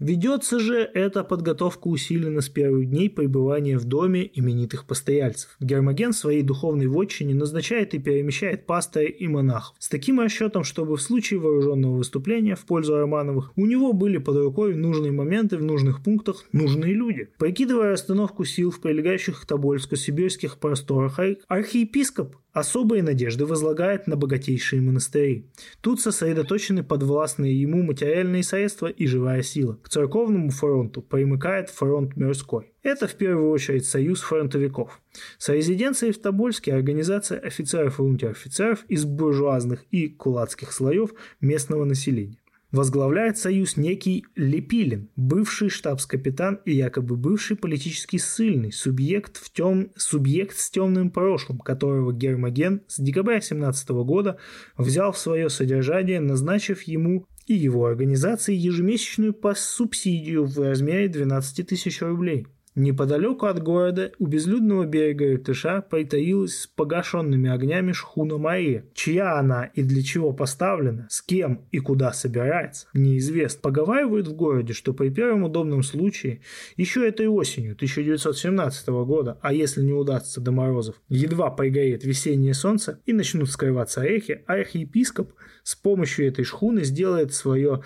Speaker 1: Ведется же эта подготовка усиленно с первых дней пребывания в доме именитых постояльцев. Гермоген в своей духовной вотчине назначает и перемещает пастыря и монахов. С таким расчетом, чтобы в случае вооруженного выступления в пользу Романовых у него были под рукой в нужные моменты, в нужных пунктах нужные люди. Прикидывая расстановку сил в прилегающих к Тобольску сибирских просторах, архиепископ Епископ особые надежды возлагает на богатейшие монастыри. Тут сосредоточены подвластные ему материальные средства и живая сила. К церковному фронту примыкает фронт мирской. Это в первую очередь союз фронтовиков. С резиденцией в Тобольске организация офицеров и унтер-офицеров из буржуазных и кулацких слоев местного населения возглавляет союз некий Лепилин, бывший штабс-капитан и якобы бывший политический ссыльный, субъект, в тем, субъект с темным прошлым, которого Гермоген с декабря 17 года взял в свое содержание, назначив ему и его организации ежемесячную по субсидию в размере 12 тысяч рублей – Неподалеку от города у безлюдного берега Иртыша притаилась с погашенными огнями шхуна Мария. Чья она и для чего поставлена, с кем и куда собирается, неизвестно. Поговаривают в городе, что при первом удобном случае, еще этой осенью 1917 года, а если не удастся до морозов, едва пригорит весеннее солнце и начнут скрываться орехи, архиепископ с помощью этой шхуны сделает свое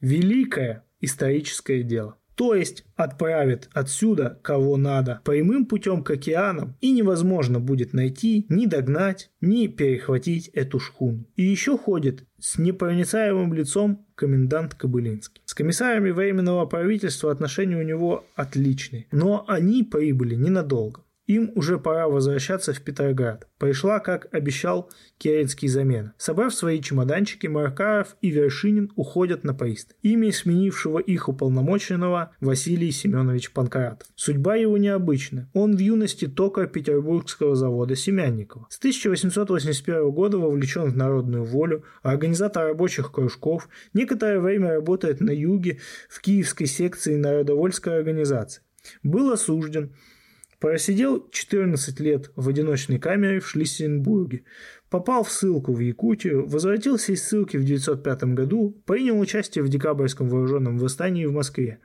Speaker 1: великое историческое дело то есть отправит отсюда кого надо прямым путем к океанам, и невозможно будет найти, ни догнать, ни перехватить эту шхуну. И еще ходит с непроницаемым лицом комендант Кобылинский. С комиссарами Временного правительства отношения у него отличные, но они прибыли ненадолго. Им уже пора возвращаться в Петроград. Пришла, как обещал, Керенский замена. Собрав свои чемоданчики, Маркаров и Вершинин уходят на поезд. Имя сменившего их уполномоченного Василий Семенович Панкратов. Судьба его необычна. Он в юности токарь Петербургского завода Семянникова. С 1881 года вовлечен в народную волю, организатор рабочих кружков, некоторое время работает на юге в киевской секции народовольской организации. Был осужден, Просидел 14 лет в одиночной камере в Шлиссенбурге, попал в ссылку в Якутию, возвратился из ссылки в 1905 году, принял участие в декабрьском вооруженном восстании в Москве.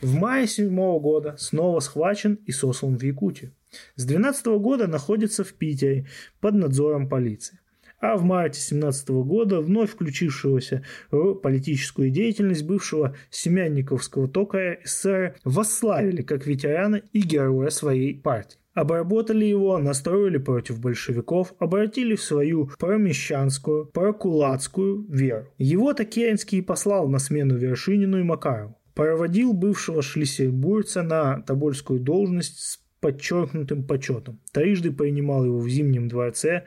Speaker 1: В мае 7 года снова схвачен и сослан в Якутию. С 12 года находится в Питере под надзором полиции а в марте 17 года вновь включившегося в политическую деятельность бывшего семянниковского тока СССР восславили как ветерана и героя своей партии. Обработали его, настроили против большевиков, обратили в свою промещанскую, прокулацкую веру. Его-то Керенский послал на смену Вершинину и Макарову проводил бывшего шлиссельбургца на тобольскую должность с подчеркнутым почетом. Трижды принимал его в Зимнем дворце,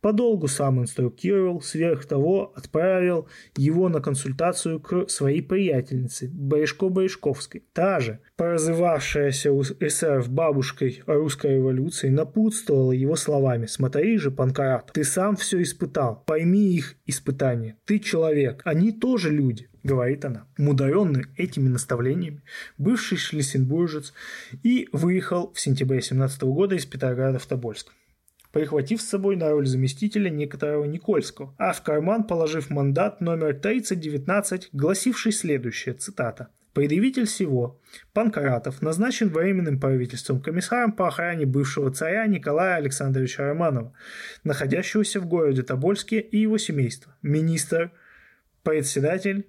Speaker 1: подолгу сам инструктировал, сверх того отправил его на консультацию к своей приятельнице Бережко-Бережковской. Та же, прозывавшаяся у эсеров бабушкой русской революции, напутствовала его словами «Смотри же, Панкарат, ты сам все испытал, пойми их испытания, ты человек, они тоже люди» говорит она. Мудренный этими наставлениями, бывший шлиссенбуржец и выехал в сентябре 17 года из Петрограда в Тобольск прихватив с собой на роль заместителя некоторого Никольского, а в карман положив мандат номер 3019, гласивший следующее, цитата. Предъявитель всего, Панкратов, назначен временным правительством комиссаром по охране бывшего царя Николая Александровича Романова, находящегося в городе Тобольске и его семейства. Министр, председатель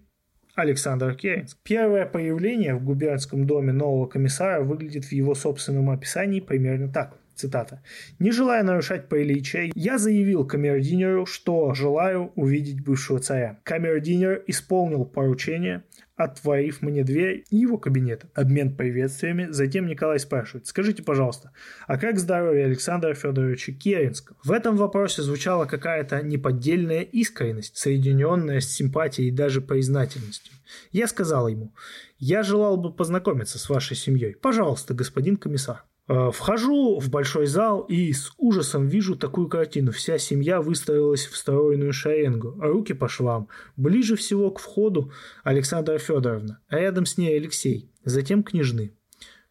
Speaker 1: Александр Керенск. Первое появление в губернском доме нового комиссара выглядит в его собственном описании примерно так. Цитата. «Не желая нарушать приличия, я заявил камердинеру, что желаю увидеть бывшего царя. Камердинер исполнил поручение, отворив мне дверь его кабинета. Обмен приветствиями. Затем Николай спрашивает, скажите, пожалуйста, а как здоровье Александра Федоровича Керенского? В этом вопросе звучала какая-то неподдельная искренность, соединенная с симпатией и даже признательностью. Я сказал ему, я желал бы познакомиться с вашей семьей. Пожалуйста, господин комиссар. Э, вхожу в большой зал и с ужасом вижу такую картину. Вся семья выстроилась в стройную шеренгу, руки по швам. Ближе всего к входу Александра Федоровна, а рядом с ней Алексей, затем княжны.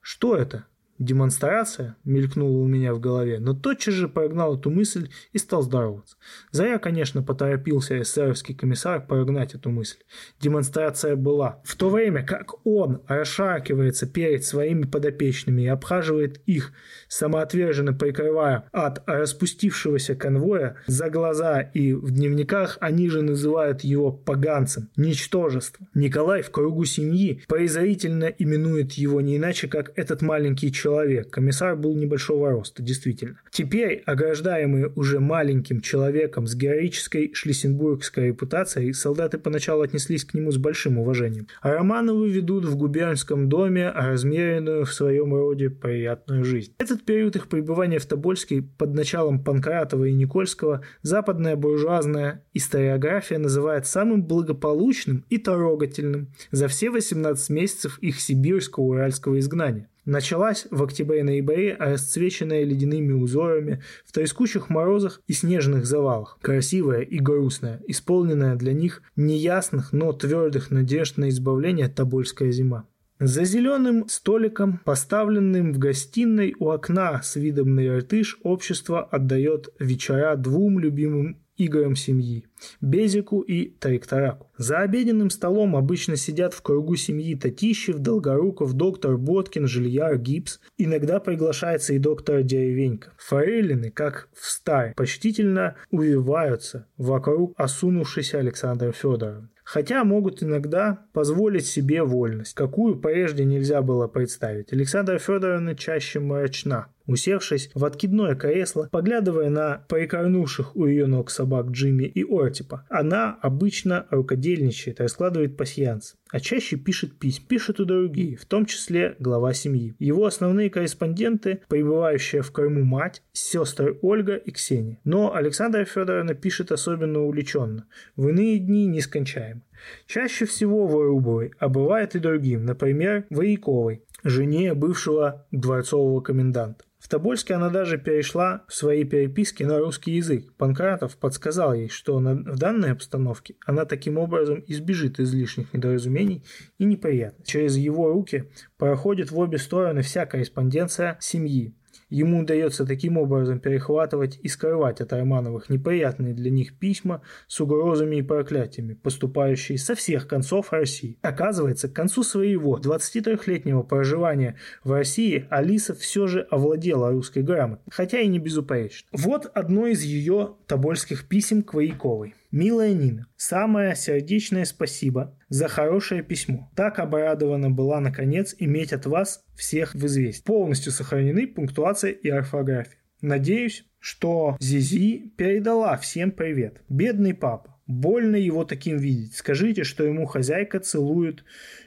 Speaker 1: Что это? Демонстрация мелькнула у меня в голове, но тотчас же прогнал эту мысль и стал здороваться. Зря, конечно, поторопился эсеровский комиссар прогнать эту мысль. Демонстрация была. В то время как он расшаркивается перед своими подопечными и обхаживает их, самоотверженно прикрывая от распустившегося конвоя за глаза и в дневниках они же называют его поганцем, ничтожество. Николай в кругу семьи презрительно именует его не иначе, как этот маленький человек человек. Комиссар был небольшого роста, действительно. Теперь, ограждаемый уже маленьким человеком с героической шлиссенбургской репутацией, солдаты поначалу отнеслись к нему с большим уважением. А Романовы ведут в губернском доме размеренную в своем роде приятную жизнь. Этот период их пребывания в Тобольске под началом Панкратова и Никольского западная буржуазная историография называет самым благополучным и трогательным за все 18 месяцев их сибирского уральского изгнания началась в октябре-ноябре, расцвеченная ледяными узорами, в трескучих морозах и снежных завалах, красивая и грустная, исполненная для них неясных, но твердых надежд на избавление Тобольская зима. За зеленым столиком, поставленным в гостиной у окна с видом на Иртыш, общество отдает вечера двум любимым играм семьи – Безику и Таректараку. За обеденным столом обычно сидят в кругу семьи Татищев, Долгоруков, доктор Боткин, Жильяр, Гипс. Иногда приглашается и доктор Деревенька. Форелины, как в старе, почтительно увиваются вокруг осунувшейся Александра Федоровны хотя могут иногда позволить себе вольность, какую прежде нельзя было представить. Александра Федоровна чаще мрачна, усевшись в откидное кресло, поглядывая на прикорнувших у ее ног собак Джимми и Ортипа. Она обычно рукодельничает, раскладывает пасьянцы, а чаще пишет письма. Пишет и другие, в том числе глава семьи. Его основные корреспонденты, пребывающая в Крыму мать, сестры Ольга и Ксения. Но Александра Федоровна пишет особенно увлеченно. В иные дни нескончаемо. Чаще всего Вырубовой, а бывает и другим, например, Вояковой, жене бывшего дворцового коменданта. В Тобольске она даже перешла в своей переписке на русский язык. Панкратов подсказал ей, что в данной обстановке она таким образом избежит излишних недоразумений и неприятностей. Через его руки проходит в обе стороны вся корреспонденция семьи, Ему удается таким образом перехватывать и скрывать от Романовых неприятные для них письма с угрозами и проклятиями, поступающие со всех концов России. Оказывается, к концу своего 23-летнего проживания в России Алиса все же овладела русской грамотой, хотя и не безупречно. Вот одно из ее тобольских писем к Вояковой. «Милая Нина, самое сердечное спасибо за хорошее письмо. Так обрадована была, наконец, иметь от вас всех в известии. Полностью сохранены пунктуация и орфография. Надеюсь, что Зизи передала всем привет. Бедный папа. Больно его таким видеть. Скажите, что ему хозяйка целует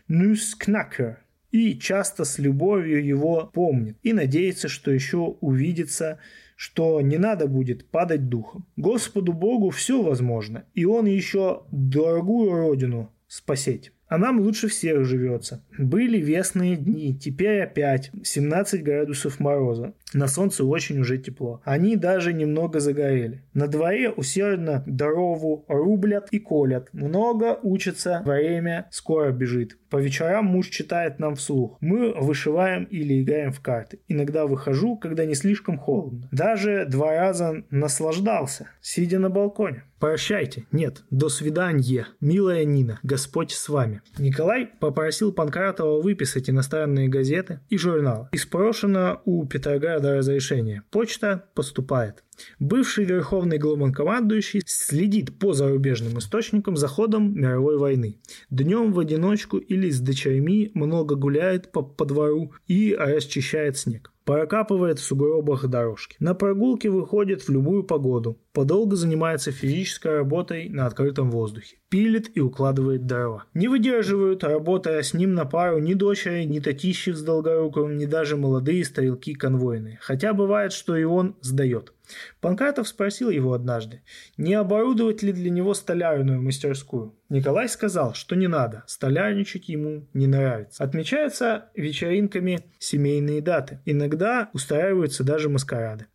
Speaker 1: Нюскнакер и часто с любовью его помнит и надеется, что еще увидится, что не надо будет падать духом. Господу Богу все возможно, и Он еще дорогую родину спасеть. А нам лучше всех живется. Были весные дни, теперь опять 17 градусов мороза. На солнце очень уже тепло. Они даже немного загорели. На дворе усердно дорогу рублят и колят. Много учатся, время скоро бежит. По вечерам муж читает нам вслух. Мы вышиваем или играем в карты. Иногда выхожу, когда не слишком холодно. Даже два раза наслаждался, сидя на балконе. Прощайте. Нет, до свидания, милая Нина. Господь с вами. Николай попросил Панкратова выписать иностранные газеты и журналы. И спрошено у Петрограда разрешение. Почта поступает. Бывший верховный главнокомандующий следит по зарубежным источникам за ходом мировой войны. Днем в одиночку или с дочерьми много гуляет по, по двору и расчищает снег. Прокапывает в сугробах дорожки. На прогулке выходит в любую погоду. Подолго занимается физической работой на открытом воздухе. Пилит и укладывает дрова. Не выдерживают, работая с ним на пару ни дочери, ни Татищев с Долгоруковым, ни даже молодые стрелки конвойные. Хотя бывает, что и он сдает. Панкратов спросил его однажды, не оборудовать ли для него столярную мастерскую. Николай сказал, что не надо, столярничать ему не нравится. Отмечаются вечеринками семейные даты. Иногда устраиваются даже маскарады.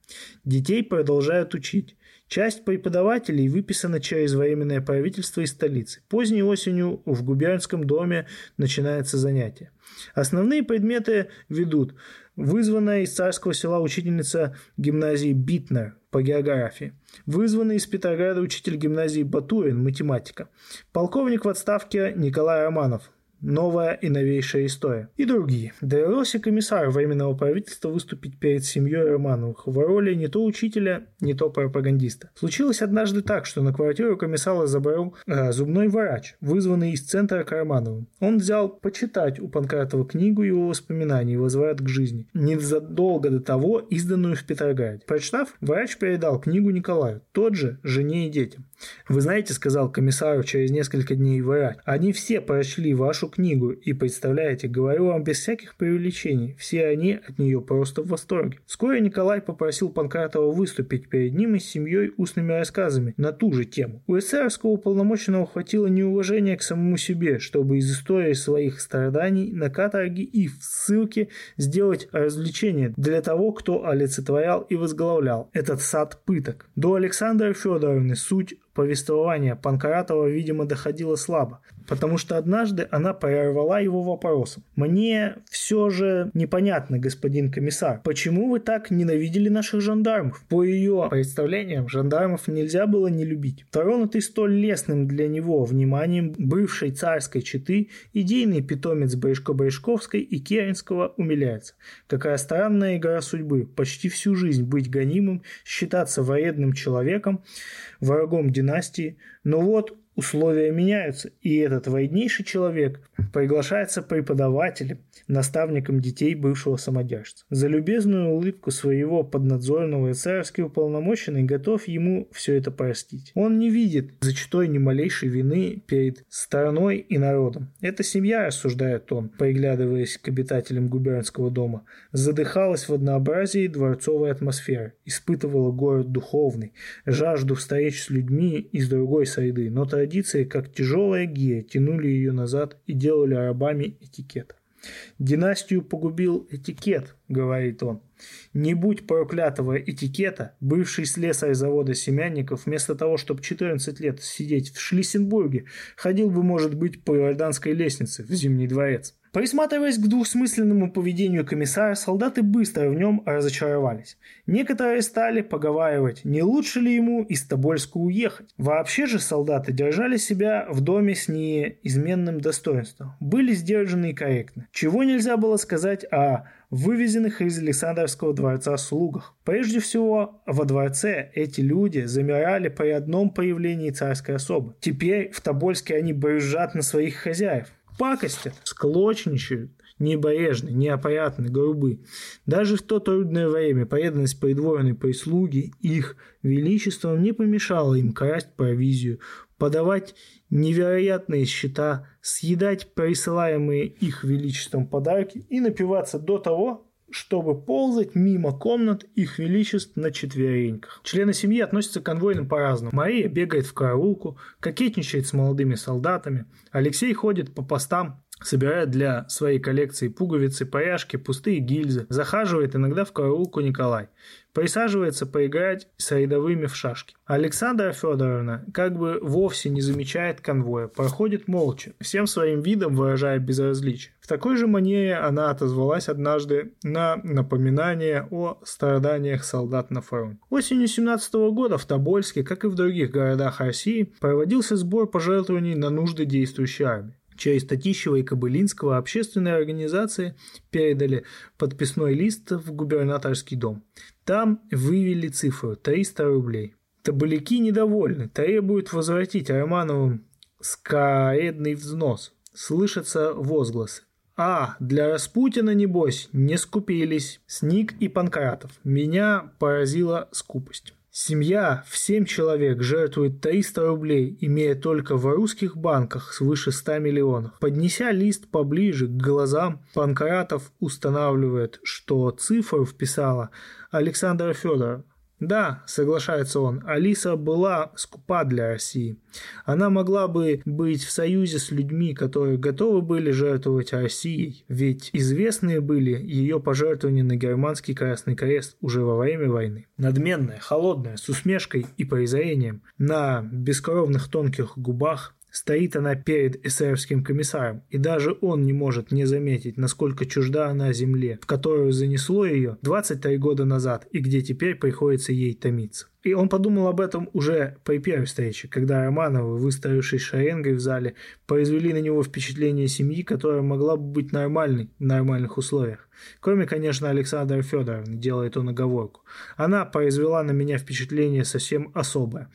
Speaker 1: Детей продолжают учить. Часть преподавателей выписана через временное правительство из столицы. Поздней осенью в губернском доме начинается занятие. Основные предметы ведут вызванная из царского села учительница гимназии Битнер по географии, вызванный из Петрограда учитель гимназии Батурин, математика, полковник в отставке Николай Романов, новая и новейшая история. И другие. Довелся комиссар Временного правительства выступить перед семьей Романовых в роли не то учителя, не то пропагандиста. Случилось однажды так, что на квартиру комиссара забрал э, зубной врач, вызванный из центра к Романовым. Он взял почитать у Панкратова книгу его воспоминаний «Возврат к жизни», незадолго до того изданную в Петрограде. Прочитав, врач передал книгу Николаю, тот же жене и детям. «Вы знаете, — сказал комиссару через несколько дней врач, — они все прочли вашу книгу, и, представляете, говорю вам без всяких преувеличений, все они от нее просто в восторге». Вскоре Николай попросил Панкратова выступить перед ним и с семьей устными рассказами на ту же тему. У эсеровского уполномоченного хватило неуважения к самому себе, чтобы из истории своих страданий на каторге и в ссылке сделать развлечение для того, кто олицетворял и возглавлял этот сад пыток. До Александра Федоровны суть повествования. Панкратова, видимо, доходило слабо, потому что однажды она прервала его вопросом. «Мне все же непонятно, господин комиссар, почему вы так ненавидели наших жандармов?» По ее представлениям, жандармов нельзя было не любить. Тронутый столь лестным для него вниманием бывшей царской четы, идейный питомец Брышко-Брышковской и Керенского умиляется. Какая странная игра судьбы, почти всю жизнь быть гонимым, считаться вредным человеком, врагом династии, династии, но вот условия меняются, и этот войнейший человек приглашается преподавателем, наставником детей бывшего самодержца. За любезную улыбку своего поднадзорного царский уполномоченный готов ему все это простить. Он не видит за читой ни малейшей вины перед стороной и народом. Эта семья, рассуждает он, приглядываясь к обитателям губернского дома, задыхалась в однообразии дворцовой атмосферы, испытывала город духовный, жажду встреч с людьми из другой среды, но традиции, как тяжелая гия, тянули ее назад и делали рабами этикета. Династию погубил этикет, говорит он. Не будь проклятого этикета, бывший слесарь завода Семянников, вместо того, чтобы 14 лет сидеть в Шлиссенбурге, ходил бы, может быть, по Иорданской лестнице в Зимний дворец. Присматриваясь к двусмысленному поведению комиссара, солдаты быстро в нем разочаровались. Некоторые стали поговаривать, не лучше ли ему из Тобольска уехать. Вообще же солдаты держали себя в доме с неизменным достоинством, были сдержаны и корректны. Чего нельзя было сказать о вывезенных из Александровского дворца слугах. Прежде всего, во дворце эти люди замирали при одном появлении царской особы. Теперь в Тобольске они брюзжат на своих хозяев пакостят, склочничают, небрежны, неопрятны, грубы. Даже в то трудное время преданность придворной прислуги их величеством не помешала им красть провизию, подавать невероятные счета, съедать присылаемые их величеством подарки и напиваться до того, чтобы ползать мимо комнат их величеств на четвереньках. Члены семьи относятся к конвойным по-разному. Мария бегает в караулку, кокетничает с молодыми солдатами. Алексей ходит по постам, собирает для своей коллекции пуговицы, пояшки, пустые гильзы. Захаживает иногда в караулку Николай. Присаживается поиграть с рядовыми в шашки. Александра Федоровна как бы вовсе не замечает конвоя, проходит молча, всем своим видом выражая безразличие. В такой же манере она отозвалась однажды на напоминание о страданиях солдат на фронте. Осенью 17 года в Тобольске, как и в других городах России, проводился сбор пожертвований на нужды действующей армии. Через Татищева и Кобылинского общественные организации передали подписной лист в губернаторский дом. Там вывели цифру – 300 рублей. Табаляки недовольны, требуют возвратить Романовым скаредный взнос. Слышатся возгласы. А, для Распутина, небось, не скупились. Сник и Панкратов. Меня поразила скупость. Семья в 7 человек жертвует 300 рублей, имея только в русских банках свыше 100 миллионов. Поднеся лист поближе к глазам, Панкратов устанавливает, что цифру вписала Александра Федорова. Да, соглашается он, Алиса была скупа для России. Она могла бы быть в союзе с людьми, которые готовы были жертвовать Россией, ведь известные были ее пожертвования на германский Красный Крест уже во время войны. Надменная, холодная, с усмешкой и презрением, на бескровных тонких губах Стоит она перед эсеровским комиссаром, и даже он не может не заметить, насколько чужда она земле, в которую занесло ее 23 года назад и где теперь приходится ей томиться. И он подумал об этом уже при первой встрече, когда Романовы, выстроившись шеренгой в зале, произвели на него впечатление семьи, которая могла бы быть нормальной в нормальных условиях. Кроме, конечно, Александра Федоровны, делает он оговорку. Она произвела на меня впечатление совсем особое.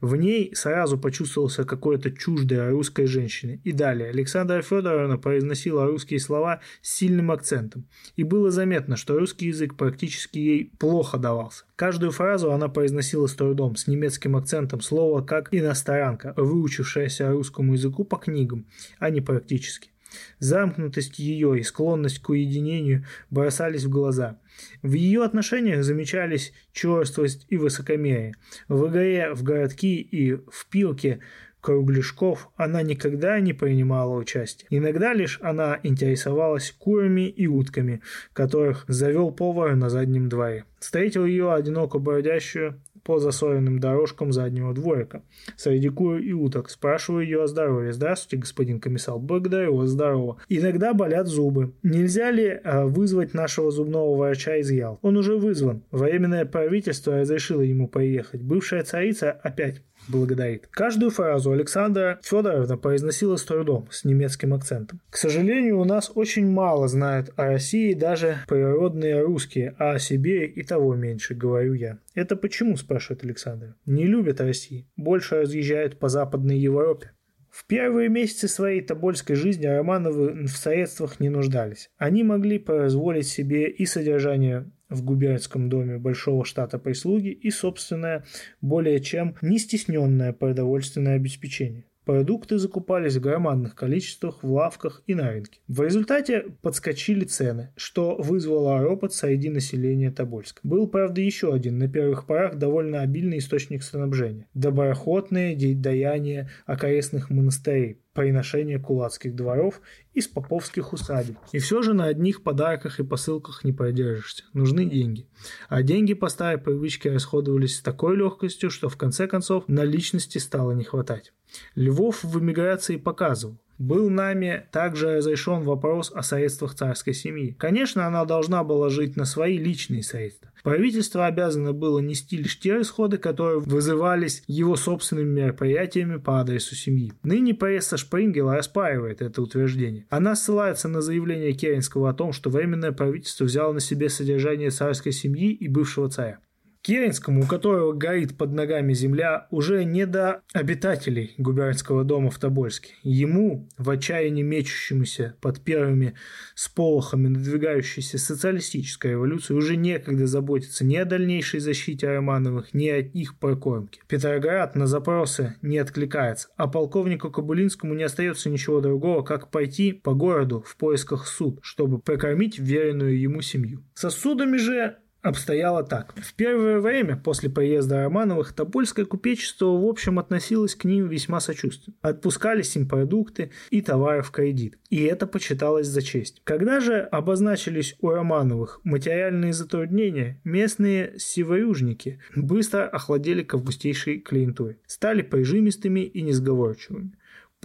Speaker 1: В ней сразу почувствовался какое-то чуждое русской женщины. И далее, Александра Федоровна произносила русские слова с сильным акцентом. И было заметно, что русский язык практически ей плохо давался. Каждую фразу она произносила с трудом, с немецким акцентом, слово как иностранка, выучившаяся русскому языку по книгам, а не практически. Замкнутость ее и склонность к уединению бросались в глаза. В ее отношениях замечались черствость и высокомерие. В игре в городки и в пилке кругляшков она никогда не принимала участия. Иногда лишь она интересовалась курами и утками, которых завел повар на заднем дворе. Встретил ее одиноко бродящую по засоренным дорожкам заднего дворика. Среди кур и уток. Спрашиваю ее о здоровье. Здравствуйте, господин комиссар. Благодарю вас, здорово. Иногда болят зубы. Нельзя ли э, вызвать нашего зубного врача из Ял? Он уже вызван. Временное правительство разрешило ему поехать. Бывшая царица опять благодарит. Каждую фразу Александра Федоровна произносила с трудом, с немецким акцентом. К сожалению, у нас очень мало знают о России даже природные русские, а о себе и того меньше, говорю я. Это почему, спрашивает Александр. Не любят России, больше разъезжают по Западной Европе. В первые месяцы своей тобольской жизни Романовы в средствах не нуждались. Они могли позволить себе и содержание в губернском доме большого штата прислуги и собственное, более чем не стесненное продовольственное обеспечение. Продукты закупались в громадных количествах в лавках и на рынке. В результате подскочили цены, что вызвало ропот среди населения Тобольска. Был, правда, еще один, на первых порах довольно обильный источник снабжения – доброохотные даяния окрестных монастырей, приношения кулацких дворов из поповских усадеб. И все же на одних подарках и посылках не продержишься. Нужны деньги. А деньги по старой привычке расходовались с такой легкостью, что в конце концов наличности стало не хватать. Львов в эмиграции показывал. Был нами также разрешен вопрос о средствах царской семьи. Конечно, она должна была жить на свои личные средства. Правительство обязано было нести лишь те расходы, которые вызывались его собственными мероприятиями по адресу семьи. Ныне пресса Шпрингела оспаривает это утверждение. Она ссылается на заявление Керенского о том, что Временное правительство взяло на себе содержание царской семьи и бывшего царя. Керенскому, у которого горит под ногами земля, уже не до обитателей губернского дома в Тобольске. Ему, в отчаянии мечущемуся под первыми сполохами надвигающейся социалистической революции, уже некогда заботиться ни о дальнейшей защите Романовых, ни о их прокормке. Петроград на запросы не откликается, а полковнику Кабулинскому не остается ничего другого, как пойти по городу в поисках суд, чтобы прокормить веренную ему семью. Сосудами же обстояло так. В первое время после приезда Романовых Тобольское купечество в общем относилось к ним весьма сочувственно. Отпускались им продукты и товары в кредит. И это почиталось за честь. Когда же обозначились у Романовых материальные затруднения, местные северюжники быстро охладели к августейшей клиентуре. Стали прижимистыми и несговорчивыми.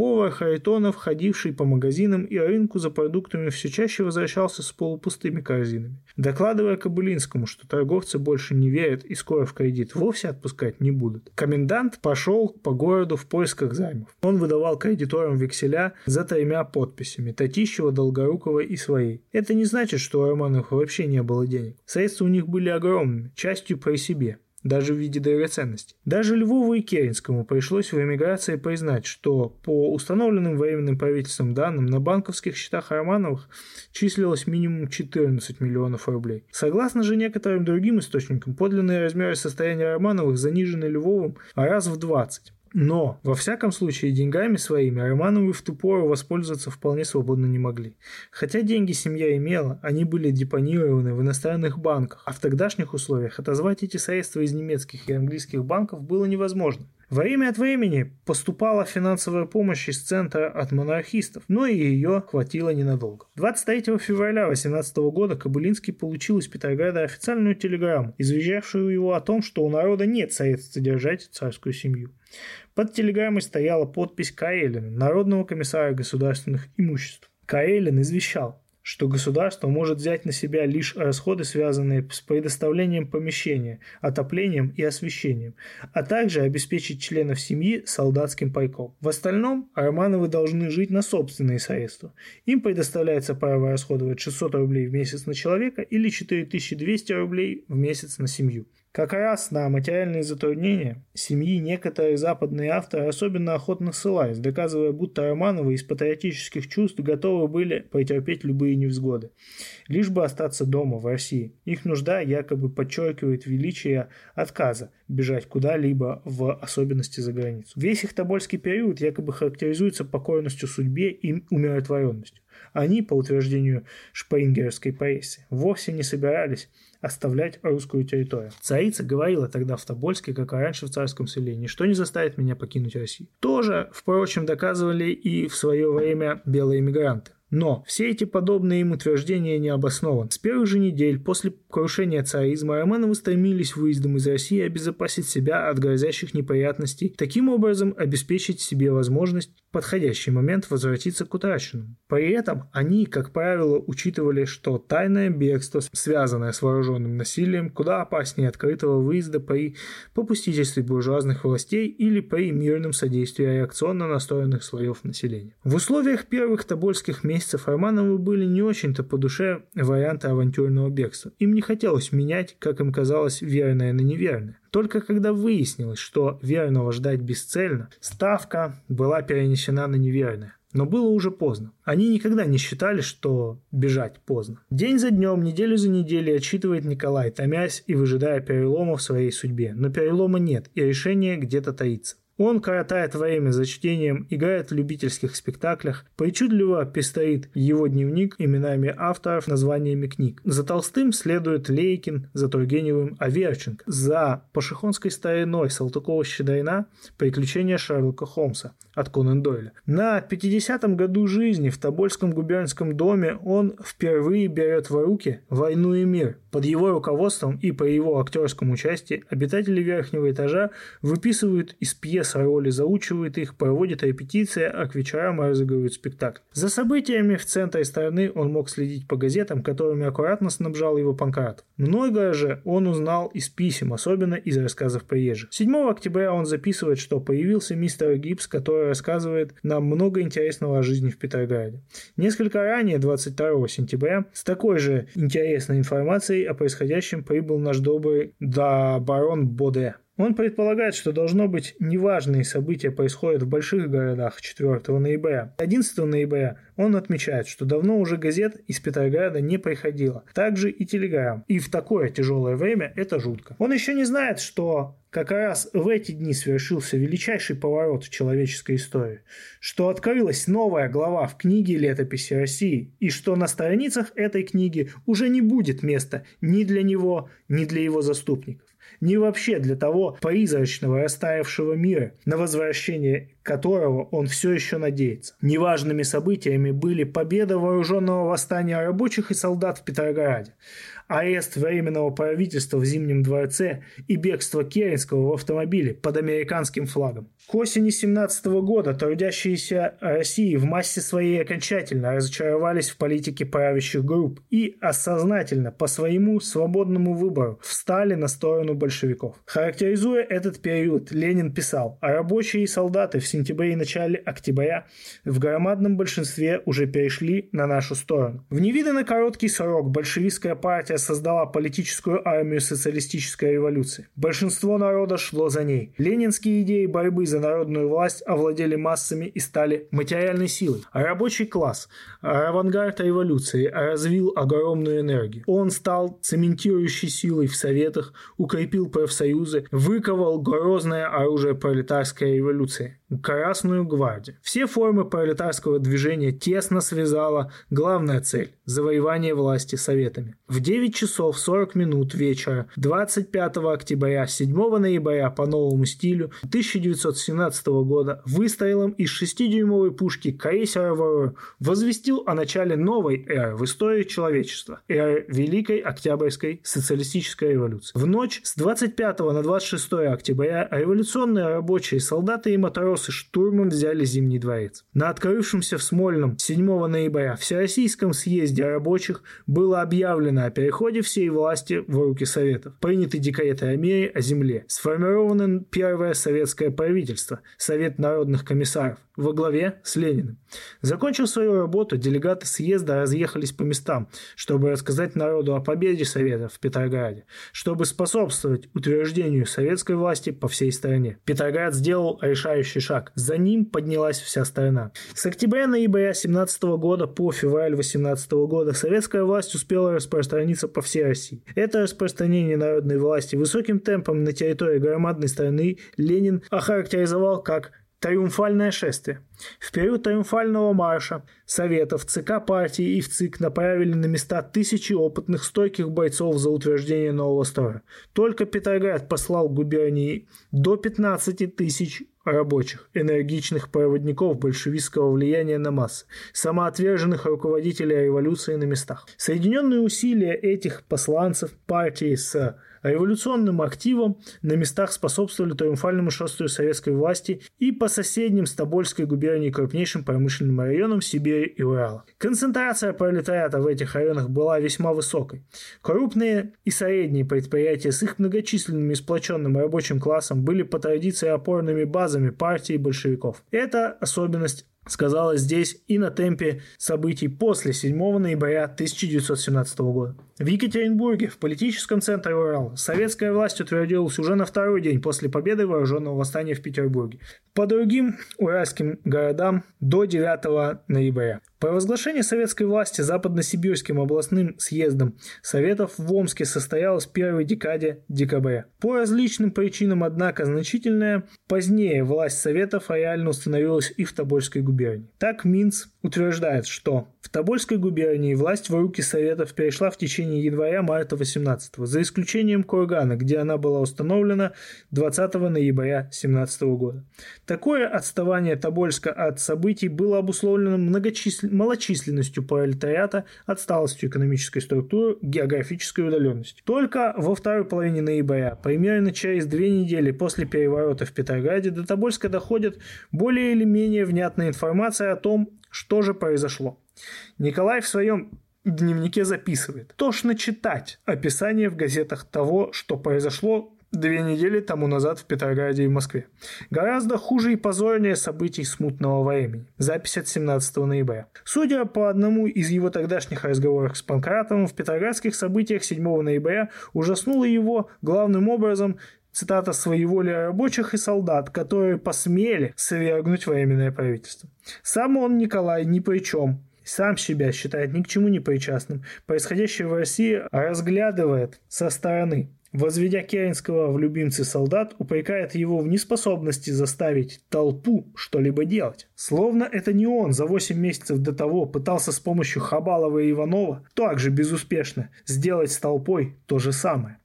Speaker 1: Повар Харитонов, ходивший по магазинам и рынку за продуктами, все чаще возвращался с полупустыми корзинами, докладывая Кобылинскому, что торговцы больше не верят и скоро в кредит вовсе отпускать не будут. Комендант пошел по городу в поисках займов. Он выдавал кредиторам векселя за тремя подписями – Татищева, Долгорукова и своей. Это не значит, что у Романовых вообще не было денег. Средства у них были огромными, частью при себе даже в виде драгоценностей. Даже Львову и Керенскому пришлось в эмиграции признать, что по установленным временным правительством данным на банковских счетах Романовых числилось минимум 14 миллионов рублей. Согласно же некоторым другим источникам, подлинные размеры состояния Романовых занижены Львовым раз в 20. Но, во всяком случае, деньгами своими Романовы в ту пору воспользоваться вполне свободно не могли. Хотя деньги семья имела, они были депонированы в иностранных банках, а в тогдашних условиях отозвать эти средства из немецких и английских банков было невозможно. Время от времени поступала финансовая помощь из центра от монархистов, но и ее хватило ненадолго. 23 февраля 18 года Кобылинский получил из Петрограда официальную телеграмму, извещавшую его о том, что у народа нет средств содержать царскую семью. Под телеграммой стояла подпись Каэлина, народного комиссара государственных имуществ. Каэлин извещал, что государство может взять на себя лишь расходы, связанные с предоставлением помещения, отоплением и освещением, а также обеспечить членов семьи солдатским пайком. В остальном Романовы должны жить на собственные средства. Им предоставляется право расходовать 600 рублей в месяц на человека или 4200 рублей в месяц на семью. Как раз на материальные затруднения семьи некоторые западные авторы особенно охотно ссылались, доказывая, будто Романовы из патриотических чувств готовы были претерпеть любые невзгоды, лишь бы остаться дома, в России. Их нужда якобы подчеркивает величие отказа бежать куда-либо, в особенности за границу. Весь их тобольский период якобы характеризуется покорностью судьбе и умиротворенностью. Они, по утверждению шпрингеровской прессы, вовсе не собирались оставлять русскую территорию. Царица говорила тогда в Тобольске, как и раньше в царском селе, ничто не заставит меня покинуть Россию. Тоже, впрочем, доказывали и в свое время белые эмигранты. Но все эти подобные им утверждения не обоснованы. С первых же недель после крушения царизма Романовы стремились выездом из России обезопасить себя от грозящих неприятностей, таким образом обеспечить себе возможность в подходящий момент возвратиться к утраченному. При этом они, как правило, учитывали, что тайное бегство, связанное с вооруженным насилием, куда опаснее открытого выезда при попустительстве буржуазных властей или при мирном содействии реакционно настроенных слоев населения. В условиях первых тобольских месяцев месяцев Романовы были не очень-то по душе варианты авантюрного бегства. Им не хотелось менять, как им казалось, верное на неверное. Только когда выяснилось, что верного ждать бесцельно, ставка была перенесена на неверное. Но было уже поздно. Они никогда не считали, что бежать поздно. День за днем, неделю за неделей отчитывает Николай, томясь и выжидая перелома в своей судьбе. Но перелома нет, и решение где-то таится. Он коротает время за чтением, играет в любительских спектаклях, причудливо пестовит его дневник именами авторов, названиями книг. За Толстым следует Лейкин, за Тургеневым – Аверченко, за Пашихонской стариной Салтыкова-Щедрина – приключения Шерлока Холмса от Конан Дойля. На 50-м году жизни в Тобольском губернском доме он впервые берет в руки «Войну и мир». Под его руководством и по его актерскому участию обитатели верхнего этажа выписывают из пьес пьес, роли, заучивает их, проводит репетиции, а к вечерам разыгрывает спектакль. За событиями в центре страны он мог следить по газетам, которыми аккуратно снабжал его Панкрат. Многое же он узнал из писем, особенно из рассказов приезжих. 7 октября он записывает, что появился мистер Гибс, который рассказывает нам много интересного о жизни в Петрограде. Несколько ранее, 22 сентября, с такой же интересной информацией о происходящем прибыл наш добрый да барон Боде. Он предполагает, что должно быть неважные события происходят в больших городах 4 ноября. 11 ноября он отмечает, что давно уже газет из Петрограда не приходило. Также и телеграмм. И в такое тяжелое время это жутко. Он еще не знает, что как раз в эти дни свершился величайший поворот в человеческой истории, что открылась новая глава в книге летописи России, и что на страницах этой книги уже не будет места ни для него, ни для его заступников ни вообще для того призрачного растаявшего мира, на возвращение которого он все еще надеется. Неважными событиями были победа вооруженного восстания рабочих и солдат в Петрограде, арест Временного правительства в Зимнем дворце и бегство Керенского в автомобиле под американским флагом. К осени 17 года трудящиеся России в массе своей окончательно разочаровались в политике правящих групп и осознательно по своему свободному выбору встали на сторону большевиков. Характеризуя этот период, Ленин писал, а рабочие и солдаты в сентябре и начале октября в громадном большинстве уже перешли на нашу сторону. В невиданно короткий срок большевистская партия создала политическую армию социалистической революции. Большинство народа шло за ней. Ленинские идеи борьбы за народную власть овладели массами и стали материальной силой. А рабочий класс, авангард революции развил огромную энергию. Он стал цементирующей силой в советах, укрепил профсоюзы, выковал грозное оружие пролетарской революции. Красную гвардию. Все формы пролетарского движения тесно связала главная цель – завоевание власти советами. В 9 часов 40 минут вечера 25 октября 7 ноября по новому стилю 1917 года выстрелом из 6-дюймовой пушки крейсера «Ворор» возвестил о начале новой эры в истории человечества – эры Великой Октябрьской социалистической революции. В ночь с 25 на 26 октября революционные рабочие, солдаты и матросы штурмом взяли Зимний дворец. На открывшемся в Смольном 7 ноября Всероссийском съезде рабочих было объявлено о переходе всей власти в руки Советов. Приняты декреты о мире, о земле. Сформировано первое советское правительство, Совет народных комиссаров, во главе с Лениным. Закончив свою работу, делегаты съезда разъехались по местам, чтобы рассказать народу о победе Советов в Петрограде, чтобы способствовать утверждению советской власти по всей стране. Петроград сделал решающий шаг. За ним поднялась вся страна. С октября-ноября 17 года по февраль 18 года советская власть успела распространиться по всей России. Это распространение народной власти высоким темпом на территории громадной страны Ленин охарактеризовал как Триумфальное шествие. В период триумфального марша Советов, ЦК партии и в ЦИК направили на места тысячи опытных стойких бойцов за утверждение нового строя. Только Петроград послал губернии до 15 тысяч рабочих, энергичных проводников большевистского влияния на массы, самоотверженных руководителей революции на местах. Соединенные усилия этих посланцев партии с революционным активом на местах способствовали триумфальному шествию советской власти и по соседним с Тобольской губернией крупнейшим промышленным районам Сибири и Урала. Концентрация пролетариата в этих районах была весьма высокой. Крупные и средние предприятия с их многочисленным и сплоченным рабочим классом были по традиции опорными базами партии большевиков. Эта особенность сказалось здесь и на темпе событий после 7 ноября 1917 года. В Екатеринбурге, в политическом центре Урала, советская власть утвердилась уже на второй день после победы вооруженного восстания в Петербурге. По другим уральским городам до 9 ноября. Провозглашение советской власти Западно-Сибирским областным съездом Советов в Омске состоялось в первой декаде декабря. По различным причинам, однако, значительная позднее власть Советов реально установилась и в Тобольской губернии. Так Минц утверждает, что в Тобольской губернии власть в руки Советов перешла в течение января-марта 18 за исключением Кургана, где она была установлена 20 ноября 17 года. Такое отставание Тобольска от событий было обусловлено многочисл... малочисленностью пролетариата, отсталостью экономической структуры, географической удаленностью. Только во второй половине ноября, примерно через две недели после переворота в Петрограде, до Тобольска доходит более или менее внятная информация о том, что же произошло. Николай в своем дневнике записывает. Тошно читать описание в газетах того, что произошло две недели тому назад в Петрограде и в Москве. Гораздо хуже и позорнее событий смутного времени. Запись от 17 ноября. Судя по одному из его тогдашних разговоров с Панкратовым, в петроградских событиях 7 ноября ужаснуло его главным образом цитата, своеволия рабочих и солдат, которые посмели свергнуть временное правительство. Сам он, Николай, ни при чем. Сам себя считает ни к чему не причастным. Происходящее в России разглядывает со стороны. Возведя Керенского в любимцы солдат, упрекает его в неспособности заставить толпу что-либо делать. Словно это не он за 8 месяцев до того пытался с помощью Хабалова и Иванова, также безуспешно, сделать с толпой то же самое.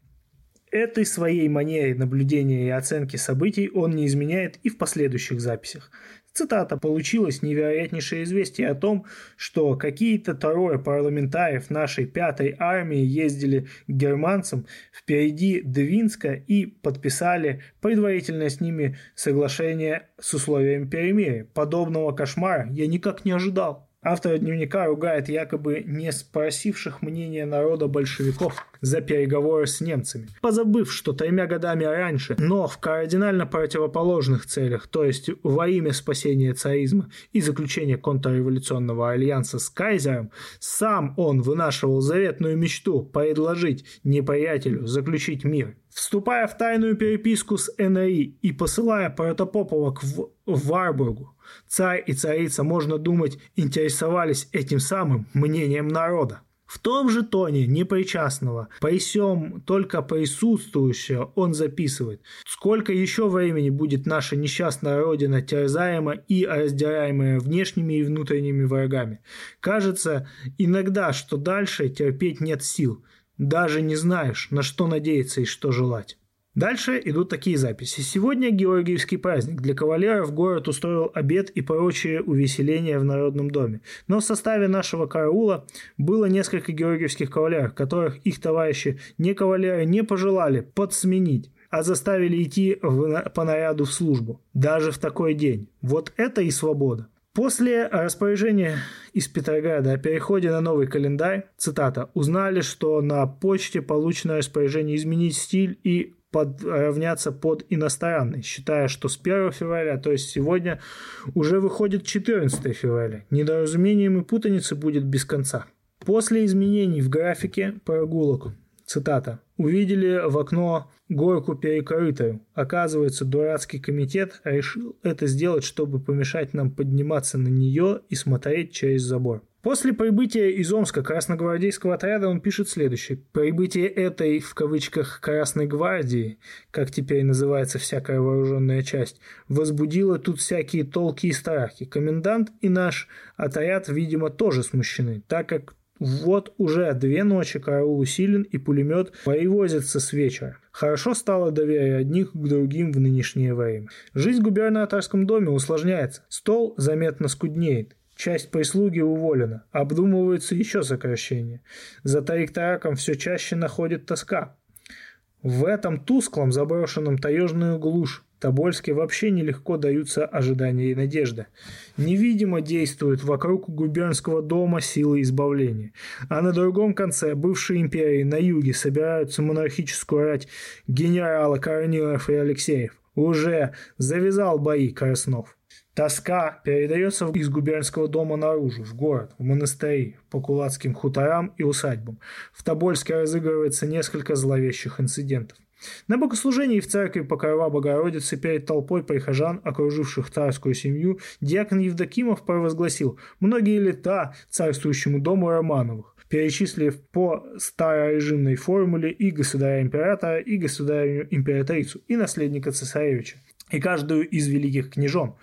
Speaker 1: Этой своей манере наблюдения и оценки событий он не изменяет и в последующих записях. Цитата «Получилось невероятнейшее известие о том, что какие-то трое парламентариев нашей пятой армии ездили к германцам впереди Двинска и подписали предварительное с ними соглашение с условием перемирия. Подобного кошмара я никак не ожидал». Автор дневника ругает якобы не спросивших мнения народа большевиков за переговоры с немцами, позабыв, что тремя годами раньше, но в кардинально противоположных целях, то есть во имя спасения царизма и заключения контрреволюционного альянса с кайзером, сам он вынашивал заветную мечту предложить неприятелю заключить мир. Вступая в тайную переписку с НРИ и посылая протопоповок в Варбургу, царь и царица, можно думать, интересовались этим самым мнением народа. В том же тоне непричастного, при всем только присутствующего, он записывает, сколько еще времени будет наша несчастная родина терзаема и раздираемая внешними и внутренними врагами. Кажется иногда, что дальше терпеть нет сил, даже не знаешь, на что надеяться и что желать. Дальше идут такие записи. Сегодня Георгиевский праздник. Для кавалеров город устроил обед и прочие увеселения в Народном доме. Но в составе нашего караула было несколько георгиевских кавалеров, которых их товарищи не кавалеры не пожелали подсменить а заставили идти в, по наряду в службу. Даже в такой день. Вот это и свобода. После распоряжения из Петрограда о переходе на новый календарь, цитата, узнали, что на почте получено распоряжение изменить стиль и подравняться под иностранный, считая, что с 1 февраля, то есть сегодня, уже выходит 14 февраля. Недоразумением и путаницы будет без конца. После изменений в графике прогулок, цитата, увидели в окно горку перекрытую. Оказывается, дурацкий комитет решил это сделать, чтобы помешать нам подниматься на нее и смотреть через забор. После прибытия из Омска красногвардейского отряда он пишет следующее. Прибытие этой, в кавычках, Красной гвардии, как теперь называется всякая вооруженная часть, возбудило тут всякие толки и страхи. Комендант и наш отряд, видимо, тоже смущены, так как вот уже две ночи караул усилен и пулемет воевозится с вечера. Хорошо стало доверие одних к другим в нынешнее время. Жизнь в губернаторском доме усложняется. Стол заметно скуднеет. Часть прислуги уволена. Обдумывается еще сокращение. За тарик-тараком все чаще находит тоска. В этом тусклом заброшенном таежную глушь Тобольске вообще нелегко даются ожидания и надежда. Невидимо действуют вокруг губернского дома силы избавления. А на другом конце бывшей империи на юге собираются монархическую рать генерала Корнилов и Алексеев. Уже завязал бои Краснов. Тоска передается из губернского дома наружу, в город, в монастыри, по кулацким хуторам и усадьбам. В Тобольске разыгрывается несколько зловещих инцидентов. На богослужении в церкви Покрова Богородицы перед толпой прихожан, окруживших царскую семью, диакон Евдокимов провозгласил многие лета царствующему дому Романовых, перечислив по старорежимной формуле и государя-императора, и государю-императрицу, и наследника цесаревича, и каждую из великих княжон.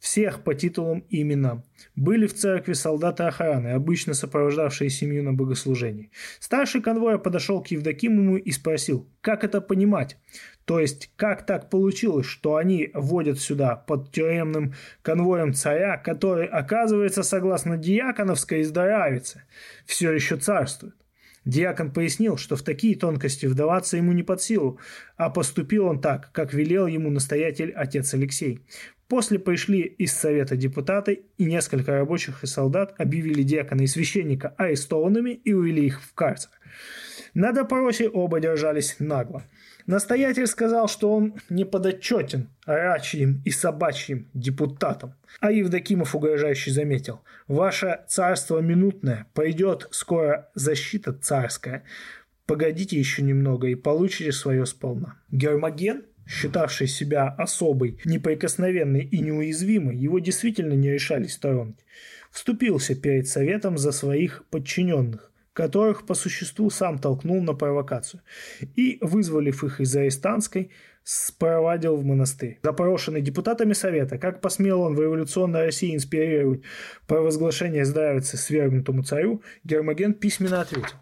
Speaker 1: Всех по титулам и именам. Были в церкви солдаты охраны, обычно сопровождавшие семью на богослужении. Старший конвоя подошел к Евдокимову и спросил, как это понимать? То есть, как так получилось, что они вводят сюда под тюремным конвоем царя, который, оказывается, согласно Дьяконовской издоравице, все еще царствует? Диакон пояснил, что в такие тонкости вдаваться ему не под силу, а поступил он так, как велел ему настоятель отец Алексей. После пришли из Совета депутаты, и несколько рабочих и солдат объявили диакона и священника арестованными и увели их в карцер. На допросе оба держались нагло. Настоятель сказал, что он не подотчетен рачьим и собачьим депутатам. А Евдокимов угрожающе заметил, «Ваше царство минутное, пойдет скоро защита царская. Погодите еще немного и получите свое сполна». Гермоген считавший себя особой, неприкосновенной и неуязвимой, его действительно не решались сторонить. Вступился перед Советом за своих подчиненных, которых по существу сам толкнул на провокацию, и, вызволив их из арестантской, спровадил в монастырь. Запрошенный депутатами Совета, как посмел он в революционной России инспирировать провозглашение здравицы свергнутому царю, Гермоген письменно ответил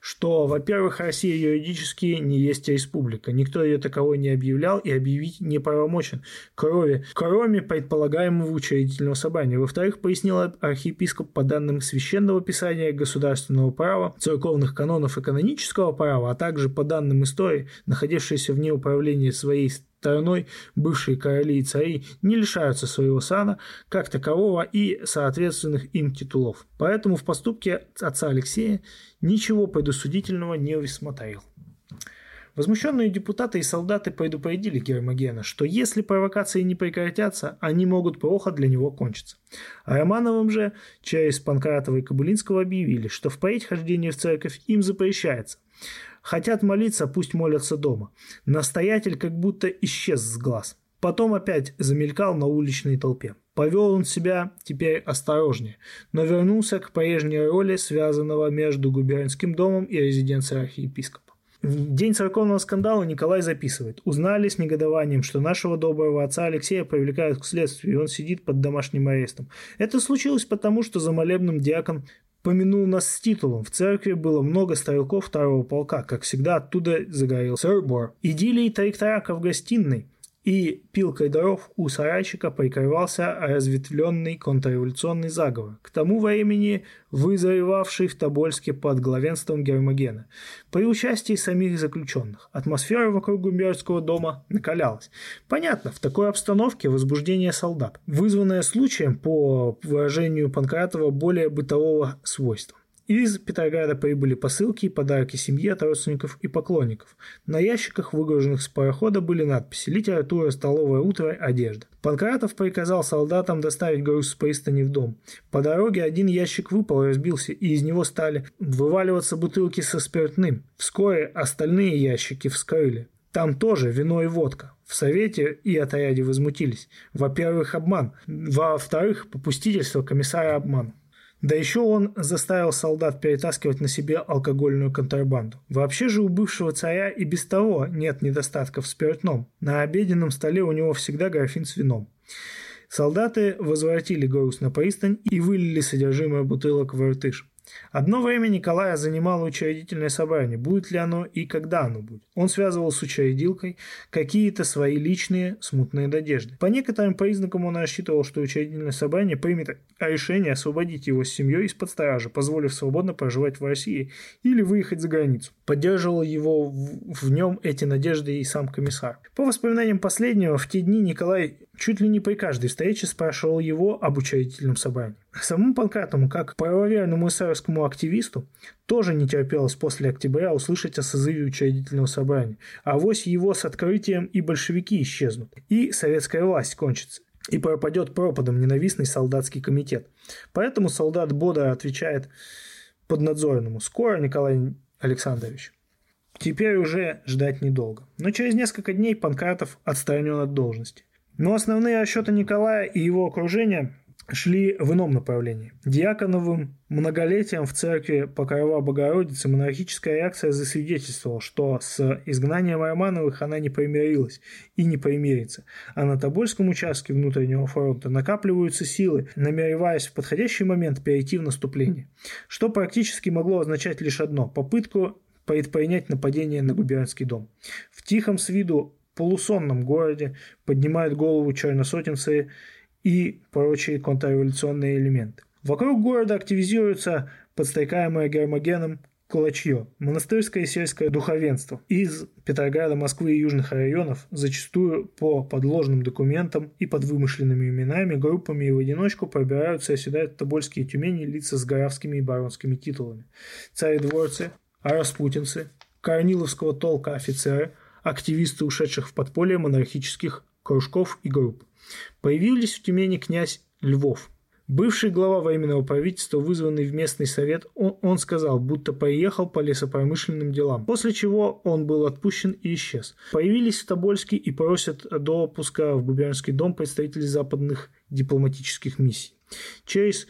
Speaker 1: что, во-первых, Россия юридически не есть республика. Никто ее таковой не объявлял и объявить не правомочен, кроме, кроме предполагаемого учредительного собрания. Во-вторых, пояснил архиепископ по данным священного писания государственного права, церковных канонов и канонического права, а также по данным истории, находившейся вне управления своей стороной бывшие короли и цари не лишаются своего сана как такового и соответственных им титулов. Поэтому в поступке отца Алексея ничего предусудительного не усмотрел. Возмущенные депутаты и солдаты предупредили Гермогена, что если провокации не прекратятся, они могут плохо для него кончиться. А Романовым же через Панкратова и Кабулинского объявили, что впредь хождение в церковь им запрещается – Хотят молиться, пусть молятся дома. Настоятель как будто исчез с глаз. Потом опять замелькал на уличной толпе. Повел он себя теперь осторожнее, но вернулся к прежней роли, связанного между губернским домом и резиденцией архиепископа. В день церковного скандала Николай записывает. Узнали с негодованием, что нашего доброго отца Алексея привлекают к следствию, и он сидит под домашним арестом. Это случилось потому, что за молебным диакон помянул нас с титулом. В церкви было много стрелков второго полка. Как всегда, оттуда загорелся сэр Идиллии Тарикторака в гостиной – и пилкой дров у сарайчика прикрывался разветвленный контрреволюционный заговор, к тому времени вызревавший в Тобольске под главенством Гермогена. При участии самих заключенных атмосфера вокруг Гумберского дома накалялась. Понятно, в такой обстановке возбуждение солдат, вызванное случаем, по выражению Панкратова, более бытового свойства. Из Петрограда прибыли посылки и подарки семье от родственников и поклонников. На ящиках, выгруженных с парохода, были надписи «Литература, столовое утро, одежда». Панкратов приказал солдатам доставить груз с пристани в дом. По дороге один ящик выпал и разбился, и из него стали вываливаться бутылки со спиртным. Вскоре остальные ящики вскрыли. Там тоже вино и водка. В Совете и отряде возмутились. Во-первых, обман. Во-вторых, попустительство комиссара обман. Да еще он заставил солдат перетаскивать на себе алкогольную контрабанду. Вообще же у бывшего царя и без того нет недостатков в спиртном. На обеденном столе у него всегда графин с вином. Солдаты возвратили груз на пристань и вылили содержимое бутылок в иртыш. Одно время Николая занимало учредительное собрание, будет ли оно и когда оно будет. Он связывал с учредилкой какие-то свои личные смутные надежды. По некоторым признакам он рассчитывал, что учредительное собрание примет решение освободить его с семьей из-под стражи, позволив свободно проживать в России или выехать за границу. Поддерживал его в, в нем эти надежды и сам комиссар. По воспоминаниям последнего, в те дни Николай чуть ли не при каждой встрече спрашивал его об учредительном собрании. Самому Панкратому, как правоверному эсеровскому активисту, тоже не терпелось после октября услышать о созыве учредительного собрания. А вось его с открытием и большевики исчезнут, и советская власть кончится и пропадет пропадом ненавистный солдатский комитет. Поэтому солдат бодро отвечает поднадзорному «Скоро, Николай Александрович». Теперь уже ждать недолго. Но через несколько дней Панкратов отстранен от должности. Но основные расчеты Николая и его окружения шли в ином направлении. Диаконовым многолетием в церкви Покрова Богородицы монархическая реакция засвидетельствовала, что с изгнанием Романовых она не примирилась и не примирится, а на Тобольском участке внутреннего фронта накапливаются силы, намереваясь в подходящий момент перейти в наступление, что практически могло означать лишь одно – попытку предпринять нападение на губернский дом. В тихом с виду полусонном городе поднимают голову черносотенцы и прочие контрреволюционные элементы. Вокруг города активизируется подстрекаемое Гермогеном кулачье, монастырское и сельское духовенство из Петрограда, Москвы и южных районов, зачастую по подложным документам и под вымышленными именами, группами и в одиночку пробираются и оседают тобольские тюмени лица с горавскими и баронскими титулами. Царедворцы, распутинцы, корниловского толка офицеры, активисты ушедших в подполье монархических кружков и групп. Появились в Тюмени князь Львов. Бывший глава военного правительства, вызванный в местный совет, он, он сказал, будто поехал по лесопромышленным делам, после чего он был отпущен и исчез. Появились в Тобольске и просят допуска в губернский дом представителей западных дипломатических миссий. Через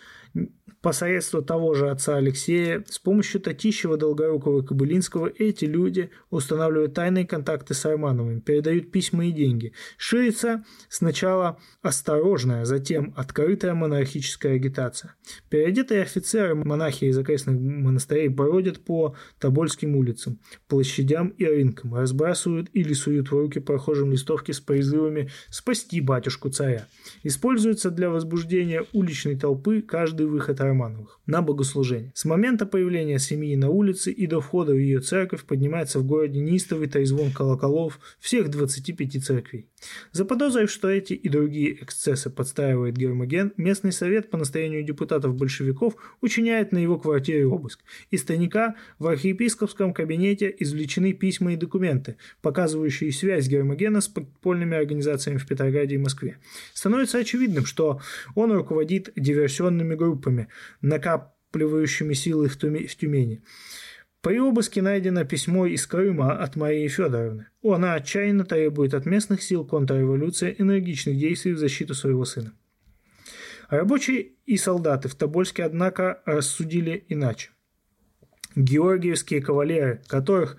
Speaker 1: посредством того же отца Алексея, с помощью Татищева, Долгорукова и Кобылинского эти люди устанавливают тайные контакты с Армановыми, передают письма и деньги. Ширится сначала осторожная, затем открытая монархическая агитация. Переодетые офицеры, монахи из окрестных монастырей бродят по Тобольским улицам, площадям и рынкам, разбрасывают или суют в руки прохожим листовки с призывами «спасти батюшку царя». Используется для возбуждения уличной толпы каждый выход Романовых на богослужение. С момента появления семьи на улице и до входа в ее церковь поднимается в городе неистовый трезвон колоколов всех 25 церквей. Заподозрив, что эти и другие эксцессы подстраивает Гермоген, местный совет по настоянию депутатов-большевиков учиняет на его квартире обыск. Из тайника в архиепископском кабинете извлечены письма и документы, показывающие связь Гермогена с подпольными организациями в Петрограде и Москве. Становится очевидным, что он руководит диверсионными группами, накапливающими силы в Тюмени. При обыске найдено письмо из Крыма от Марии Федоровны. Она отчаянно требует от местных сил контрреволюции энергичных действий в защиту своего сына. Рабочие и солдаты в Тобольске, однако, рассудили иначе. Георгиевские кавалеры, которых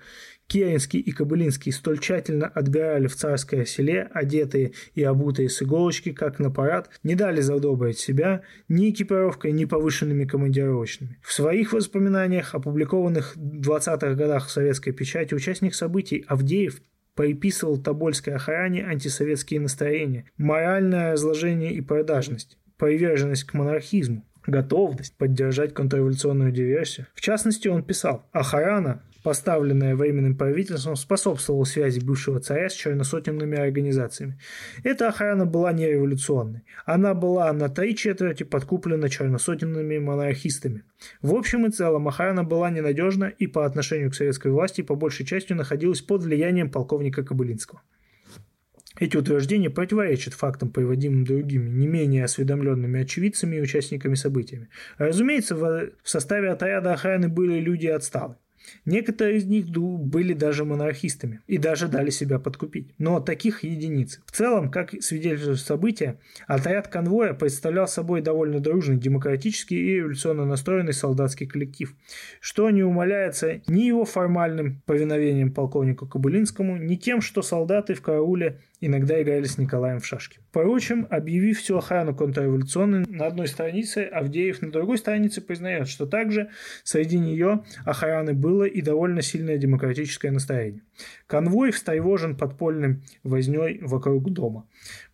Speaker 1: Керенский и Кобылинский столь тщательно отбирали в царское селе, одетые и обутые с иголочки, как на парад, не дали задобрить себя ни экипировкой, ни повышенными командировочными. В своих воспоминаниях, опубликованных в 20-х годах в советской печати, участник событий Авдеев приписывал Тобольской охране антисоветские настроения, моральное разложение и продажность, приверженность к монархизму готовность поддержать контрреволюционную диверсию. В частности, он писал, охрана поставленная временным правительством, способствовала связи бывшего царя с черносотенными организациями. Эта охрана была не революционной. Она была на три четверти подкуплена черносотенными монархистами. В общем и целом охрана была ненадежна и по отношению к советской власти по большей части находилась под влиянием полковника Кобылинского. Эти утверждения противоречат фактам, приводимым другими, не менее осведомленными очевидцами и участниками событиями. Разумеется, в составе отряда охраны были люди отсталые. Некоторые из них были даже монархистами и даже дали себя подкупить. Но таких единиц. В целом, как свидетельствует события, отряд конвоя представлял собой довольно дружный, демократический и революционно настроенный солдатский коллектив, что не умаляется ни его формальным повиновением полковнику Кобылинскому, ни тем, что солдаты в карауле иногда играли с Николаем в шашки. Впрочем, объявив всю охрану контрреволюционной на одной странице, Авдеев на другой странице признает, что также среди нее охраны было и довольно сильное демократическое настроение. Конвой встревожен подпольным возней вокруг дома.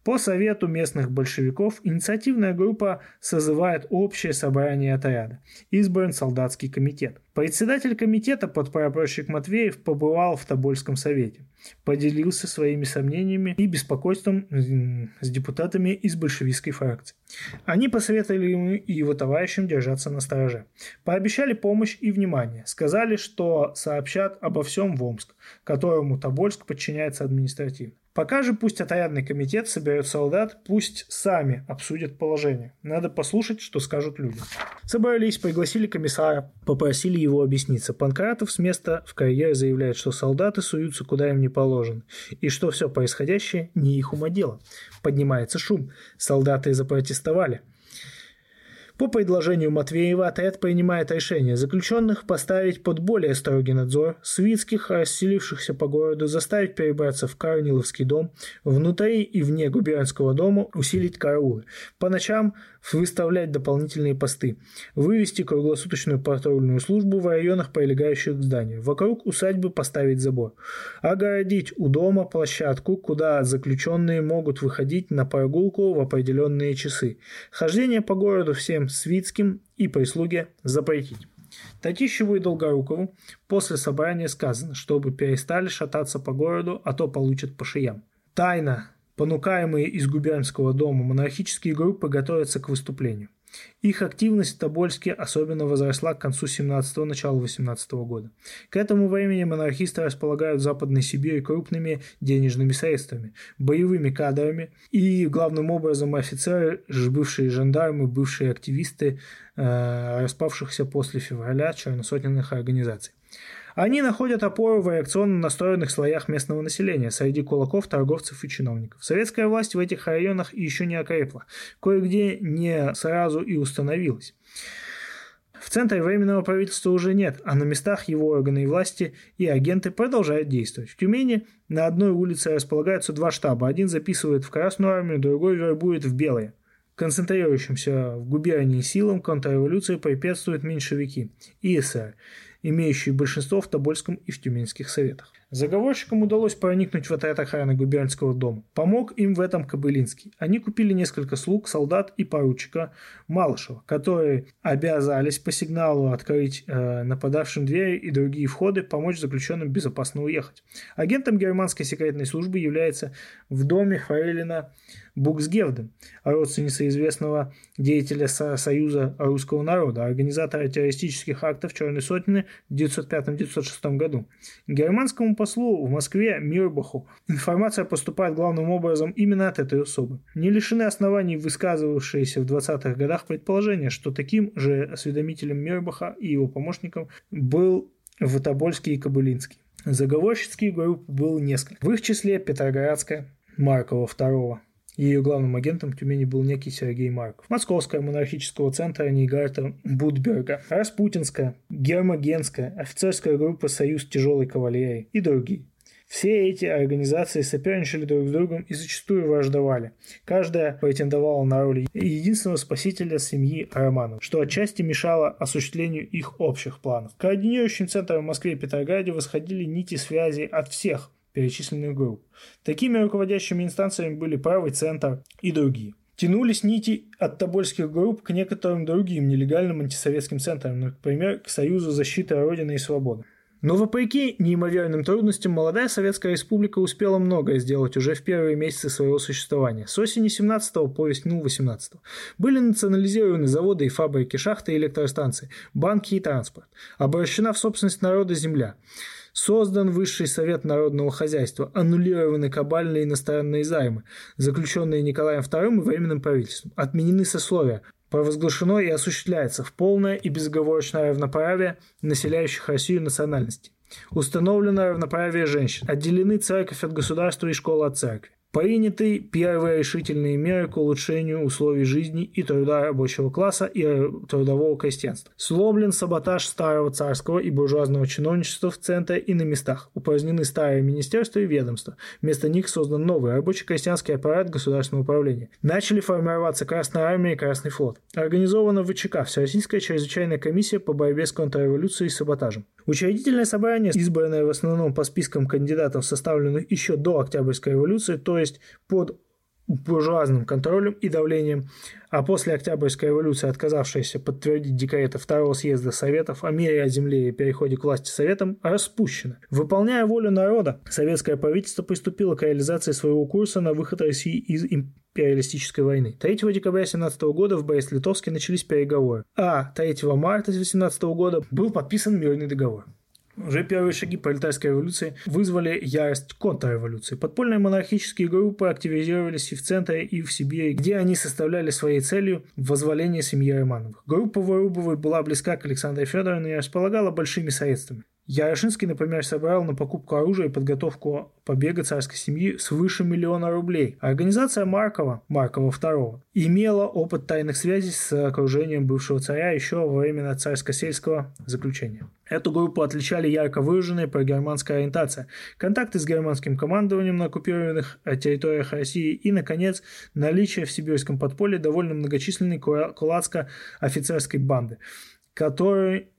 Speaker 1: По совету местных большевиков инициативная группа созывает общее собрание отряда. Избран солдатский комитет. Председатель комитета, подпорапорщик Матвеев, побывал в Тобольском совете. Поделился своими сомнениями и беспокойством с депутатами из большевистской фракции. Они посоветовали ему и его товарищам держаться на стороже. Пообещали помощь и внимание. Сказали, что сообщат обо всем в Омск, которому Тобольск подчиняется административно. Пока же пусть отрядный комитет соберет солдат, пусть сами обсудят положение. Надо послушать, что скажут люди. Собрались, пригласили комиссара, попросили его объясниться. Панкратов с места в карьере заявляет, что солдаты суются куда им не положено, и что все происходящее не их ума дело. Поднимается шум. Солдаты запротестовали. По предложению Матвеева отряд принимает решение заключенных поставить под более строгий надзор, свитских, расселившихся по городу, заставить перебраться в Корниловский дом, внутри и вне губернского дома усилить караулы, по ночам выставлять дополнительные посты, вывести круглосуточную патрульную службу в районах, прилегающих к зданию, вокруг усадьбы поставить забор, огородить у дома площадку, куда заключенные могут выходить на прогулку в определенные часы, хождение по городу всем свитским и прислуге запретить. Татищеву и Долгорукову после собрания сказано, чтобы перестали шататься по городу, а то получат по шиям. Тайна Понукаемые из губернского дома монархические группы готовятся к выступлению. Их активность в Тобольске особенно возросла к концу 17-го, начала 18 -го года. К этому времени монархисты располагают в Западной Сибири крупными денежными средствами, боевыми кадрами и, главным образом, офицеры, бывшие жандармы, бывшие активисты, э, распавшихся после февраля черносотенных организаций. Они находят опору в реакционно настроенных слоях местного населения, среди кулаков, торговцев и чиновников. Советская власть в этих районах еще не окрепла, кое-где не сразу и установилась. В центре временного правительства уже нет, а на местах его органы и власти и агенты продолжают действовать. В Тюмени на одной улице располагаются два штаба. Один записывает в Красную армию, другой вербует в белые. Концентрирующимся в губернии силам контрреволюции препятствуют меньшевики и эсер имеющие большинство в Тобольском и в Тюменских советах. Заговорщикам удалось проникнуть в отряд охраны губернского дома. Помог им в этом Кобылинский. Они купили несколько слуг, солдат и поручика Малышева, которые обязались по сигналу открыть э, нападавшим двери и другие входы, помочь заключенным безопасно уехать. Агентом германской секретной службы является в доме Фрейлина Буксгевден, родственница известного деятеля Союза русского народа, организатора террористических актов Черной Сотни в 1905-1906 году. Германскому послу в Москве Мирбаху информация поступает главным образом именно от этой особы. Не лишены оснований высказывавшиеся в 20-х годах предположения, что таким же осведомителем Мирбаха и его помощником был Ватобольский и Кабылинский. Заговорщицких групп было несколько. В их числе Петроградская, Маркова II, ее главным агентом в Тюмени был некий Сергей Марков. Московская монархического центра Нейгарта Будберга, Распутинская, Гермогенская, офицерская группа «Союз тяжелой кавалерии» и другие. Все эти организации соперничали друг с другом и зачастую враждовали. Каждая претендовала на роль единственного спасителя семьи Романов, что отчасти мешало осуществлению их общих планов. Координирующим центром в Москве и Петрограде восходили нити связи от всех перечисленных групп. Такими руководящими инстанциями были правый центр и другие. Тянулись нити от тобольских групп к некоторым другим нелегальным антисоветским центрам, например, к Союзу защиты Родины и Свободы. Но вопреки неимоверным трудностям, молодая Советская Республика успела многое сделать уже в первые месяцы своего существования. С осени 17 по весну 18 были национализированы заводы и фабрики, шахты и электростанции, банки и транспорт. Обращена в собственность народа земля. Создан Высший совет народного хозяйства, аннулированы кабальные иностранные займы, заключенные Николаем II и Временным правительством, отменены сословия, провозглашено и осуществляется в полное и безоговорочное равноправие населяющих Россию национальностей. Установлено равноправие женщин, отделены церковь от государства и школа от церкви. Приняты первые решительные меры к улучшению условий жизни и труда рабочего класса и трудового крестьянства. Сломлен саботаж старого царского и буржуазного чиновничества в центре и на местах. Упразднены старые министерства и ведомства. Вместо них создан новый рабочий крестьянский аппарат государственного управления. Начали формироваться Красная армия и Красный флот. Организована ВЧК, Всероссийская чрезвычайная комиссия по борьбе с контрреволюцией и саботажем. Учредительное собрание, избранное в основном по спискам кандидатов, составленных еще до Октябрьской революции, то есть под буржуазным контролем и давлением, а после Октябрьской революции отказавшаяся подтвердить декреты Второго съезда Советов о мире о земле и переходе к власти Советам распущена. Выполняя волю народа, советское правительство приступило к реализации своего курса на выход России из империалистической войны. 3 декабря 17 года в Брест-Литовске начались переговоры, а 3 марта 18 года был подписан мирный договор. Уже первые шаги пролетарской революции вызвали ярость контрреволюции. Подпольные монархические группы активизировались и в центре, и в Сибири, где они составляли своей целью возволение семьи Романовых. Группа Вырубовой была близка к Александре Федоровне и располагала большими средствами. Ярошинский, например, собрал на покупку оружия и подготовку побега царской семьи свыше миллиона рублей. Организация Маркова, Маркова II, имела опыт тайных связей с окружением бывшего царя еще во времена царско-сельского заключения. Эту группу отличали ярко выраженная прогерманская ориентация, контакты с германским командованием на оккупированных территориях России и, наконец, наличие в сибирском подполье довольно многочисленной кулацко-офицерской банды, которой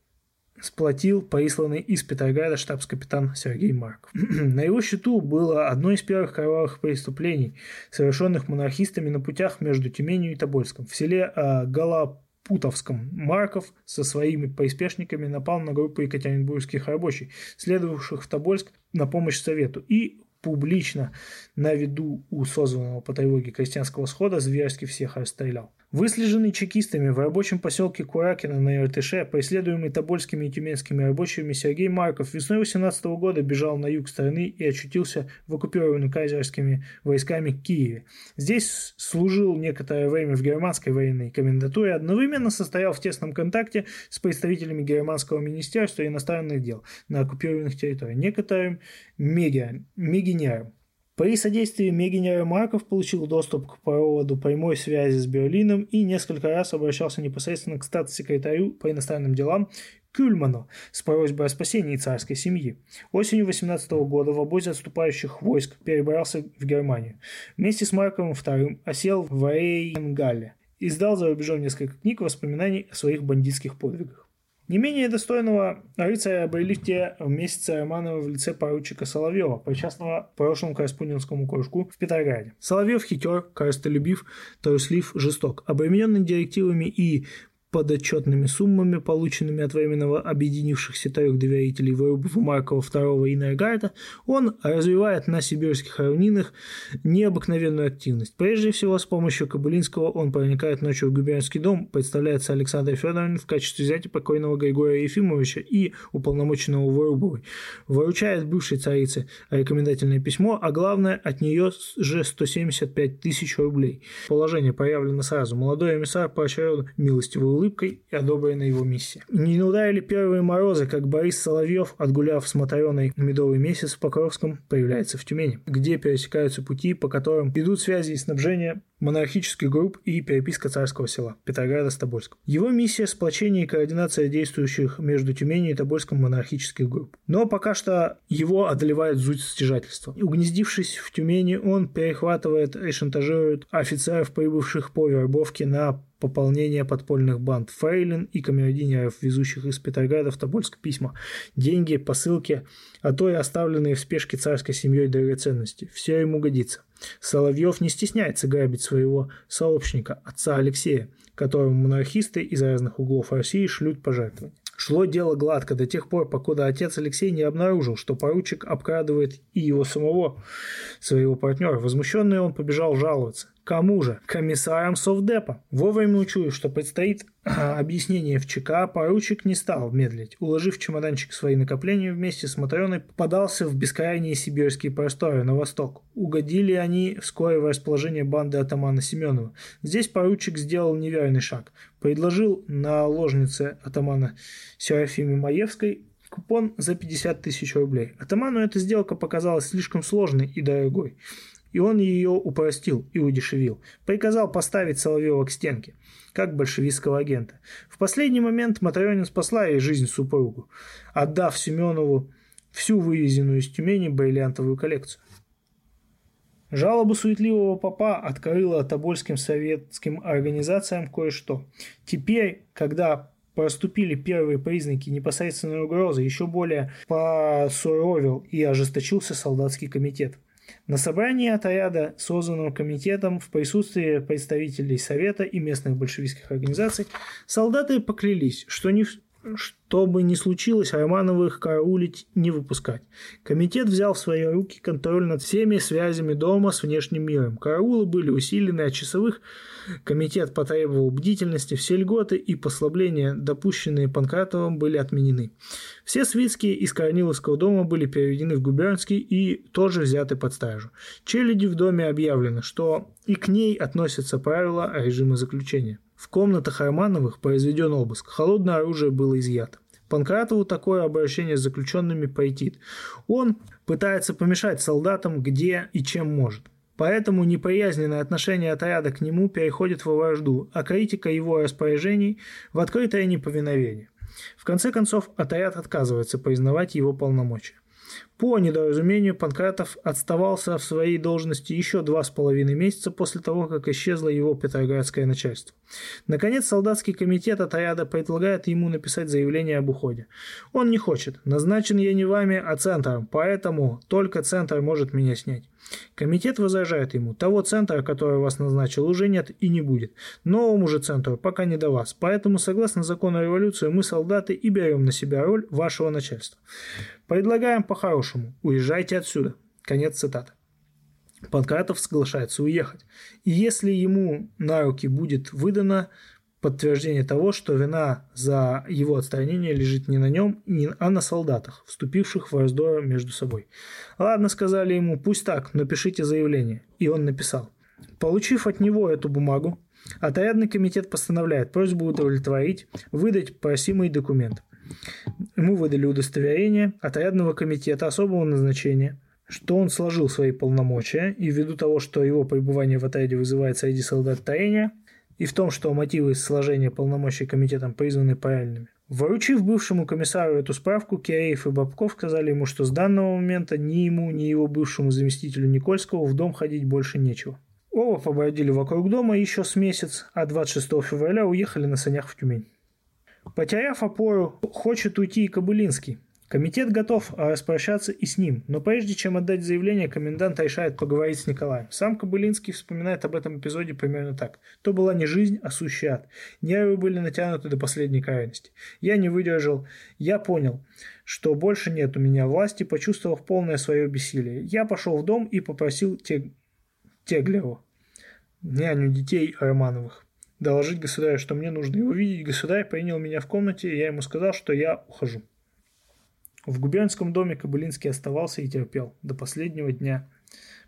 Speaker 1: сплотил присланный из Петрограда штабс-капитан Сергей Марков. на его счету было одно из первых кровавых преступлений, совершенных монархистами на путях между Тюменью и Тобольском. В селе э, Голопутовском Марков со своими приспешниками напал на группу екатеринбургских рабочих, следовавших в Тобольск на помощь Совету, и публично на виду у созванного по тревоге крестьянского схода зверски всех расстрелял. Выслеженный чекистами в рабочем поселке Куракино на Иртыше, преследуемый тобольскими и тюменскими рабочими, Сергей Марков весной 18 года бежал на юг страны и очутился в оккупированной кайзерскими войсками Киеве. Здесь служил некоторое время в германской военной комендатуре, одновременно состоял в тесном контакте с представителями германского министерства иностранных дел на оккупированных территориях, некоторым мегинером. При содействии Мегенера Марков получил доступ к проводу прямой связи с Берлином и несколько раз обращался непосредственно к статс-секретарю по иностранным делам Кюльману с просьбой о спасении царской семьи. Осенью 18 года в обозе отступающих войск перебрался в Германию. Вместе с Марковым II осел в Рейнгале. Издал за рубежом несколько книг воспоминаний о своих бандитских подвигах. Не менее достойного рыцаря обрели те месяцы Романова в лице поручика Соловьева, причастного прошлому корреспондентскому кружку в Петрограде. Соловьев хитер, корыстолюбив, труслив, жесток. Обремененный директивами и подотчетными суммами, полученными от временно объединившихся трех доверителей Вырубов, Маркова, II и Нейгарта, он развивает на сибирских равнинах необыкновенную активность. Прежде всего, с помощью Кабулинского он проникает ночью в губернский дом, представляется Александр Федорович в качестве зятя покойного Григория Ефимовича и уполномоченного Вырубовой, выручает бывшей царице рекомендательное письмо, а главное, от нее же 175 тысяч рублей. Положение проявлено сразу. Молодой эмиссар поощрен милостивую улыбкой и одобрена его миссия. Не ударили первые морозы, как Борис Соловьев, отгуляв с Мотореной медовый месяц в Покровском, появляется в Тюмени, где пересекаются пути, по которым идут связи и снабжение монархических групп и переписка царского села Петрограда с Тобольском. Его миссия – сплочение и координация действующих между Тюменью и Тобольском монархических групп. Но пока что его одолевает зуть стяжательства. Угнездившись в Тюмени, он перехватывает и шантажирует офицеров, прибывших по вербовке на пополнение подпольных банд Фрейлин и камердинеров, везущих из Петрограда в Тобольск письма, деньги, посылки, а то и оставленные в спешке царской семьей драгоценности. Все ему годится. Соловьев не стесняется грабить своего сообщника, отца Алексея, которому монархисты из разных углов России шлют пожертвования. Шло дело гладко до тех пор, покуда отец Алексей не обнаружил, что поручик обкрадывает и его самого, своего партнера. Возмущенный он побежал жаловаться. Кому же? Комиссарам Совдепа. Вовремя учуяв, что предстоит объяснение в ЧК, поручик не стал медлить. Уложив в чемоданчик свои накопления вместе с Матреной, подался в бескрайние сибирские просторы на восток. Угодили они вскоре в расположение банды атамана Семенова. Здесь поручик сделал неверный шаг. Предложил наложнице атамана Серафиме Маевской купон за 50 тысяч рублей. Атаману эта сделка показалась слишком сложной и дорогой и он ее упростил и удешевил. Приказал поставить Соловьева к стенке, как большевистского агента. В последний момент Матаренин спасла ей жизнь супругу, отдав Семенову всю вывезенную из Тюмени бриллиантовую коллекцию. Жалоба суетливого папа открыла тобольским советским организациям кое-что. Теперь, когда проступили первые признаки непосредственной угрозы, еще более посуровил и ожесточился солдатский комитет – на собрании отряда, созданном комитетом в присутствии представителей Совета и местных большевистских организаций, солдаты поклялись, что не, что бы ни случилось, Романовых караулить не выпускать. Комитет взял в свои руки контроль над всеми связями дома с внешним миром. Караулы были усилены, а часовых комитет потребовал бдительности, все льготы и послабления, допущенные Панкратовым, были отменены. Все свитские из Корниловского дома были переведены в губернский и тоже взяты под стражу. Челяди в доме объявлено, что и к ней относятся правила режима заключения. В комнатах Романовых произведен обыск. Холодное оружие было изъято. Панкратову такое обращение с заключенными пойти. Он пытается помешать солдатам где и чем может. Поэтому неприязненное отношение отряда к нему переходит в вражду, а критика его распоряжений в открытое неповиновение. В конце концов, отряд отказывается признавать его полномочия. По недоразумению Панкратов отставался в своей должности еще два с половиной месяца после того, как исчезло его петроградское начальство. Наконец, солдатский комитет отряда предлагает ему написать заявление об уходе. Он не хочет. Назначен я не вами, а центром, поэтому только центр может меня снять. Комитет возражает ему, того центра, который вас назначил, уже нет и не будет. Новому же центру пока не до вас. Поэтому, согласно закону революции, мы, солдаты, и берем на себя роль вашего начальства. Предлагаем по-хорошему, уезжайте отсюда. Конец цитаты. Панкратов соглашается уехать. И если ему на руки будет выдано подтверждение того, что вина за его отстранение лежит не на нем, а на солдатах, вступивших в раздор между собой. Ладно, сказали ему, пусть так, но пишите заявление. И он написал. Получив от него эту бумагу, отрядный комитет постановляет просьбу удовлетворить, выдать просимый документ. Ему выдали удостоверение отрядного комитета особого назначения, что он сложил свои полномочия, и ввиду того, что его пребывание в отряде вызывает среди солдат таения, и в том, что мотивы сложения полномочий комитетом признаны правильными. Вручив бывшему комиссару эту справку, Киреев и Бабков сказали ему, что с данного момента ни ему, ни его бывшему заместителю Никольского в дом ходить больше нечего. Оба побродили вокруг дома еще с месяц, а 26 февраля уехали на санях в Тюмень. Потеряв опору, хочет уйти и Кобылинский – Комитет готов а, распрощаться и с ним, но прежде чем отдать заявление, комендант решает поговорить с Николаем. Сам Кобылинский вспоминает об этом эпизоде примерно так. То была не жизнь, а сущий ад. Нервы были натянуты до последней крайности. Я не выдержал. Я понял, что больше нет у меня власти, почувствовав полное свое бессилие. Я пошел в дом и попросил Тег... Теглеру, няню детей Романовых, доложить государю, что мне нужно его видеть. Государь принял меня в комнате, и я ему сказал, что я ухожу. В губернском доме Кобылинский оставался и терпел до последнего дня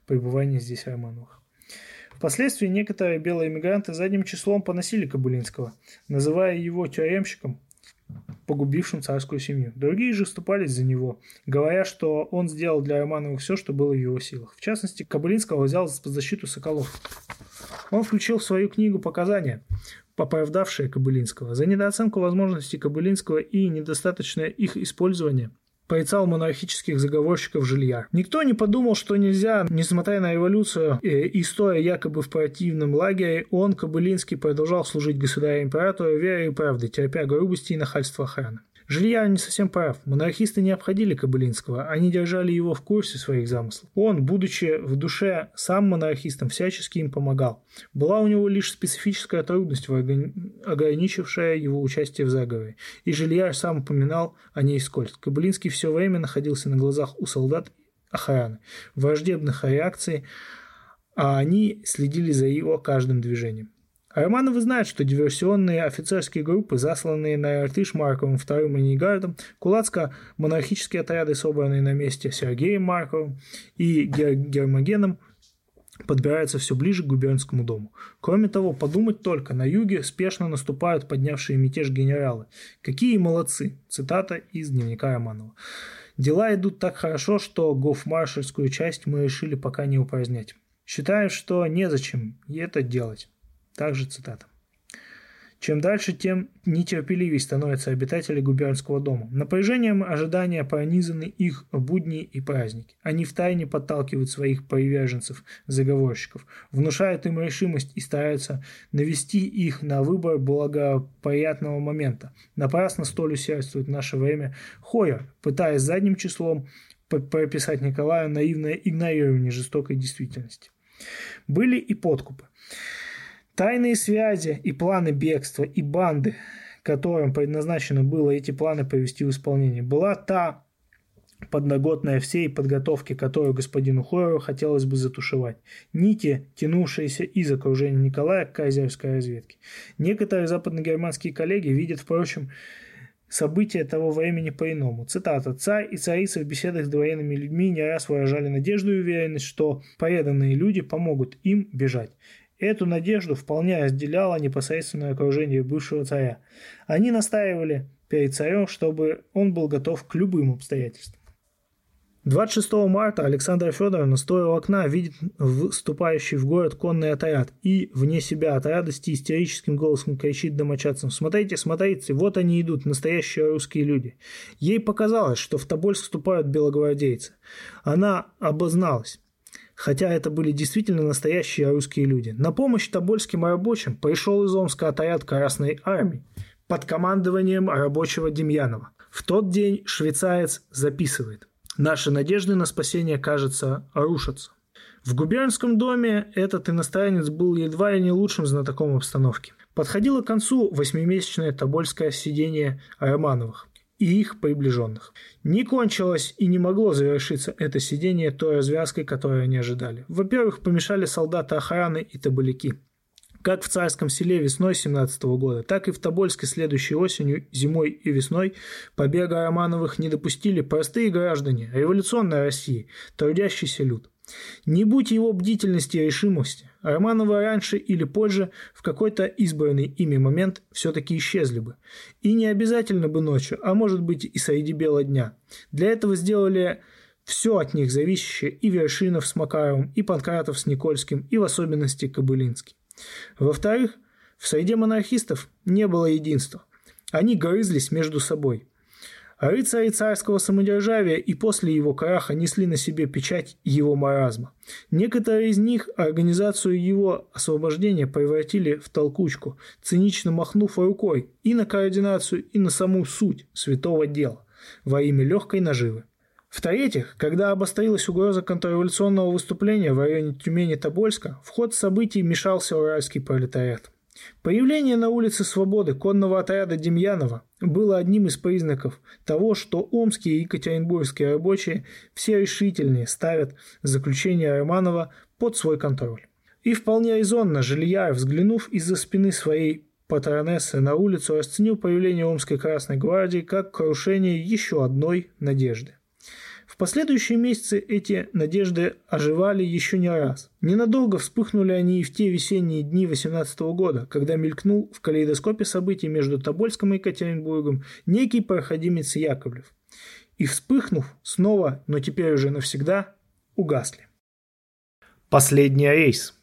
Speaker 1: пребывания здесь Романовых. Впоследствии некоторые белые эмигранты задним числом поносили Кобылинского, называя его тюремщиком, погубившим царскую семью. Другие же вступались за него, говоря, что он сделал для Романовых все, что было в его силах. В частности, Кобылинского взял под защиту Соколов. Он включил в свою книгу показания, оправдавшие Кобылинского, за недооценку возможностей Кобылинского и недостаточное их использование – порицал монархических заговорщиков жилья. Никто не подумал, что нельзя, несмотря на революцию э, и стоя якобы в противном лагере, он, Кобылинский, продолжал служить государю-императору верой и правдой, терпя грубости и нахальство охраны. Жилья не совсем прав. Монархисты не обходили Кобылинского, они держали его в курсе своих замыслов. Он, будучи в душе сам монархистом, всячески им помогал. Была у него лишь специфическая трудность, ограничившая его участие в заговоре. И Жилья сам упоминал о ней скользь. Кобылинский все время находился на глазах у солдат охраны, враждебных реакций, а они следили за его каждым движением. А Романовы знают, что диверсионные офицерские группы, засланные на Иртыш Марковым вторым Ленинградом, кулацко-монархические отряды, собранные на месте Сергеем Марковым и Гер- Гермогеном, подбираются все ближе к губернскому дому. Кроме того, подумать только, на юге спешно наступают поднявшие мятеж генералы. Какие молодцы! Цитата из дневника Романова. Дела идут так хорошо, что гофмаршальскую часть мы решили пока не упразднять. Считаю, что незачем это делать. Также цитата. Чем дальше, тем нетерпеливее становятся обитатели губернского дома. Напряжением ожидания пронизаны их будни и праздники. Они втайне подталкивают своих приверженцев, заговорщиков, внушают им решимость и стараются навести их на выбор благоприятного момента. Напрасно столь усердствует наше время Хойер, пытаясь задним числом прописать Николаю наивное игнорирование жестокой действительности. Были и подкупы. Тайные связи и планы бегства, и банды, которым предназначено было эти планы повести в исполнение, была та подноготная всей подготовки, которую господину Хойеру хотелось бы затушевать. Нити, тянувшиеся из окружения Николая к кайзерской разведке. Некоторые западногерманские коллеги видят, впрочем, события того времени по-иному. Цитата. «Царь и царица в беседах с военными людьми не раз выражали надежду и уверенность, что преданные люди помогут им бежать. Эту надежду вполне разделяло непосредственное окружение бывшего царя. Они настаивали перед царем, чтобы он был готов к любым обстоятельствам. 26 марта Александра Федоровна, стоя у окна, видит вступающий в город конный отряд и, вне себя от радости, истерическим голосом кричит домочадцам «Смотрите, смотрите, вот они идут, настоящие русские люди». Ей показалось, что в Тобольск вступают белогвардейцы. Она обозналась хотя это были действительно настоящие русские люди. На помощь тобольским рабочим пришел из Омска отряд Красной Армии под командованием рабочего Демьянова. В тот день швейцарец записывает. Наши надежды на спасение, кажется, рушатся. В губернском доме этот иностранец был едва ли не лучшим знатоком обстановки. Подходило к концу восьмимесячное тобольское сидение Романовых и их приближенных. Не кончилось и не могло завершиться это сидение той развязкой, которую они ожидали. Во-первых, помешали солдаты охраны и табаляки. Как в Царском селе весной 17 года, так и в Тобольске следующей осенью, зимой и весной побега Романовых не допустили простые граждане, революционной России, трудящийся люд. Не будь его бдительности и решимости, Романовы раньше или позже в какой-то избранный ими момент все-таки исчезли бы. И не обязательно бы ночью, а может быть и среди бела дня. Для этого сделали все от них зависящее и Вершинов с Макаровым, и Панкратов с Никольским, и в особенности Кобылинский. Во-вторых, в среде монархистов не было единства. Они грызлись между собой. Рыцари царского самодержавия и после его краха несли на себе печать его маразма. Некоторые из них организацию его освобождения превратили в толкучку, цинично махнув рукой и на координацию, и на саму суть святого дела во имя легкой наживы. В-третьих, когда обострилась угроза контрреволюционного выступления в районе Тюмени-Тобольска, в ход событий мешался уральский пролетариат. Появление на улице Свободы конного отряда Демьянова было одним из признаков того, что омские и екатеринбургские рабочие все решительнее ставят заключение Романова под свой контроль. И вполне резонно Жильяр, взглянув из-за спины своей патронессы на улицу, расценил появление Омской Красной Гвардии как крушение еще одной надежды. Последующие месяцы эти надежды оживали еще не раз. Ненадолго вспыхнули они и в те весенние дни 18 года, когда мелькнул в калейдоскопе событий между Тобольском и Екатеринбургом некий проходимец Яковлев. И вспыхнув, снова, но теперь уже навсегда, угасли. Последний рейс.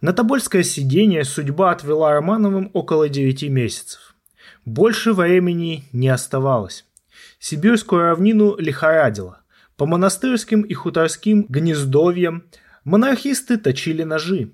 Speaker 1: На Тобольское сидение судьба отвела Романовым около 9 месяцев. Больше времени не оставалось. Сибирскую равнину лихорадило. По монастырским и хуторским гнездовьям монархисты точили ножи.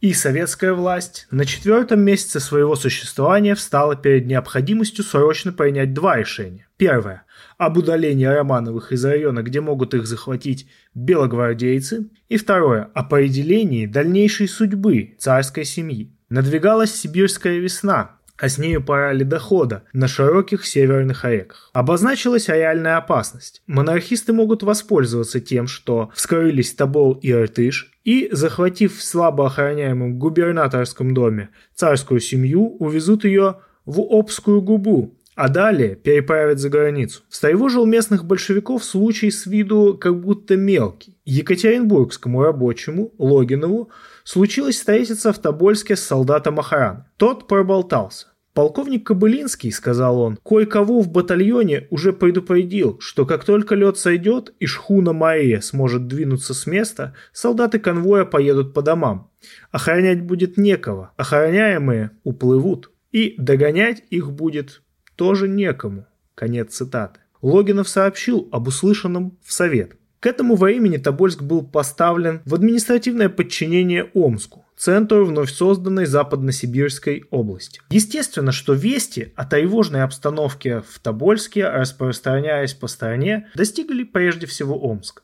Speaker 1: И советская власть на четвертом месяце своего существования встала перед необходимостью срочно принять два решения. Первое – об удалении Романовых из района, где могут их захватить белогвардейцы. И второе – о определении дальнейшей судьбы царской семьи. Надвигалась сибирская весна, а с нею пора ледохода на широких северных реках. Обозначилась реальная опасность. Монархисты могут воспользоваться тем, что вскрылись Тобол и Иртыш, и, захватив в слабо охраняемом губернаторском доме царскую семью, увезут ее в Обскую губу, а далее переправят за границу. Встревожил местных большевиков случай с виду как будто мелкий. Екатеринбургскому рабочему Логинову случилось встретиться в Тобольске с солдатом охраны. Тот проболтался. Полковник Кобылинский, сказал он, кое-кого в батальоне уже предупредил, что как только лед сойдет и шхуна Мария сможет двинуться с места, солдаты конвоя поедут по домам. Охранять будет некого, охраняемые уплывут. И догонять их будет тоже некому. Конец цитаты. Логинов сообщил об услышанном в Совет. К этому времени Тобольск был поставлен в административное подчинение Омску, центру вновь созданной Западно-Сибирской области. Естественно, что вести о тревожной обстановке в Тобольске, распространяясь по стране, достигли прежде всего Омска.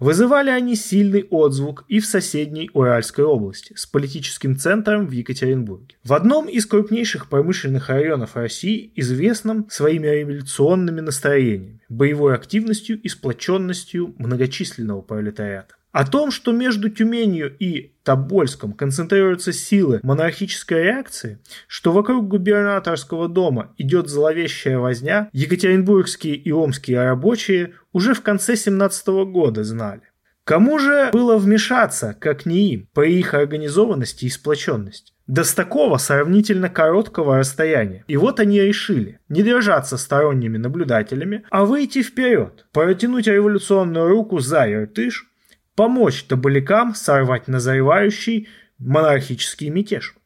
Speaker 1: Вызывали они сильный отзвук и в соседней Уральской области с политическим центром в Екатеринбурге. В одном из крупнейших промышленных районов России, известном своими революционными настроениями, боевой активностью и сплоченностью многочисленного пролетариата. О том, что между Тюменью и Тобольском концентрируются силы монархической реакции, что вокруг губернаторского дома идет зловещая возня, екатеринбургские и омские рабочие уже в конце 17 года знали. Кому же было вмешаться, как не им, по их организованности и сплоченности? Да с такого сравнительно короткого расстояния. И вот они решили не держаться сторонними наблюдателями, а выйти вперед, протянуть революционную руку за Иртыш, помочь табалякам сорвать назревающий монархический мятеж.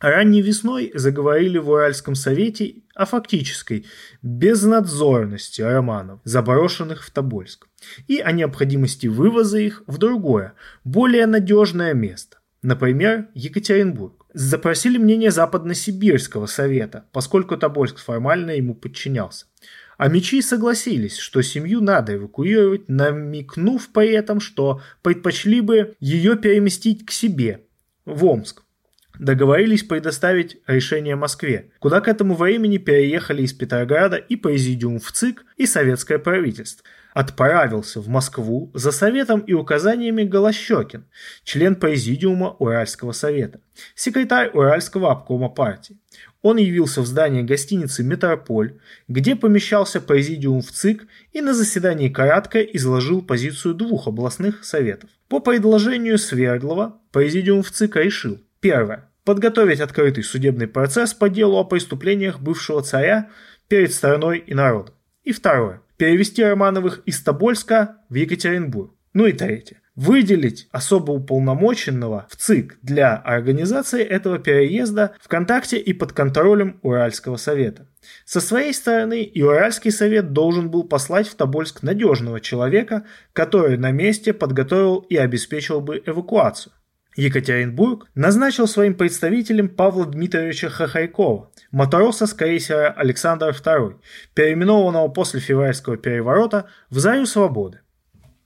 Speaker 1: Ранней весной заговорили в Уральском совете о фактической безнадзорности романов, заброшенных в Тобольск, и о необходимости вывоза их в другое, более надежное место, например, Екатеринбург. Запросили мнение Западно-Сибирского совета, поскольку Тобольск формально ему подчинялся. А мечи согласились, что семью надо эвакуировать, намекнув при этом, что предпочли бы ее переместить к себе, в Омск. Договорились предоставить решение Москве, куда к этому времени переехали из Петрограда и президиум в ЦИК, и советское правительство. Отправился в Москву за советом и указаниями Голощекин, член президиума Уральского совета, секретарь Уральского обкома партии. Он явился в здании гостиницы «Метрополь», где помещался президиум в ЦИК и на заседании кратко изложил позицию двух областных советов. По предложению Свердлова президиум в ЦИК решил Первое. Подготовить открытый судебный процесс по делу о преступлениях бывшего царя перед страной и народом. И второе. Перевести Романовых из Тобольска в Екатеринбург. Ну и третье. Выделить особо уполномоченного в ЦИК для организации этого переезда в контакте и под контролем Уральского совета. Со своей стороны и Уральский совет должен был послать в Тобольск надежного человека, который на месте подготовил и обеспечил бы эвакуацию. Екатеринбург назначил своим представителем Павла Дмитриевича Хохайкова, матроса с крейсера Александр II, переименованного после февральского переворота в «Зарю свободы».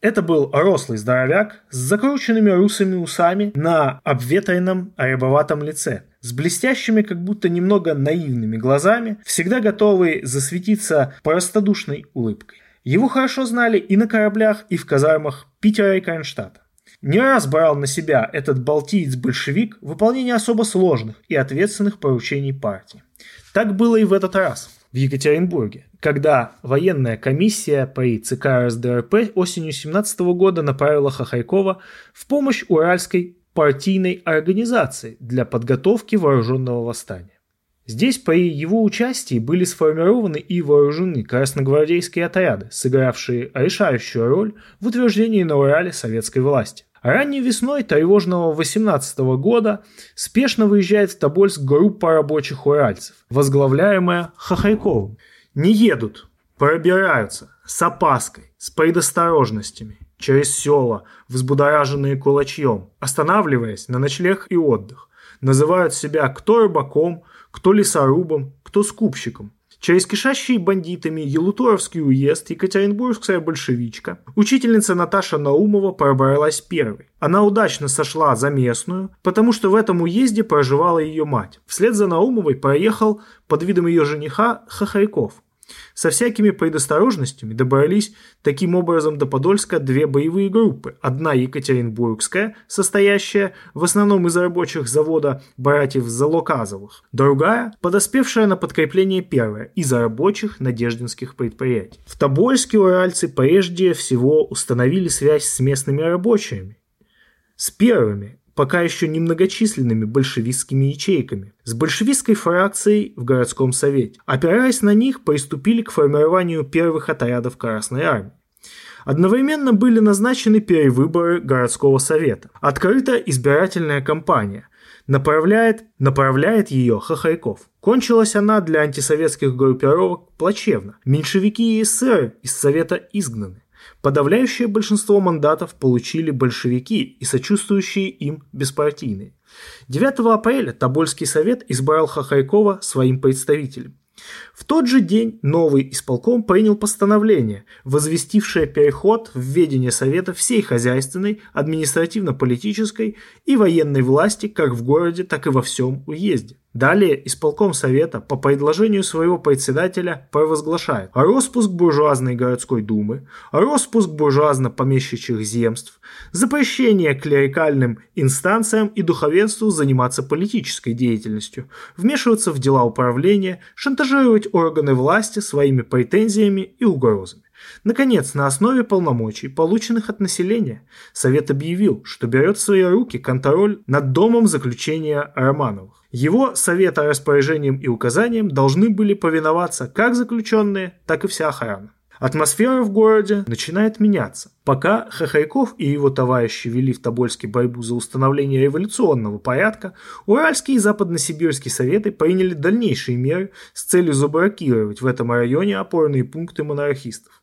Speaker 1: Это был рослый здоровяк с закрученными русыми усами на обветренном рябоватом лице, с блестящими, как будто немного наивными глазами, всегда готовый засветиться простодушной улыбкой. Его хорошо знали и на кораблях, и в казармах Питера и Кронштадта не раз брал на себя этот балтиец-большевик выполнение особо сложных и ответственных поручений партии. Так было и в этот раз в Екатеринбурге, когда военная комиссия при ЦК РСДРП осенью 17 года направила Хохайкова в помощь Уральской партийной организации для подготовки вооруженного восстания. Здесь при его участии были сформированы и вооружены красногвардейские отряды, сыгравшие решающую роль в утверждении на Урале советской власти. Ранней весной тревожного 18 года спешно выезжает в Тобольск группа рабочих уральцев, возглавляемая Хохайковым. Не едут, пробираются с опаской, с предосторожностями, через села, взбудораженные кулачьем, останавливаясь на ночлег и отдых. Называют себя кто рыбаком, кто лесорубом, кто скупщиком. Через кишащий бандитами Елуторовский уезд Екатеринбургская большевичка, учительница Наташа Наумова пробралась первой. Она удачно сошла за местную, потому что в этом уезде проживала ее мать. Вслед за Наумовой проехал под видом ее жениха Хохряков. Со всякими предосторожностями добрались таким образом до Подольска две боевые группы. Одна Екатеринбургская, состоящая в основном из рабочих завода братьев Залоказовых. Другая, подоспевшая на подкрепление первая, из рабочих надеждинских предприятий. В Тобольске уральцы прежде всего установили связь с местными рабочими. С первыми, пока еще немногочисленными большевистскими ячейками, с большевистской фракцией в городском совете. Опираясь на них, приступили к формированию первых отрядов Красной Армии. Одновременно были назначены перевыборы городского совета. Открыта избирательная кампания. Направляет, направляет ее Хохряков. Кончилась она для антисоветских группировок плачевно. Меньшевики и эсеры из совета изгнаны. Подавляющее большинство мандатов получили большевики и сочувствующие им беспартийные. 9 апреля Тобольский совет избрал Хохрякова своим представителем. В тот же день новый исполком принял постановление, возвестившее переход в ведение Совета всей хозяйственной, административно-политической и военной власти как в городе, так и во всем уезде. Далее исполком Совета по предложению своего председателя провозглашает распуск буржуазной городской думы, распуск буржуазно-помещичьих земств, запрещение клерикальным инстанциям и духовенству заниматься политической деятельностью, вмешиваться в дела управления, шантажировать органы власти своими претензиями и угрозами. Наконец, на основе полномочий, полученных от населения, Совет объявил, что берет в свои руки контроль над домом заключения Романовых. Его совета распоряжениям и указаниям должны были повиноваться как заключенные, так и вся охрана. Атмосфера в городе начинает меняться. Пока Хохряков и его товарищи вели в Тобольске борьбу за установление революционного порядка, Уральские и Западносибирские советы приняли дальнейшие меры с целью заблокировать в этом районе опорные пункты монархистов.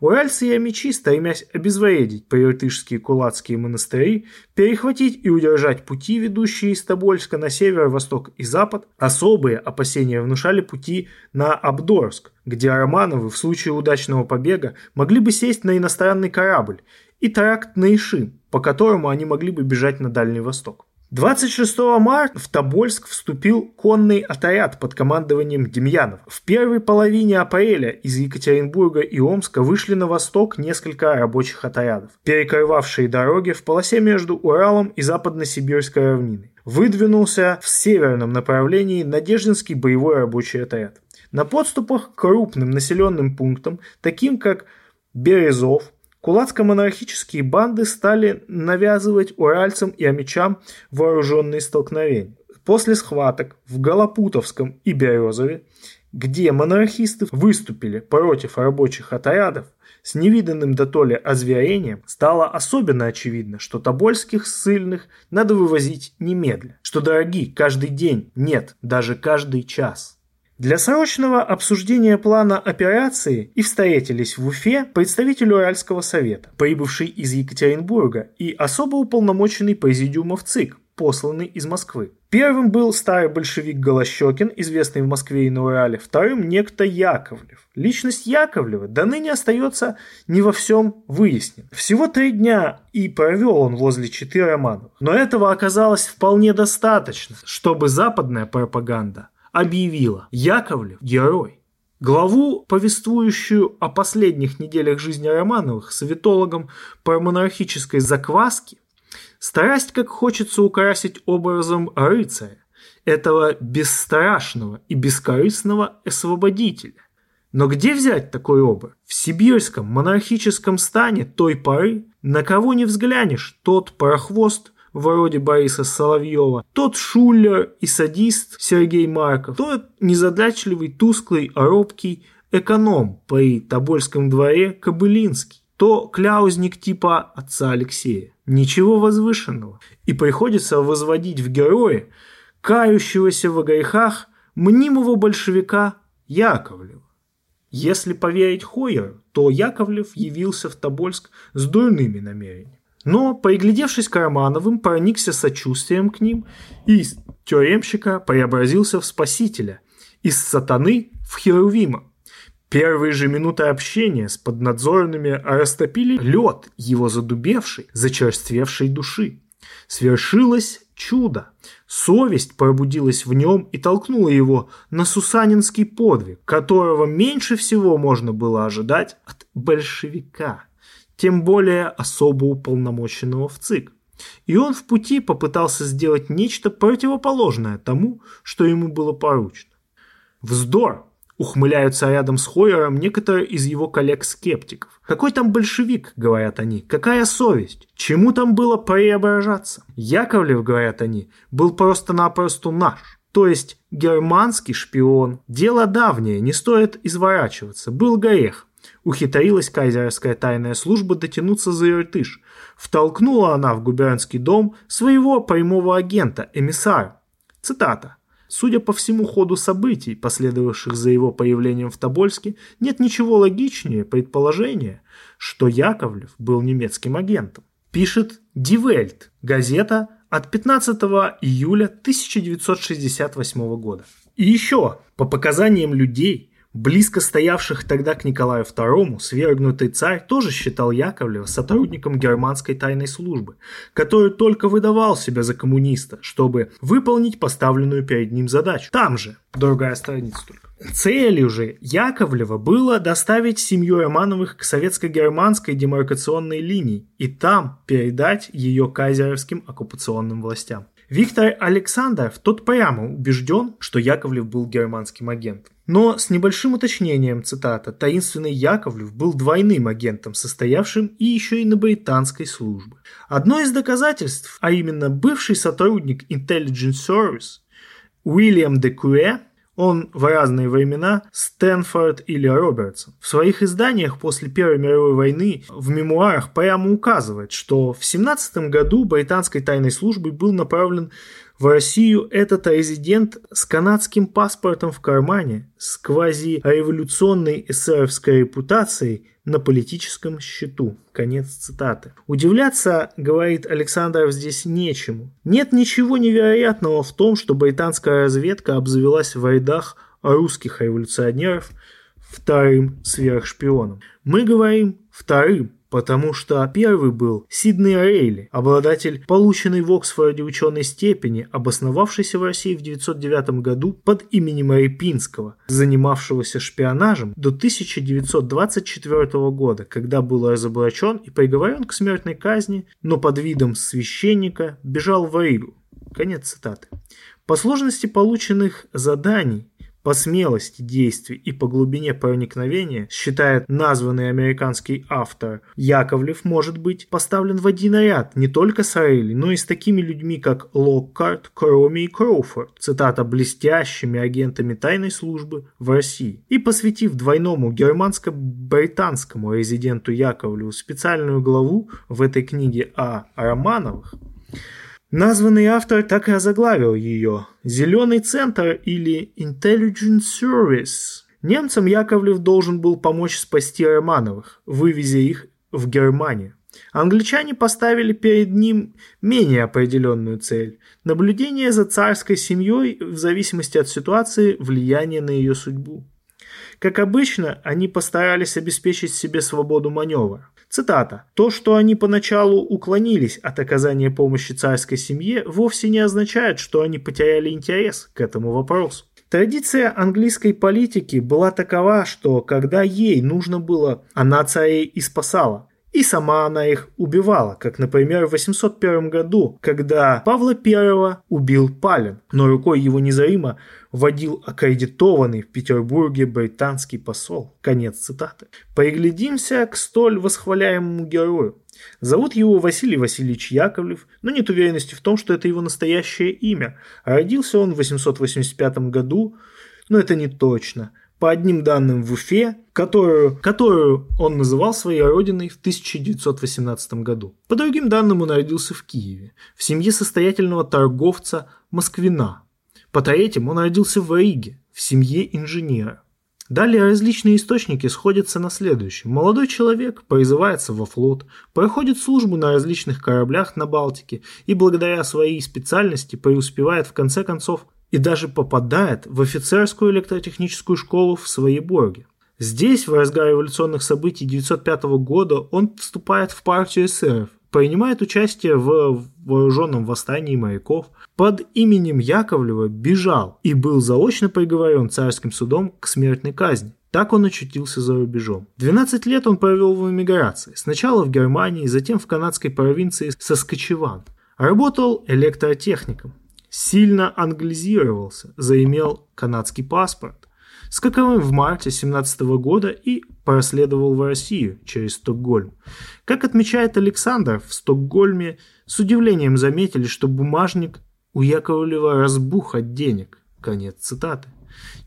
Speaker 1: Уральцы и амичи, стремясь обезвредить прииртышские кулацкие монастыри, перехватить и удержать пути, ведущие из Тобольска на север, восток и запад, особые опасения внушали пути на Абдорск, где Романовы в случае удачного побега могли бы сесть на иностранный корабль, и тракт на Ишим, по которому они могли бы бежать на Дальний Восток. 26 марта в Тобольск вступил конный отряд под командованием Демьянов. В первой половине апреля из Екатеринбурга и Омска вышли на восток несколько рабочих отрядов, перекрывавшие дороги в полосе между Уралом и Западно-Сибирской равниной. Выдвинулся в северном направлении Надеждинский боевой рабочий отряд. На подступах к крупным населенным пунктам, таким как Березов, Кулацко-монархические банды стали навязывать уральцам и амичам вооруженные столкновения. После схваток в Голопутовском и Березове, где монархисты выступили против рабочих отрядов, с невиданным дотоле озверением стало особенно очевидно, что тобольских ссыльных надо вывозить немедля, что дороги каждый день, нет, даже каждый час. Для срочного обсуждения плана операции и встретились в Уфе представитель Уральского совета, прибывший из Екатеринбурга, и особо уполномоченный президиумов ЦИК, посланный из Москвы. Первым был старый большевик Голощекин, известный в Москве и на Урале, вторым некто Яковлев. Личность Яковлева до ныне остается не во всем выяснен. Всего три дня и провел он возле Читы Романов. Но этого оказалось вполне достаточно, чтобы западная пропаганда объявила «Яковлев – герой». Главу, повествующую о последних неделях жизни Романовых советологом по монархической закваске, страсть как хочется украсить образом рыцаря, этого бесстрашного и бескорыстного освободителя. Но где взять такой образ? В сибирском монархическом стане той поры на кого не взглянешь, тот парохвост вроде Бориса Соловьева, тот шулер и садист Сергей Марков, тот незадачливый, тусклый, робкий эконом при Тобольском дворе Кобылинский, то кляузник типа отца Алексея. Ничего возвышенного. И приходится возводить в героя кающегося в грехах мнимого большевика Яковлева. Если поверить Хойеру, то Яковлев явился в Тобольск с дурными намерениями. Но, поиглядевшись к проникся сочувствием к ним и из тюремщика преобразился в спасителя, из сатаны в Херувима. Первые же минуты общения с поднадзорными растопили лед его задубевшей, зачерствевшей души. Свершилось чудо. Совесть пробудилась в нем и толкнула его на сусанинский подвиг, которого меньше всего можно было ожидать от большевика тем более особо уполномоченного в ЦИК. И он в пути попытался сделать нечто противоположное тому, что ему было поручено. Вздор! Ухмыляются рядом с Хойером некоторые из его коллег-скептиков. Какой там большевик, говорят они, какая совесть? Чему там было преображаться? Яковлев, говорят они, был просто-напросто наш. То есть германский шпион. Дело давнее, не стоит изворачиваться. Был грех ухитрилась кайзерская тайная служба дотянуться за Иртыш. Втолкнула она в губернский дом своего прямого агента, эмиссара. Цитата. Судя по всему ходу событий, последовавших за его появлением в Тобольске, нет ничего логичнее предположения, что Яковлев был немецким агентом. Пишет Дивельт, газета от 15 июля 1968 года. И еще, по показаниям людей, Близко стоявших тогда к Николаю II свергнутый царь тоже считал Яковлева сотрудником германской тайной службы, который только выдавал себя за коммуниста, чтобы выполнить поставленную перед ним задачу. Там же, другая страница только. Целью же Яковлева было доставить семью Романовых к советско-германской демаркационной линии и там передать ее кайзеровским оккупационным властям. Виктор Александров тот прямо убежден, что Яковлев был германским агентом. Но с небольшим уточнением, цитата, таинственный Яковлев был двойным агентом, состоявшим и еще и на британской службе. Одно из доказательств, а именно бывший сотрудник Intelligence Service Уильям де Куэ он в разные времена Стэнфорд или Робертсон. В своих изданиях после Первой мировой войны в мемуарах прямо указывает, что в 17 году британской тайной службой был направлен в Россию этот резидент с канадским паспортом в кармане, с квазиреволюционной эсеровской репутацией на политическом счету. Конец цитаты. Удивляться, говорит Александров, здесь нечему. Нет ничего невероятного в том, что британская разведка обзавелась в рядах русских революционеров вторым сверхшпионом. Мы говорим вторым, потому что первый был Сидней Рейли, обладатель полученной в Оксфорде ученой степени, обосновавшийся в России в 1909 году под именем Репинского, занимавшегося шпионажем до 1924 года, когда был разоблачен и приговорен к смертной казни, но под видом священника бежал в Ригу. Конец цитаты. По сложности полученных заданий по смелости действий и по глубине проникновения, считает названный американский автор, Яковлев может быть поставлен в один ряд не только с Рейли, но и с такими людьми, как Локкарт, Кроми и Кроуфорд, цитата, блестящими агентами тайной службы в России. И посвятив двойному германско-британскому резиденту Яковлеву специальную главу в этой книге о Романовых, Названный автор так и озаглавил ее «Зеленый центр» или «Intelligence Service». Немцам Яковлев должен был помочь спасти Романовых, вывезя их в Германию. Англичане поставили перед ним менее определенную цель – наблюдение за царской семьей в зависимости от ситуации влияние на ее судьбу. Как обычно, они постарались обеспечить себе свободу маневра. Цитата. «То, что они поначалу уклонились от оказания помощи царской семье, вовсе не означает, что они потеряли интерес к этому вопросу. Традиция английской политики была такова, что когда ей нужно было, она царей и спасала. И сама она их убивала, как, например, в 801 году, когда Павла I убил Палин, но рукой его незримо водил аккредитованный в Петербурге британский посол. Конец цитаты. Приглядимся к столь восхваляемому герою. Зовут его Василий Васильевич Яковлев, но нет уверенности в том, что это его настоящее имя. Родился он в 885 году, но это не точно – по одним данным в Уфе, которую, которую он называл своей родиной в 1918 году. По другим данным он родился в Киеве, в семье состоятельного торговца Москвина. По третьим он родился в Риге, в семье инженера. Далее различные источники сходятся на следующем. Молодой человек призывается во флот, проходит службу на различных кораблях на Балтике и благодаря своей специальности преуспевает в конце концов и даже попадает в офицерскую электротехническую школу в Своеборге. Здесь, в разгаре революционных событий 1905 года, он вступает в партию эсеров, принимает участие в вооруженном восстании моряков, под именем Яковлева бежал и был заочно приговорен царским судом к смертной казни. Так он очутился за рубежом. 12 лет он провел в эмиграции. Сначала в Германии, затем в канадской провинции Соскочеван. Работал электротехником сильно англизировался, заимел канадский паспорт, с каковым в марте 17 года и проследовал в Россию через Стокгольм. Как отмечает Александр, в Стокгольме с удивлением заметили, что бумажник у Яковлева разбух от денег. Конец цитаты.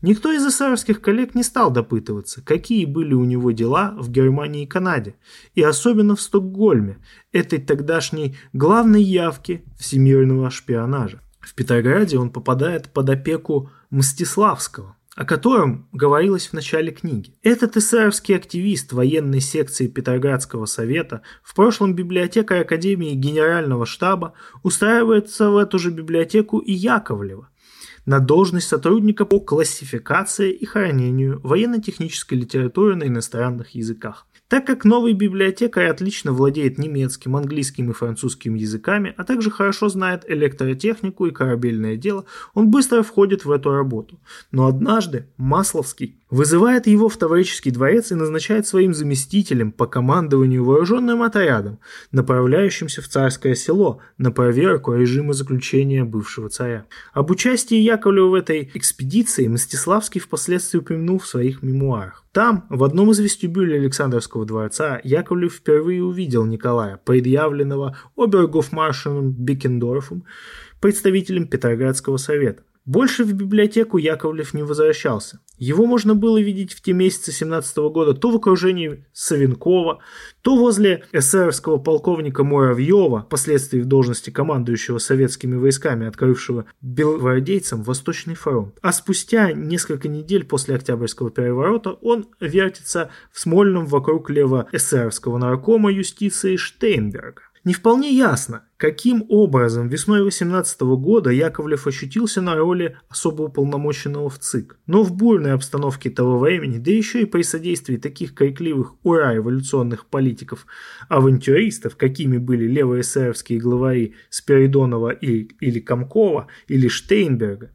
Speaker 1: Никто из эсеровских коллег не стал допытываться, какие были у него дела в Германии и Канаде, и особенно в Стокгольме, этой тогдашней главной явки всемирного шпионажа. В Петрограде он попадает под опеку Мстиславского, о котором говорилось в начале книги. Этот эсеровский активист военной секции Петроградского совета, в прошлом библиотекарь Академии Генерального штаба, устраивается в эту же библиотеку и Яковлева на должность сотрудника по классификации и хранению военно-технической литературы на иностранных языках. Так как новый библиотекарь отлично владеет немецким, английским и французским языками, а также хорошо знает электротехнику и корабельное дело, он быстро входит в эту работу. Но однажды Масловский вызывает его в Таврический дворец и назначает своим заместителем по командованию вооруженным отрядом, направляющимся в царское село на проверку режима заключения бывшего царя. Об участии Яковлева в этой экспедиции Мстиславский впоследствии упомянул в своих мемуарах. Там, в одном из вестибюлей Александровского дворца, Яковлев впервые увидел Николая, предъявленного обергофмаршалом Бекендорфом, представителем Петроградского совета. Больше в библиотеку Яковлев не возвращался. Его можно было видеть в те месяцы 17 -го года то в окружении Савенкова, то возле эсеровского полковника Муравьева, впоследствии в должности командующего советскими войсками, открывшего белогвардейцам Восточный фронт. А спустя несколько недель после Октябрьского переворота он вертится в Смольном вокруг лево-эсеровского наркома юстиции Штейнберга. Не вполне ясно, каким образом весной 18 года Яковлев ощутился на роли особо уполномоченного в ЦИК. Но в бурной обстановке того времени, да еще и при содействии таких крикливых ура революционных политиков, авантюристов, какими были левоэсеровские главари Спиридонова или, или Комкова, или Штейнберга,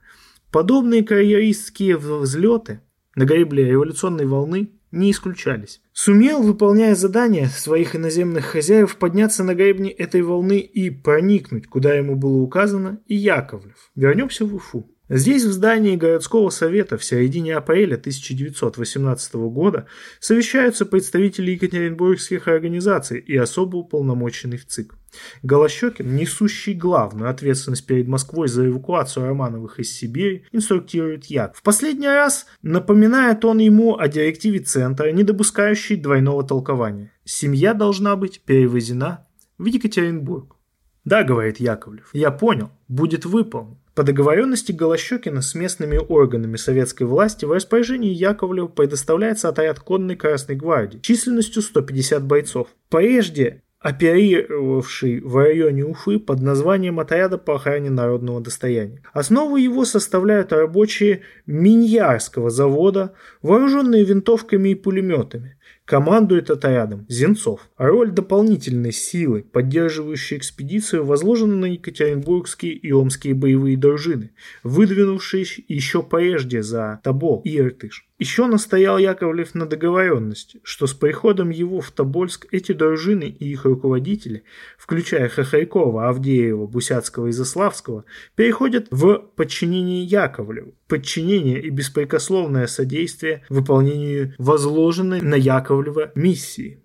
Speaker 1: подобные карьеристские взлеты на гребле революционной волны не исключались. Сумел, выполняя задания своих иноземных хозяев, подняться на гребни этой волны и проникнуть, куда ему было указано, и Яковлев. Вернемся в Уфу. Здесь, в здании городского совета в середине апреля 1918 года совещаются представители екатеринбургских организаций и особо уполномоченный в ЦИК. Голощекин, несущий главную ответственность перед Москвой за эвакуацию Романовых из Сибири, инструктирует Як. В последний раз напоминает он ему о директиве Центра, не допускающей двойного толкования. Семья должна быть перевезена в Екатеринбург. «Да», — говорит Яковлев, — «я понял, будет выполнен». По договоренности Голощекина с местными органами советской власти в распоряжении Яковлева предоставляется отряд конной Красной Гвардии численностью 150 бойцов. Прежде оперировавший в районе Уфы под названием отряда по охране народного достояния. Основу его составляют рабочие Миньярского завода, вооруженные винтовками и пулеметами. Командует отрядом Зенцов. Роль дополнительной силы, поддерживающей экспедицию, возложена на Екатеринбургские и Омские боевые дружины, выдвинувшиеся еще прежде за Тобол и Иртыш. Еще настоял Яковлев на договоренности, что с приходом его в Тобольск эти дружины и их руководители, включая Хохрякова, Авдеева, Бусяцкого и Заславского, переходят в подчинение Яковлеву. Подчинение и беспрекословное содействие выполнению возложенной на Яковлева миссии.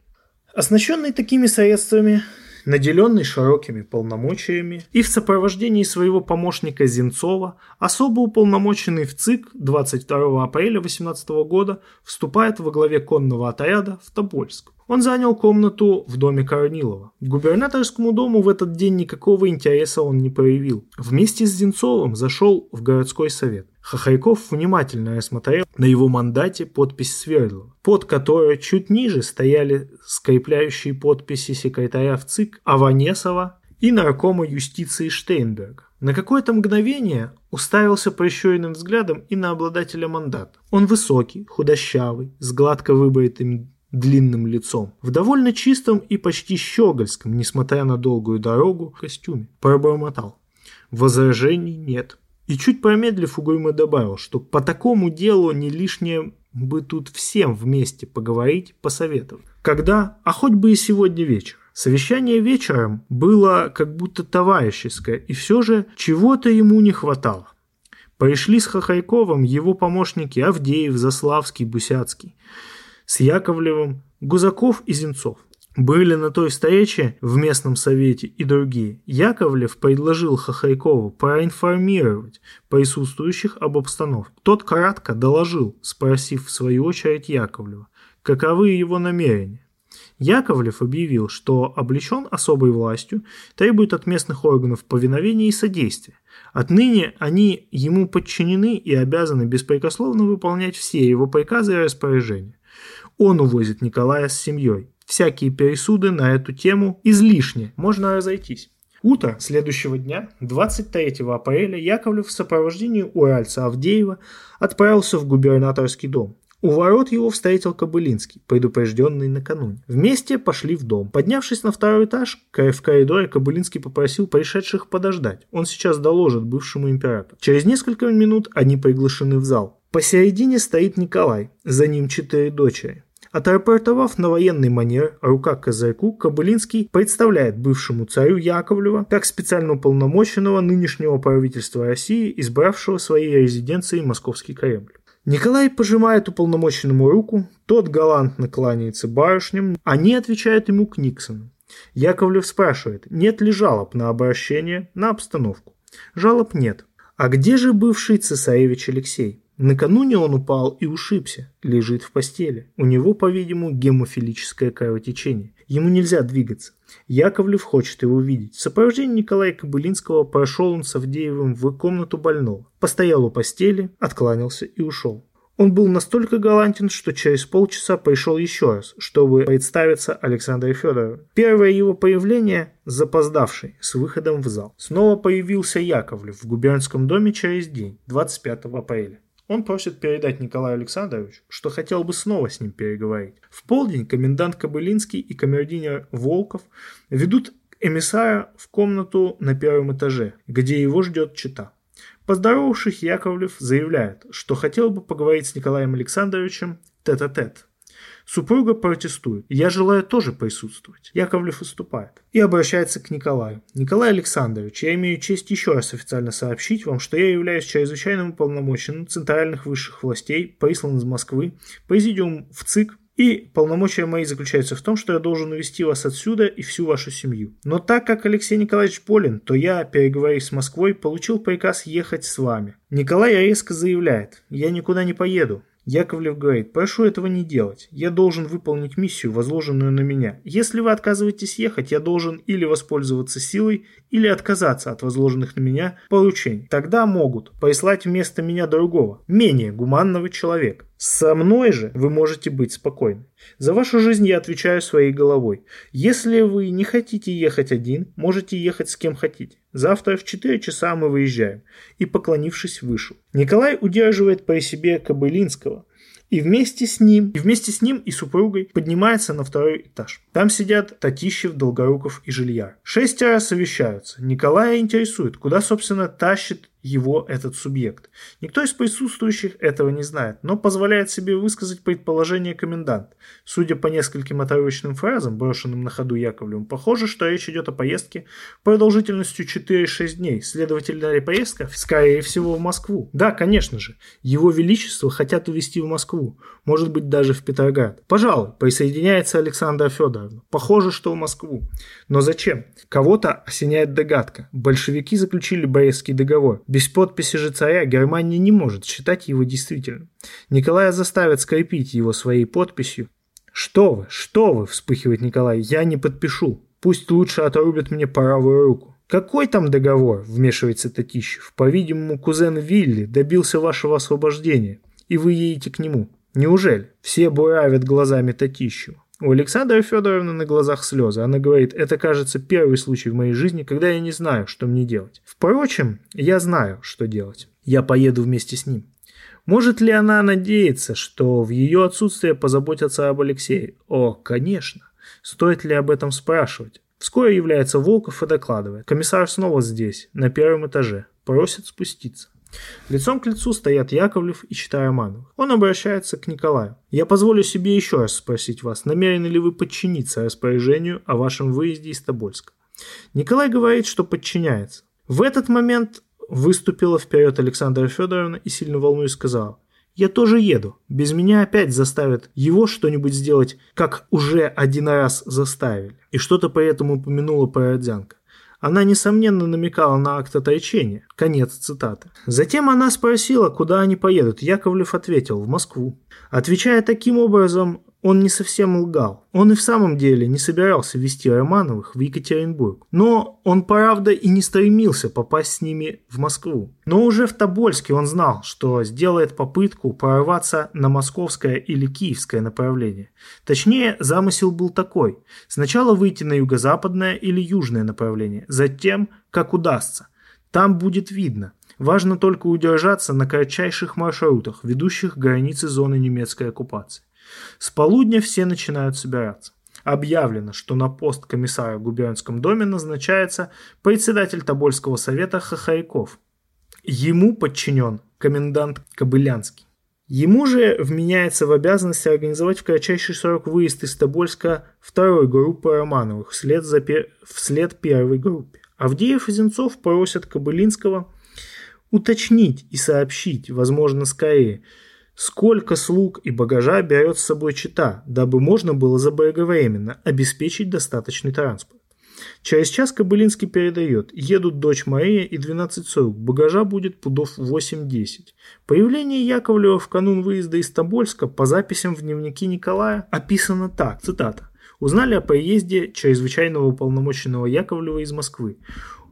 Speaker 1: Оснащенный такими средствами, наделенный широкими полномочиями, и в сопровождении своего помощника Зенцова, особо уполномоченный в ЦИК 22 апреля 18 года вступает во главе конного отряда в Тобольск. Он занял комнату в доме Корнилова. К губернаторскому дому в этот день никакого интереса он не проявил. Вместе с Зенцовым зашел в городской совет. Хохряков внимательно рассмотрел на его мандате подпись Свердлова, под которой чуть ниже стояли скрепляющие подписи секретаря в ЦИК Аванесова и наркома юстиции Штейнберга. На какое-то мгновение уставился прищуренным взглядом и на обладателя мандата. Он высокий, худощавый, с гладко выбритым длинным лицом, в довольно чистом и почти щегольском, несмотря на долгую дорогу, костюме. Пробормотал. Возражений нет. И чуть промедлив, угрюмо добавил, что по такому делу не лишнее бы тут всем вместе поговорить, посоветовать. Когда? А хоть бы и сегодня вечер. Совещание вечером было как будто товарищеское, и все же чего-то ему не хватало. Пришли с Хохряковым его помощники Авдеев, Заславский, Бусяцкий с Яковлевым, Гузаков и Зенцов. Были на той встрече в местном совете и другие. Яковлев предложил Хохрякову проинформировать присутствующих об обстановке. Тот кратко доложил, спросив в свою очередь Яковлева, каковы его намерения. Яковлев объявил, что облечен особой властью, требует от местных органов повиновения и содействия. Отныне они ему подчинены и обязаны беспрекословно выполнять все его приказы и распоряжения. Он увозит Николая с семьей. Всякие пересуды на эту тему излишни, можно разойтись. Утро следующего дня, 23 апреля, Яковлев в сопровождении уральца Авдеева отправился в губернаторский дом. У ворот его встретил Кобылинский, предупрежденный накануне. Вместе пошли в дом. Поднявшись на второй этаж, в коридоре Кобылинский попросил пришедших подождать. Он сейчас доложит бывшему императору. Через несколько минут они приглашены в зал. Посередине стоит Николай, за ним четыре дочери. Отрапортовав на военный манер рука к козырьку, Кобылинский представляет бывшему царю Яковлева как специально уполномоченного нынешнего правительства России, избравшего своей резиденцией Московский Кремль. Николай пожимает уполномоченному руку, тот галантно кланяется барышням, они отвечают ему к Никсону. Яковлев спрашивает, нет ли жалоб на обращение, на обстановку. Жалоб нет. А где же бывший цесаревич Алексей? Накануне он упал и ушибся, лежит в постели. У него, по-видимому, гемофилическое кровотечение. Ему нельзя двигаться. Яковлев хочет его видеть. В сопровождении Николая Кобылинского прошел он с Авдеевым в комнату больного. Постоял у постели, откланялся и ушел. Он был настолько галантен, что через полчаса пришел еще раз, чтобы представиться Александру Федорову. Первое его появление – запоздавший, с выходом в зал. Снова появился Яковлев в губернском доме через день, 25 апреля. Он просит передать Николаю Александровичу, что хотел бы снова с ним переговорить. В полдень комендант Кобылинский и камердинер Волков ведут эмиссара в комнату на первом этаже, где его ждет чита. Поздоровавшись, Яковлев заявляет, что хотел бы поговорить с Николаем Александровичем тет-а-тет. -тет. Супруга протестует. Я желаю тоже присутствовать. Яковлев выступает. И обращается к Николаю. Николай Александрович, я имею честь еще раз официально сообщить вам, что я являюсь чрезвычайным уполномоченным центральных высших властей, прислан из Москвы, президиум в ЦИК и полномочия мои заключаются в том, что я должен увезти вас отсюда и всю вашу семью. Но так как Алексей Николаевич болен, то я, переговорив с Москвой, получил приказ ехать с вами. Николай резко заявляет, я никуда не поеду. Яковлев говорит, прошу этого не делать. Я должен выполнить миссию, возложенную на меня. Если вы отказываетесь ехать, я должен или воспользоваться силой, или отказаться от возложенных на меня поручений. Тогда могут прислать вместо меня другого, менее гуманного человека. Со мной же вы можете быть спокойны. За вашу жизнь я отвечаю своей головой. Если вы не хотите ехать один, можете ехать с кем хотите. Завтра в 4 часа мы выезжаем. И, поклонившись, вышел. Николай удерживает при себе Кобылинского, и вместе с ним, и вместе с ним и супругой поднимается на второй этаж. Там сидят Татищев, Долгоруков и Жильяр. Шестеро совещаются. Николая интересует, куда, собственно, тащит его этот субъект. Никто из присутствующих этого не знает, но позволяет себе высказать предположение комендант. Судя по нескольким отрывочным фразам, брошенным на ходу Яковлевым, похоже, что речь идет о поездке продолжительностью 4-6 дней. Следовательно, поездка, скорее всего, в Москву. Да, конечно же, его величество хотят увезти в Москву, может быть, даже в Петроград. Пожалуй, присоединяется Александра Федоровна. Похоже, что в Москву. Но зачем? Кого-то осеняет догадка. Большевики заключили Брестский договор. Без подписи же царя Германия не может считать его действительным. Николая заставят скрепить его своей подписью. «Что вы, что вы!» – вспыхивает Николай. «Я не подпишу. Пусть лучше отрубят мне правую руку». «Какой там договор?» – вмешивается Татищев. «По-видимому, кузен Вилли добился вашего освобождения, и вы едете к нему. Неужели?» Все буравят глазами Татищева. У Александры Федоровны на глазах слезы. Она говорит, это кажется первый случай в моей жизни, когда я не знаю, что мне делать. Впрочем, я знаю, что делать. Я поеду вместе с ним. Может ли она надеяться, что в ее отсутствие позаботятся об Алексее? О, конечно. Стоит ли об этом спрашивать? Вскоре является Волков и докладывает. Комиссар снова здесь, на первом этаже. Просит спуститься. Лицом к лицу стоят Яковлев и Чита Романов. Он обращается к Николаю. «Я позволю себе еще раз спросить вас, намерены ли вы подчиниться распоряжению о вашем выезде из Тобольска?» Николай говорит, что подчиняется. В этот момент выступила вперед Александра Федоровна и сильно волнуясь сказала «Я тоже еду. Без меня опять заставят его что-нибудь сделать, как уже один раз заставили». И что-то поэтому упомянула Породзянка. Она, несомненно, намекала на акт отречения. Конец цитаты. Затем она спросила, куда они поедут. Яковлев ответил – в Москву. Отвечая таким образом, он не совсем лгал. Он и в самом деле не собирался вести Романовых в Екатеринбург. Но он, правда, и не стремился попасть с ними в Москву. Но уже в Тобольске он знал, что сделает попытку прорваться на московское или киевское направление. Точнее, замысел был такой. Сначала выйти на юго-западное или южное направление, затем, как удастся. Там будет видно. Важно только удержаться на кратчайших маршрутах, ведущих к границе зоны немецкой оккупации. С полудня все начинают собираться. Объявлено, что на пост комиссара в губернском доме назначается председатель Тобольского совета Хахариков. Ему подчинен комендант Кобылянский. Ему же вменяется в обязанности организовать в кратчайший срок выезд из Тобольска второй группы Романовых вслед, за пер... вслед первой группе. Авдеев и Зенцов просят Кобылинского уточнить и сообщить, возможно, скорее, сколько слуг и багажа берет с собой чита, дабы можно было заблаговременно обеспечить достаточный транспорт. Через час Кобылинский передает. Едут дочь Мария и 12 слуг. Багажа будет пудов 8-10. Появление Яковлева в канун выезда из Тобольска по записям в дневнике Николая описано так, цитата. Узнали о поезде чрезвычайного уполномоченного Яковлева из Москвы.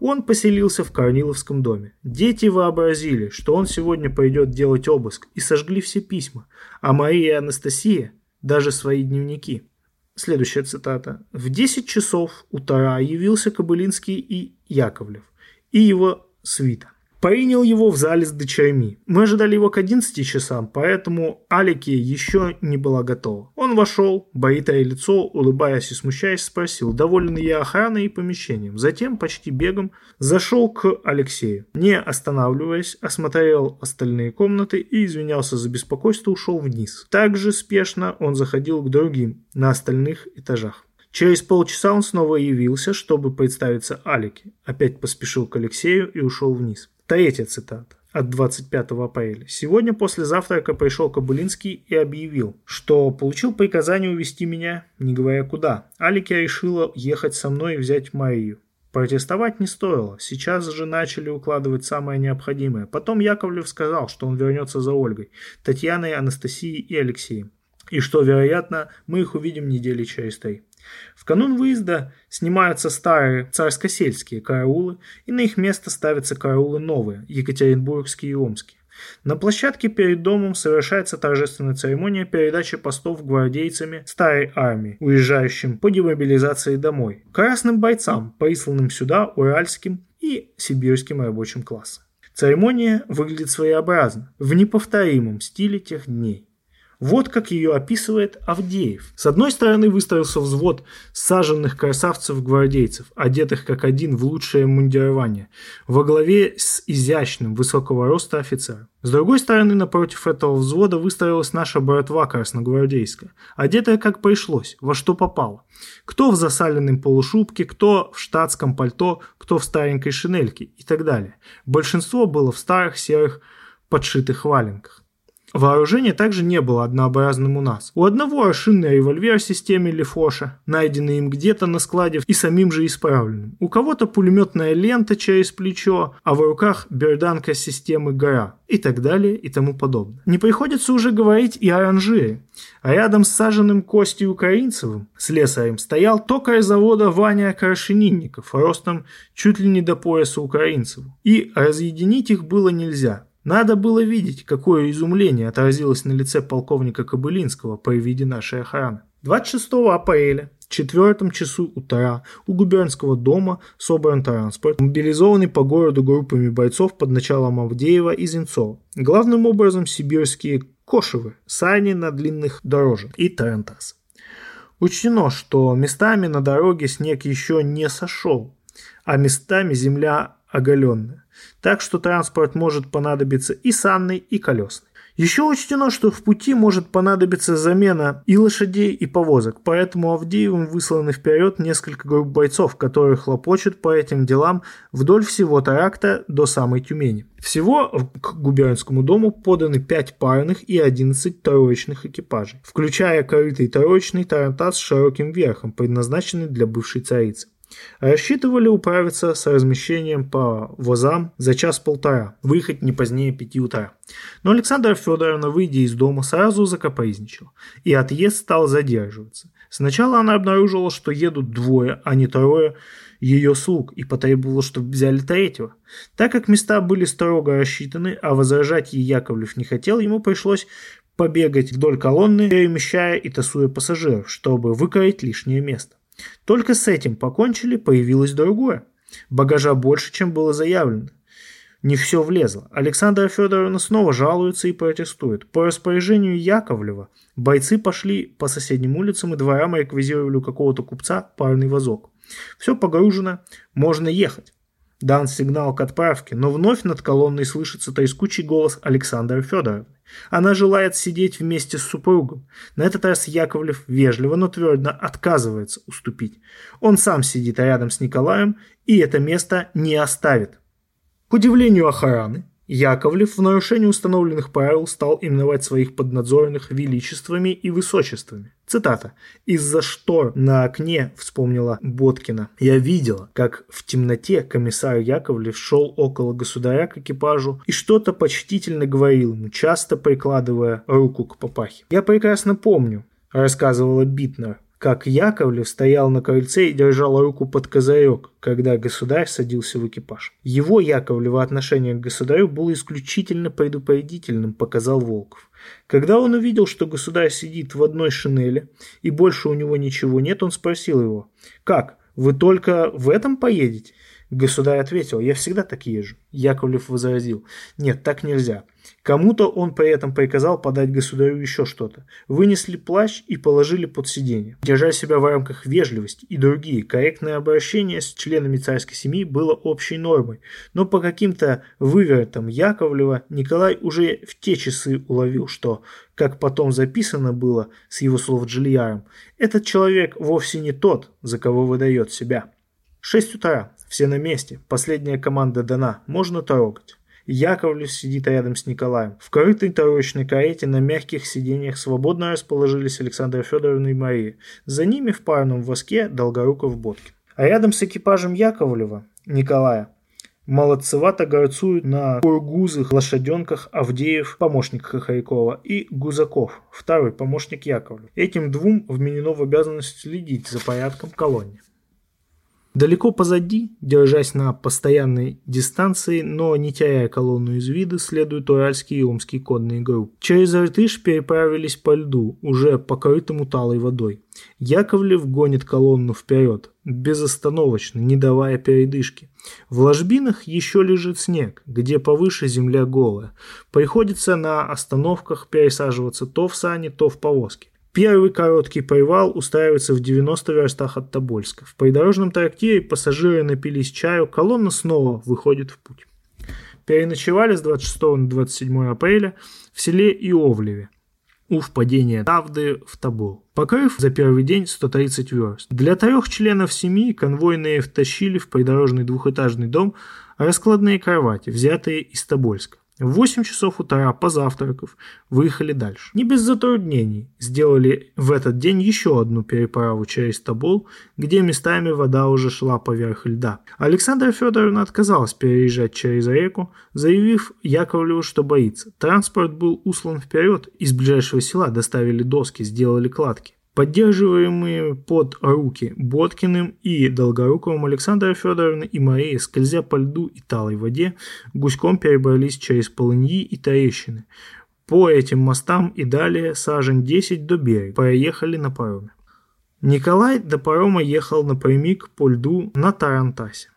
Speaker 1: Он поселился в Корниловском доме. Дети вообразили, что он сегодня пойдет делать обыск, и сожгли все письма, а Мария и Анастасия даже свои дневники. Следующая цитата. «В 10 часов утра явился Кобылинский и Яковлев, и его свита. Принял его в зале с дочерьми. Мы ожидали его к 11 часам, поэтому Алике еще не была готова. Он вошел, бритое лицо, улыбаясь и смущаясь, спросил, доволен я охраной и помещением. Затем, почти бегом, зашел к Алексею. Не останавливаясь, осмотрел остальные комнаты и извинялся за беспокойство, ушел вниз. Также спешно он заходил к другим на остальных этажах. Через полчаса он снова явился, чтобы представиться Алике. Опять поспешил к Алексею и ушел вниз. Третья цитата от 25 апреля. Сегодня после завтрака пришел Кобылинский и объявил, что получил приказание увезти меня, не говоря куда. Алике решила ехать со мной и взять Марию. Протестовать не стоило. Сейчас же начали укладывать самое необходимое. Потом Яковлев сказал, что он вернется за Ольгой, Татьяной, Анастасией и Алексеем. И что, вероятно, мы их увидим недели через три. В канун выезда снимаются старые царско-сельские караулы, и на их место ставятся караулы новые, екатеринбургские и омские. На площадке перед домом совершается торжественная церемония передачи постов гвардейцами старой армии, уезжающим по демобилизации домой, красным бойцам, присланным сюда уральским и сибирским рабочим классом. Церемония выглядит своеобразно, в неповторимом стиле тех дней. Вот как ее описывает Авдеев. С одной стороны выстроился взвод саженных красавцев-гвардейцев, одетых как один в лучшее мундирование, во главе с изящным высокого роста офицером. С другой стороны, напротив этого взвода выстроилась наша братва красногвардейская, одетая как пришлось, во что попало. Кто в засаленном полушубке, кто в штатском пальто, кто в старенькой шинельке и так далее. Большинство было в старых серых подшитых валенках. Вооружение также не было однообразным у нас. У одного аршинный револьвер в системе Лефоша, найденный им где-то на складе и самим же исправленным. У кого-то пулеметная лента через плечо, а в руках берданка системы «Гора» и так далее и тому подобное. Не приходится уже говорить и о ранжире. А рядом с саженным Костей Украинцевым, слесарем, стоял токарь завода Ваня Крашенинников, ростом чуть ли не до пояса Украинцеву. И разъединить их было нельзя. Надо было видеть, какое изумление отразилось на лице полковника Кобылинского при виде нашей охраны. 26 апреля в четвертом часу утра у губернского дома собран транспорт, мобилизованный по городу группами бойцов под началом Авдеева и Зенцова. Главным образом сибирские кошевы, сани на длинных дорожах и тарантасы. Учтено, что местами на дороге снег еще не сошел, а местами земля оголенная. Так что транспорт может понадобиться и санный, и колесный. Еще учтено, что в пути может понадобиться замена и лошадей, и повозок, поэтому Авдеевым высланы вперед несколько групп бойцов, которые хлопочут по этим делам вдоль всего Таракта до самой Тюмени. Всего к губернскому дому поданы 5 парных и 11 троечных экипажей, включая корытый троечный тарантас с широким верхом, предназначенный для бывшей царицы. Рассчитывали управиться с размещением по возам за час-полтора, выехать не позднее пяти утра. Но Александра Федоровна, выйдя из дома, сразу закапризничала, и отъезд стал задерживаться. Сначала она обнаружила, что едут двое, а не трое ее слуг, и потребовала, чтобы взяли третьего. Так как места были строго рассчитаны, а возражать ей Яковлев не хотел, ему пришлось побегать вдоль колонны, перемещая и тасуя пассажиров, чтобы выкроить лишнее место. Только с этим покончили, появилось другое. Багажа больше, чем было заявлено. Не все влезло. Александра Федоровна снова жалуется и протестует. По распоряжению Яковлева бойцы пошли по соседним улицам и дворам реквизировали у какого-то купца парный вазок. Все погружено, можно ехать. Дан сигнал к отправке, но вновь над колонной слышится трескучий голос Александра Федоровны. Она желает сидеть вместе с супругом. На этот раз Яковлев вежливо, но твердо отказывается уступить. Он сам сидит рядом с Николаем и это место не оставит. К удивлению охраны, Яковлев в нарушении установленных правил стал именовать своих поднадзорных величествами и высочествами. Цитата. «Из-за штор на окне, — вспомнила Боткина, — я видела, как в темноте комиссар Яковлев шел около государя к экипажу и что-то почтительно говорил ему, часто прикладывая руку к папахе. Я прекрасно помню, — рассказывала Битнер, как Яковлев стоял на крыльце и держал руку под козырек, когда государь садился в экипаж. Его Яковлево отношение к государю было исключительно предупредительным, показал Волков. Когда он увидел, что государь сидит в одной шинели и больше у него ничего нет, он спросил его, «Как, вы только в этом поедете?» Государь ответил, «Я всегда так езжу». Яковлев возразил, «Нет, так нельзя. Кому-то он при этом приказал подать государю еще что-то. Вынесли плащ и положили под сиденье. Держа себя в рамках вежливости и другие, корректное обращение с членами царской семьи было общей нормой. Но по каким-то вывертам Яковлева Николай уже в те часы уловил, что, как потом записано было с его слов Джильяром, этот человек вовсе не тот, за кого выдает себя. Шесть утра, все на месте, последняя команда дана, можно трогать. Яковлев сидит рядом с Николаем. В крытой тарочной карете на мягких сиденьях свободно расположились Александра Федоровна и Мария. За ними в парном воске Долгоруков Боткин. А рядом с экипажем Яковлева, Николая, молодцевато горцуют на кургузых лошаденках Авдеев, помощник Хохрякова, и Гузаков, второй помощник Яковлева. Этим двум вменено в обязанность следить за порядком колонии. Далеко позади, держась на постоянной дистанции, но не теряя колонну из вида, следуют уральские и омские конные группы. Через Иртыш переправились по льду, уже покрытому талой водой. Яковлев гонит колонну вперед, безостановочно, не давая передышки. В ложбинах еще лежит снег, где повыше земля голая. Приходится на остановках пересаживаться то в сани, то в повозки. Первый короткий привал устраивается в 90 верстах от Тобольска. В придорожном трактире пассажиры напились чаю, колонна снова выходит в путь. Переночевали с 26 на 27 апреля в селе Иовлеве у впадения Тавды в Тобол, покрыв за первый день 130 верст. Для трех членов семьи конвойные втащили в придорожный двухэтажный дом раскладные кровати, взятые из Тобольска. В 8 часов утра, позавтракав, выехали дальше. Не без затруднений сделали в этот день еще одну переправу через Тобол, где местами вода уже шла поверх льда. Александра Федоровна отказалась переезжать через реку, заявив Яковлеву, что боится. Транспорт был услан вперед, из ближайшего села доставили доски, сделали кладки. Поддерживаемые под руки Боткиным и Долгоруковым Александра Федоровна и Мария, скользя по льду и талой воде, гуськом перебрались через полыньи и трещины. По этим мостам и далее сажен 10 до берега, проехали на пароме. Николай до парома ехал напрямик по льду на Тарантасе.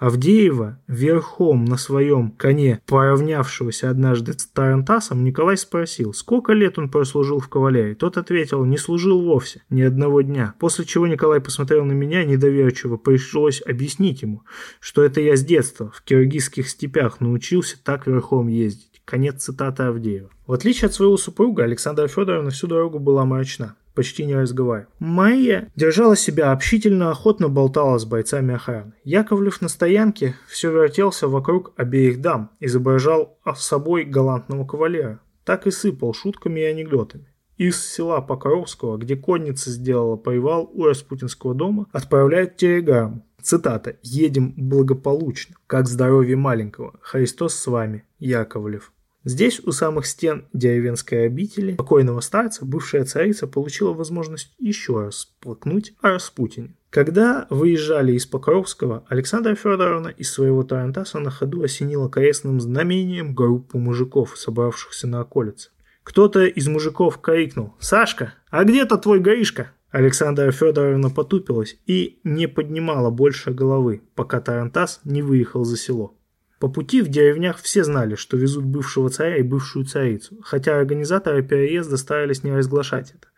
Speaker 1: Авдеева верхом на своем коне, поравнявшегося однажды с Тарантасом, Николай спросил, сколько лет он прослужил в кавалерии. Тот ответил, не служил вовсе, ни одного дня. После чего Николай посмотрел на меня недоверчиво, пришлось объяснить ему, что это я с детства в киргизских степях научился так верхом ездить. Конец цитаты Авдеева. В отличие от своего супруга, Александра Федоровна всю дорогу была мрачна почти не разговаривал. Майя держала себя общительно, охотно болтала с бойцами охраны. Яковлев на стоянке все вертелся вокруг обеих дам, изображал собой галантного кавалера. Так и сыпал шутками и анекдотами. Из села Покровского, где конница сделала привал у Распутинского дома, отправляют телеграмму. Цитата «Едем благополучно, как здоровье маленького. Христос с вами, Яковлев». Здесь, у самых стен деревенской обители, покойного старца, бывшая царица получила возможность еще раз плакнуть о Распутине. Когда выезжали из Покровского, Александра Федоровна из своего Тарантаса на ходу осенила крестным знамением группу мужиков, собравшихся на околице. Кто-то из мужиков крикнул «Сашка, а где-то твой Гришка?» Александра Федоровна потупилась и не поднимала больше головы, пока Тарантас не выехал за село. По пути в деревнях все знали, что везут бывшего царя и бывшую царицу, хотя организаторы переезда старались не разглашать это.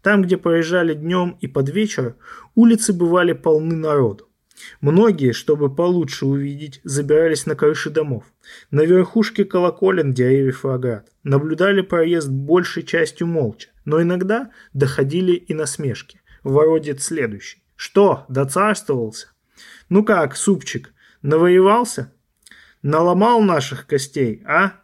Speaker 1: Там, где проезжали днем и под вечер, улицы бывали полны народу. Многие, чтобы получше увидеть, забирались на крыши домов. На верхушке колоколен, деревьев и. Наблюдали проезд большей частью молча, но иногда доходили и насмешки. Вородец следующий. «Что, доцарствовался? Ну как, супчик, навоевался? Наломал наших костей, а?»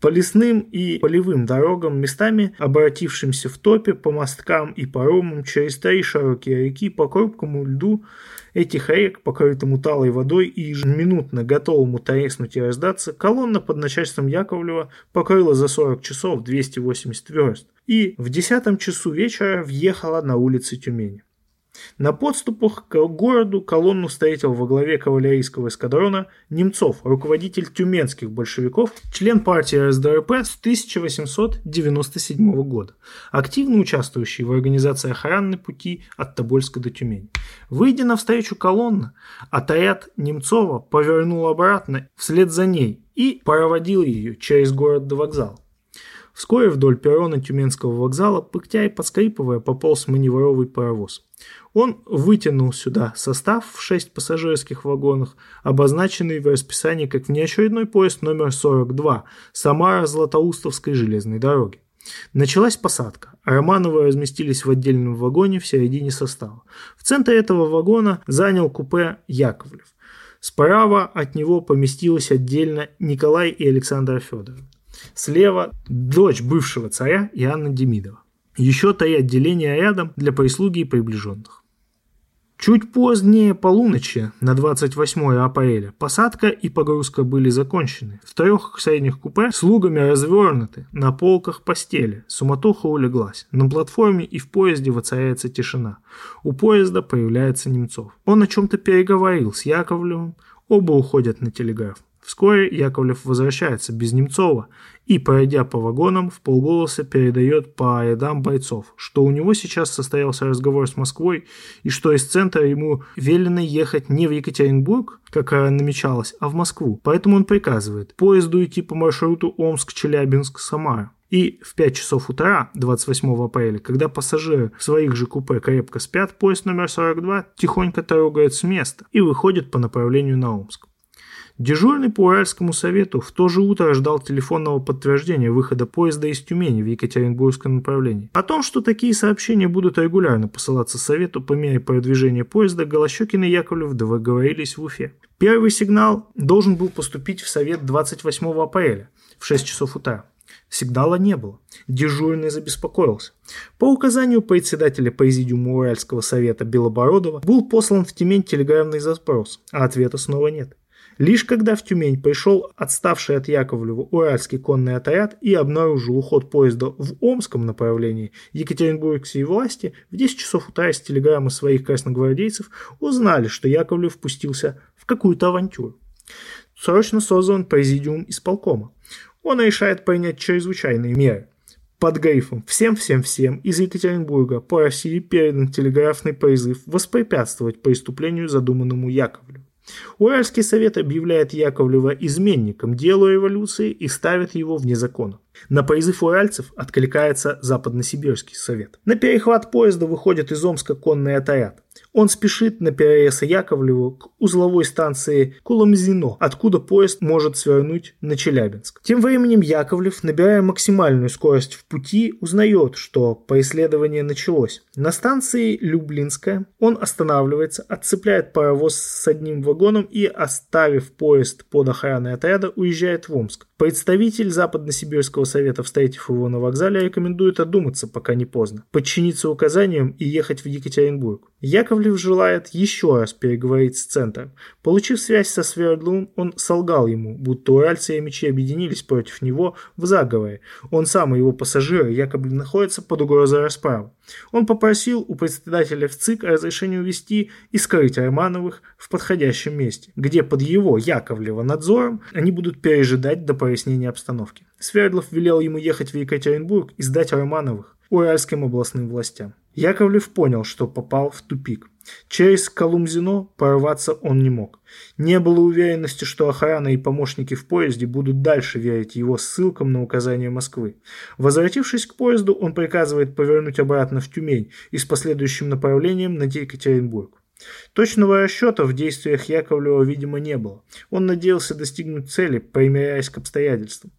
Speaker 1: По лесным и полевым дорогам, местами обратившимся в топе, по мосткам и паромам, через три широкие реки, по крупкому льду этих рек, покрытому талой водой и ежеминутно готовому треснуть и раздаться, колонна под начальством Яковлева покрыла за 40 часов 280 верст и в десятом часу вечера въехала на улицы Тюмени. На подступах к городу колонну встретил во главе кавалерийского эскадрона Немцов, руководитель тюменских большевиков, член партии РСДРП с 1897 года, активно участвующий в организации охранной пути от Тобольска до Тюмени. Выйдя навстречу колонна, отряд Немцова повернул обратно вслед за ней и проводил ее через город до вокзала. Вскоре вдоль перрона Тюменского вокзала, пыхтя и подскрипывая, пополз маневровый паровоз. Он вытянул сюда состав в шесть пассажирских вагонах, обозначенный в расписании как внеочередной поезд номер 42 Самара-Златоустовской железной дороги. Началась посадка. Романовы разместились в отдельном вагоне в середине состава. В центре этого вагона занял купе Яковлев. Справа от него поместилось отдельно Николай и Александр Федоровы. Слева дочь бывшего царя Иоанна Демидова. Еще три отделения рядом для прислуги и приближенных. Чуть позднее полуночи, на 28 апреля, посадка и погрузка были закончены. В трех средних купе слугами развернуты, на полках постели. Суматоха улеглась. На платформе и в поезде воцаряется тишина. У поезда появляется Немцов. Он о чем-то переговорил с Яковлевым. Оба уходят на телеграф. Вскоре Яковлев возвращается без Немцова и, пройдя по вагонам, в полголоса передает по рядам бойцов, что у него сейчас состоялся разговор с Москвой и что из центра ему велено ехать не в Екатеринбург, как намечалось, а в Москву. Поэтому он приказывает поезду идти по маршруту Омск-Челябинск-Самара. И в 5 часов утра 28 апреля, когда пассажиры в своих же купе крепко спят, поезд номер 42 тихонько трогает с места и выходит по направлению на Омск. Дежурный по Уральскому совету в то же утро ждал телефонного подтверждения выхода поезда из Тюмени в Екатеринбургском направлении. О том, что такие сообщения будут регулярно посылаться совету по мере продвижения поезда, Голощекин и Яковлев договорились в Уфе. Первый сигнал должен был поступить в совет 28 апреля в 6 часов утра. Сигнала не было. Дежурный забеспокоился. По указанию председателя президиума Уральского совета Белобородова был послан в Тюмень телеграфный запрос, а ответа снова нет. Лишь когда в Тюмень пришел отставший от Яковлева Уральский конный отряд и обнаружил уход поезда в Омском направлении, екатеринбургские власти в 10 часов утра из телеграммы своих красногвардейцев узнали, что Яковлев впустился в какую-то авантюру. Срочно создан президиум исполкома. Он решает принять чрезвычайные меры. Под грифом «Всем-всем-всем» из Екатеринбурга по России передан телеграфный призыв воспрепятствовать преступлению, задуманному Яковлевым. Уральский совет объявляет Яковлева изменником дела революции и ставит его вне закона. На призыв уральцев откликается Западносибирский совет. На перехват поезда выходит из Омска конный отряд. Он спешит на перерез Яковлеву к узловой станции Куламзино, откуда поезд может свернуть на Челябинск. Тем временем Яковлев, набирая максимальную скорость в пути, узнает, что преследование началось. На станции Люблинская он останавливается, отцепляет паровоз с одним вагоном и, оставив поезд под охраной отряда, уезжает в Омск. Представитель Западно-Сибирского совета, встретив его на вокзале, рекомендует одуматься, пока не поздно, подчиниться указаниям и ехать в Екатеринбург. Яковлев желает еще раз переговорить с центром. Получив связь со Свердловым, он солгал ему, будто уральцы и мечи объединились против него в заговоре. Он сам и его пассажиры якобы находятся под угрозой расправы. Он попросил у председателя в ЦИК разрешение увезти и скрыть Романовых в подходящем месте, где под его, Яковлева, надзором они будут пережидать до прояснения обстановки. Свердлов велел ему ехать в Екатеринбург и сдать Романовых уральским областным властям. Яковлев понял, что попал в тупик. Через Колумзино порваться он не мог. Не было уверенности, что охрана и помощники в поезде будут дальше верить его ссылкам на указания Москвы. Возвратившись к поезду, он приказывает повернуть обратно в Тюмень и с последующим направлением на Екатеринбург. Точного расчета в действиях Яковлева, видимо, не было. Он надеялся достигнуть цели, примиряясь к обстоятельствам.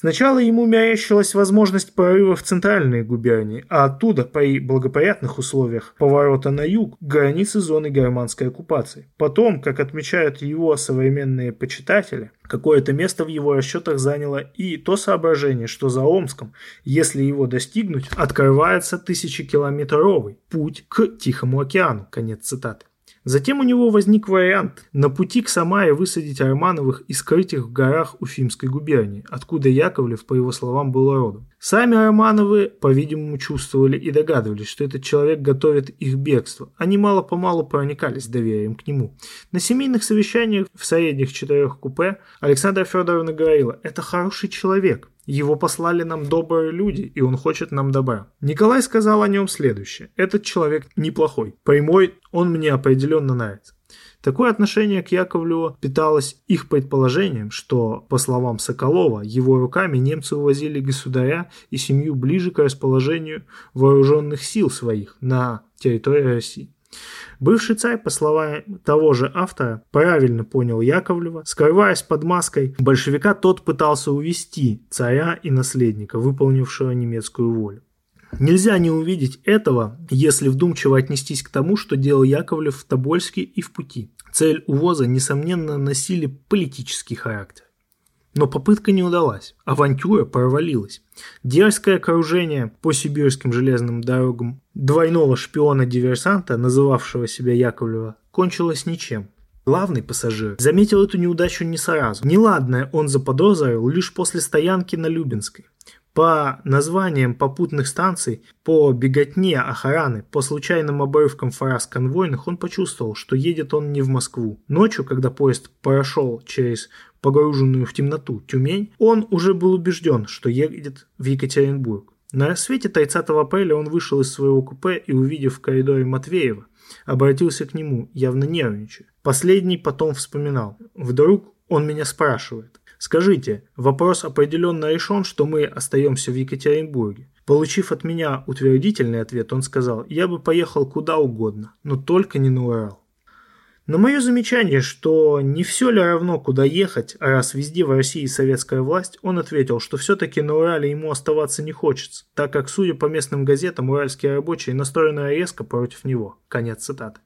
Speaker 1: Сначала ему мерещилась возможность прорыва в центральные губернии, а оттуда, при благоприятных условиях, поворота на юг, границы зоны германской оккупации. Потом, как отмечают его современные почитатели, какое-то место в его расчетах заняло и то соображение, что за Омском, если его достигнуть, открывается тысячекилометровый путь к Тихому океану. Конец цитаты. Затем у него возник вариант на пути к Самаре высадить Романовых и скрыть их в горах Уфимской губернии, откуда Яковлев, по его словам, был родом. Сами Романовы, по-видимому, чувствовали и догадывались, что этот человек готовит их бегство. Они мало-помалу проникались доверием к нему. На семейных совещаниях в средних четырех купе Александра Федоровна говорила «Это хороший человек, его послали нам добрые люди, и он хочет нам добра. Николай сказал о нем следующее. Этот человек неплохой. Прямой, он мне определенно нравится. Такое отношение к Яковлеву питалось их предположением, что, по словам Соколова, его руками немцы увозили государя и семью ближе к расположению вооруженных сил своих на территории России. Бывший царь, по словам того же автора, правильно понял Яковлева. Скрываясь под маской большевика, тот пытался увести царя и наследника, выполнившего немецкую волю. Нельзя не увидеть этого, если вдумчиво отнестись к тому, что делал Яковлев в Тобольске и в пути. Цель увоза, несомненно, носили политический характер. Но попытка не удалась. Авантюра провалилась. Дерзкое окружение по сибирским железным дорогам двойного шпиона-диверсанта, называвшего себя Яковлева, кончилось ничем. Главный пассажир заметил эту неудачу не сразу. Неладное он заподозрил лишь после стоянки на Любинской. По названиям попутных станций, по беготне охраны, по случайным обрывкам фраз конвойных он почувствовал, что едет он не в Москву. Ночью, когда поезд прошел через погруженную в темноту Тюмень, он уже был убежден, что едет в Екатеринбург. На рассвете 30 апреля он вышел из своего купе и, увидев в коридоре Матвеева, обратился к нему, явно нервничая. Последний потом вспоминал. Вдруг он меня спрашивает. Скажите, вопрос определенно решен, что мы остаемся в Екатеринбурге. Получив от меня утвердительный ответ, он сказал, я бы поехал куда угодно, но только не на Урал. На мое замечание, что не все ли равно, куда ехать, а раз везде в России советская власть, он ответил, что все-таки на Урале ему оставаться не хочется, так как, судя по местным газетам, уральские рабочие настроены резко против него. Конец цитаты.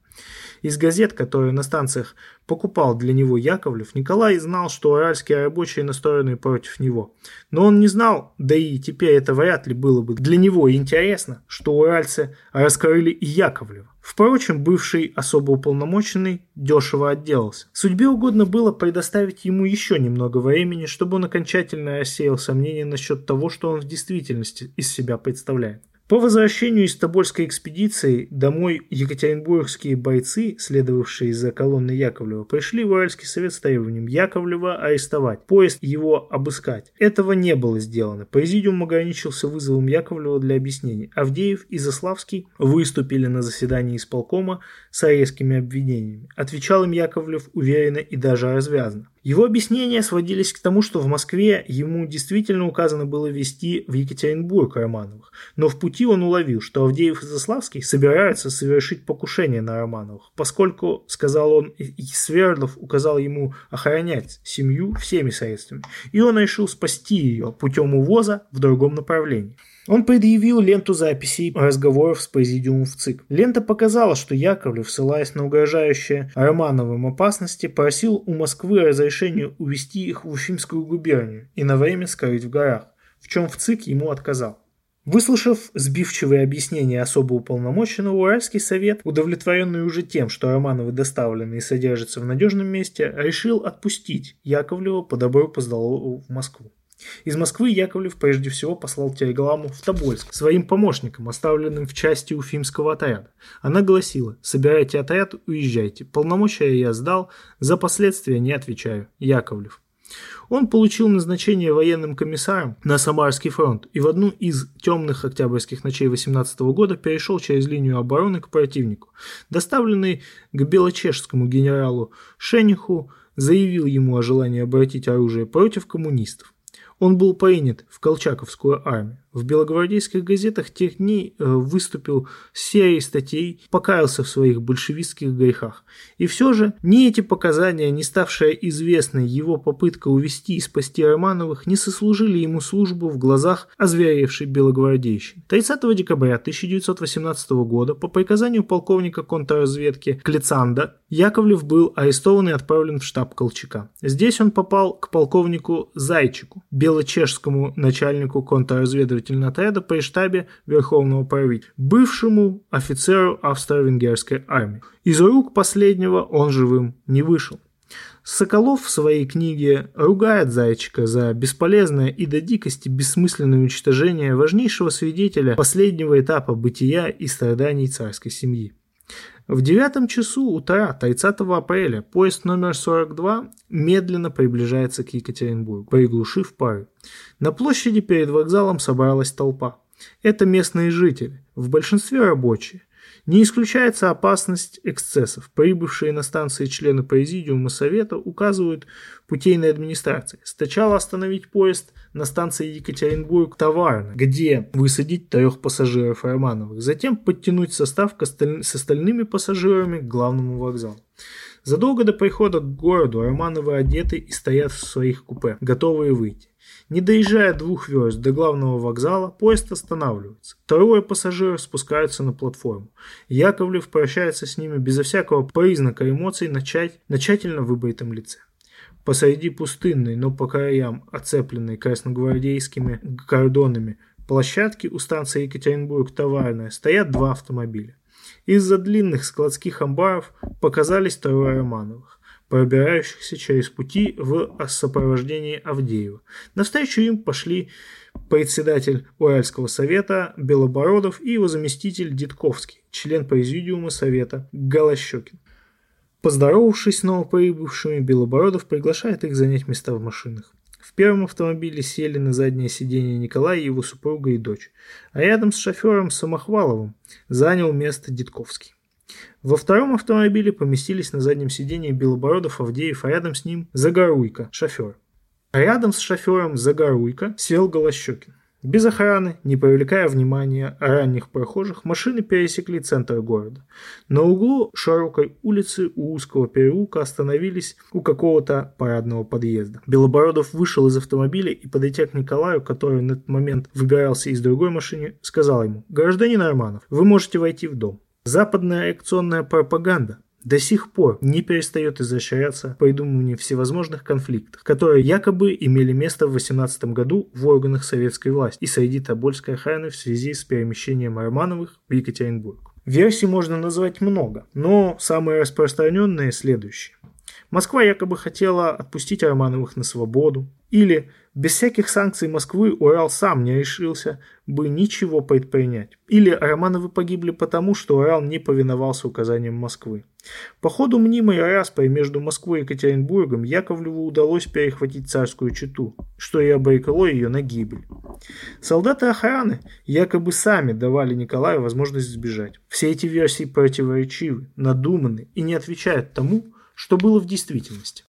Speaker 1: Из газет, которые на станциях покупал для него Яковлев, Николай знал, что уральские рабочие настроены против него. Но он не знал, да и теперь это вряд ли было бы для него интересно, что уральцы раскрыли и Яковлева. Впрочем, бывший особо уполномоченный дешево отделался. Судьбе угодно было предоставить ему еще немного времени, чтобы он окончательно рассеял сомнения насчет того, что он в действительности из себя представляет. По возвращению из Тобольской экспедиции домой екатеринбургские бойцы, следовавшие за колонной Яковлева, пришли в Уральский совет с требованием Яковлева арестовать, поезд его обыскать. Этого не было сделано. Президиум ограничился вызовом Яковлева для объяснений. Авдеев и Заславский выступили на заседании исполкома с резкими обвинениями. Отвечал им Яковлев уверенно и даже развязно. Его объяснения сводились к тому, что в Москве ему действительно указано было вести в Екатеринбург Романовых, но в пути он уловил, что Авдеев и Заславский собираются совершить покушение на Романовых, поскольку, сказал он, Свердлов указал ему охранять семью всеми средствами, и он решил спасти ее путем увоза в другом направлении. Он предъявил ленту записей разговоров с президиумом в ЦИК. Лента показала, что Яковлев, ссылаясь на угрожающие Романовым опасности, просил у Москвы разрешения увести их в Уфимскую губернию и на время скрыть в горах, в чем в ЦИК ему отказал. Выслушав сбивчивые объяснения особо уполномоченного, Уральский совет, удовлетворенный уже тем, что Романовы доставлены и содержатся в надежном месте, решил отпустить Яковлева по добру по здорову в Москву. Из Москвы Яковлев прежде всего послал телеграмму в Тобольск своим помощникам, оставленным в части Уфимского отряда. Она гласила «Собирайте отряд, уезжайте. Полномочия я сдал, за последствия не отвечаю. Яковлев». Он получил назначение военным комиссаром на Самарский фронт и в одну из темных октябрьских ночей 18 года перешел через линию обороны к противнику. Доставленный к белочешскому генералу Шениху заявил ему о желании обратить оружие против коммунистов. Он был принят в Колчаковскую армию. В белогвардейских газетах тех дней э, выступил с серией статей, покаялся в своих большевистских грехах. И все же ни эти показания, ни ставшая известной его попытка увести и спасти Романовых не сослужили ему службу в глазах озверевшей белогвардейщины. 30 декабря 1918 года по приказанию полковника контрразведки Клецанда Яковлев был арестован и отправлен в штаб Колчака. Здесь он попал к полковнику Зайчику, белочешскому начальнику контрразведывательного отряда при штабе Верховного правительства, бывшему офицеру австро-венгерской армии. Из рук последнего он живым не вышел. Соколов в своей книге ругает Зайчика за бесполезное и до дикости бессмысленное уничтожение важнейшего свидетеля последнего этапа бытия и страданий царской семьи. В девятом часу утра 30 апреля поезд номер 42 медленно приближается к Екатеринбургу, приглушив пары. На площади перед вокзалом собралась толпа. Это местные жители, в большинстве рабочие. Не исключается опасность эксцессов. Прибывшие на станции члены Президиума Совета указывают путейной администрации. Сначала остановить поезд на станции Екатеринбург-Товарно, где высадить трех пассажиров Романовых. Затем подтянуть состав с остальными пассажирами к главному вокзалу. Задолго до прихода к городу Романовы одеты и стоят в своих купе, готовые выйти. Не доезжая двух верст до главного вокзала, поезд останавливается. Трое пассажиров спускаются на платформу. Яковлев прощается с ними безо всякого признака эмоций начать, на тщательно выбритом лице. Посреди пустынной, но по краям оцепленной красногвардейскими кордонами площадки у станции Екатеринбург-Товарная стоят два автомобиля. Из-за длинных складских амбаров показались трое Романовых пробирающихся через пути в сопровождении Авдеева. Навстречу им пошли председатель Уральского совета Белобородов и его заместитель Дитковский, член президиума совета Голощекин. Поздоровавшись с новоприбывшими, Белобородов приглашает их занять места в машинах. В первом автомобиле сели на заднее сиденье Николай и его супруга и дочь, а рядом с шофером Самохваловым занял место Дитковский. Во втором автомобиле поместились на заднем сидении Белобородов, Авдеев, а рядом с ним Загоруйко, шофер. Рядом с шофером Загоруйко сел Голощекин. Без охраны, не привлекая внимания ранних прохожих, машины пересекли центр города. На углу широкой улицы у узкого переулка остановились у какого-то парадного подъезда. Белобородов вышел из автомобиля и, подойдя к Николаю, который на этот момент выбирался из другой машины, сказал ему «Гражданин Романов, вы можете войти в дом». Западная акционная пропаганда до сих пор не перестает изощряться в придумывании всевозможных конфликтов, которые якобы имели место в 18 году в органах советской власти и среди Тобольской охраны в связи с перемещением Романовых в Екатеринбург. Версий можно назвать много, но самые распространенные следующие. Москва якобы хотела отпустить Романовых на свободу, или без всяких санкций Москвы Урал сам не решился бы ничего предпринять. Или Романовы погибли потому, что Урал не повиновался указаниям Москвы. По ходу мнимой распри между Москвой и Екатеринбургом Яковлеву удалось перехватить царскую чету, что и обрекло ее на гибель. Солдаты охраны якобы сами давали Николаю возможность сбежать. Все эти версии противоречивы, надуманы и не отвечают тому, что было в действительности.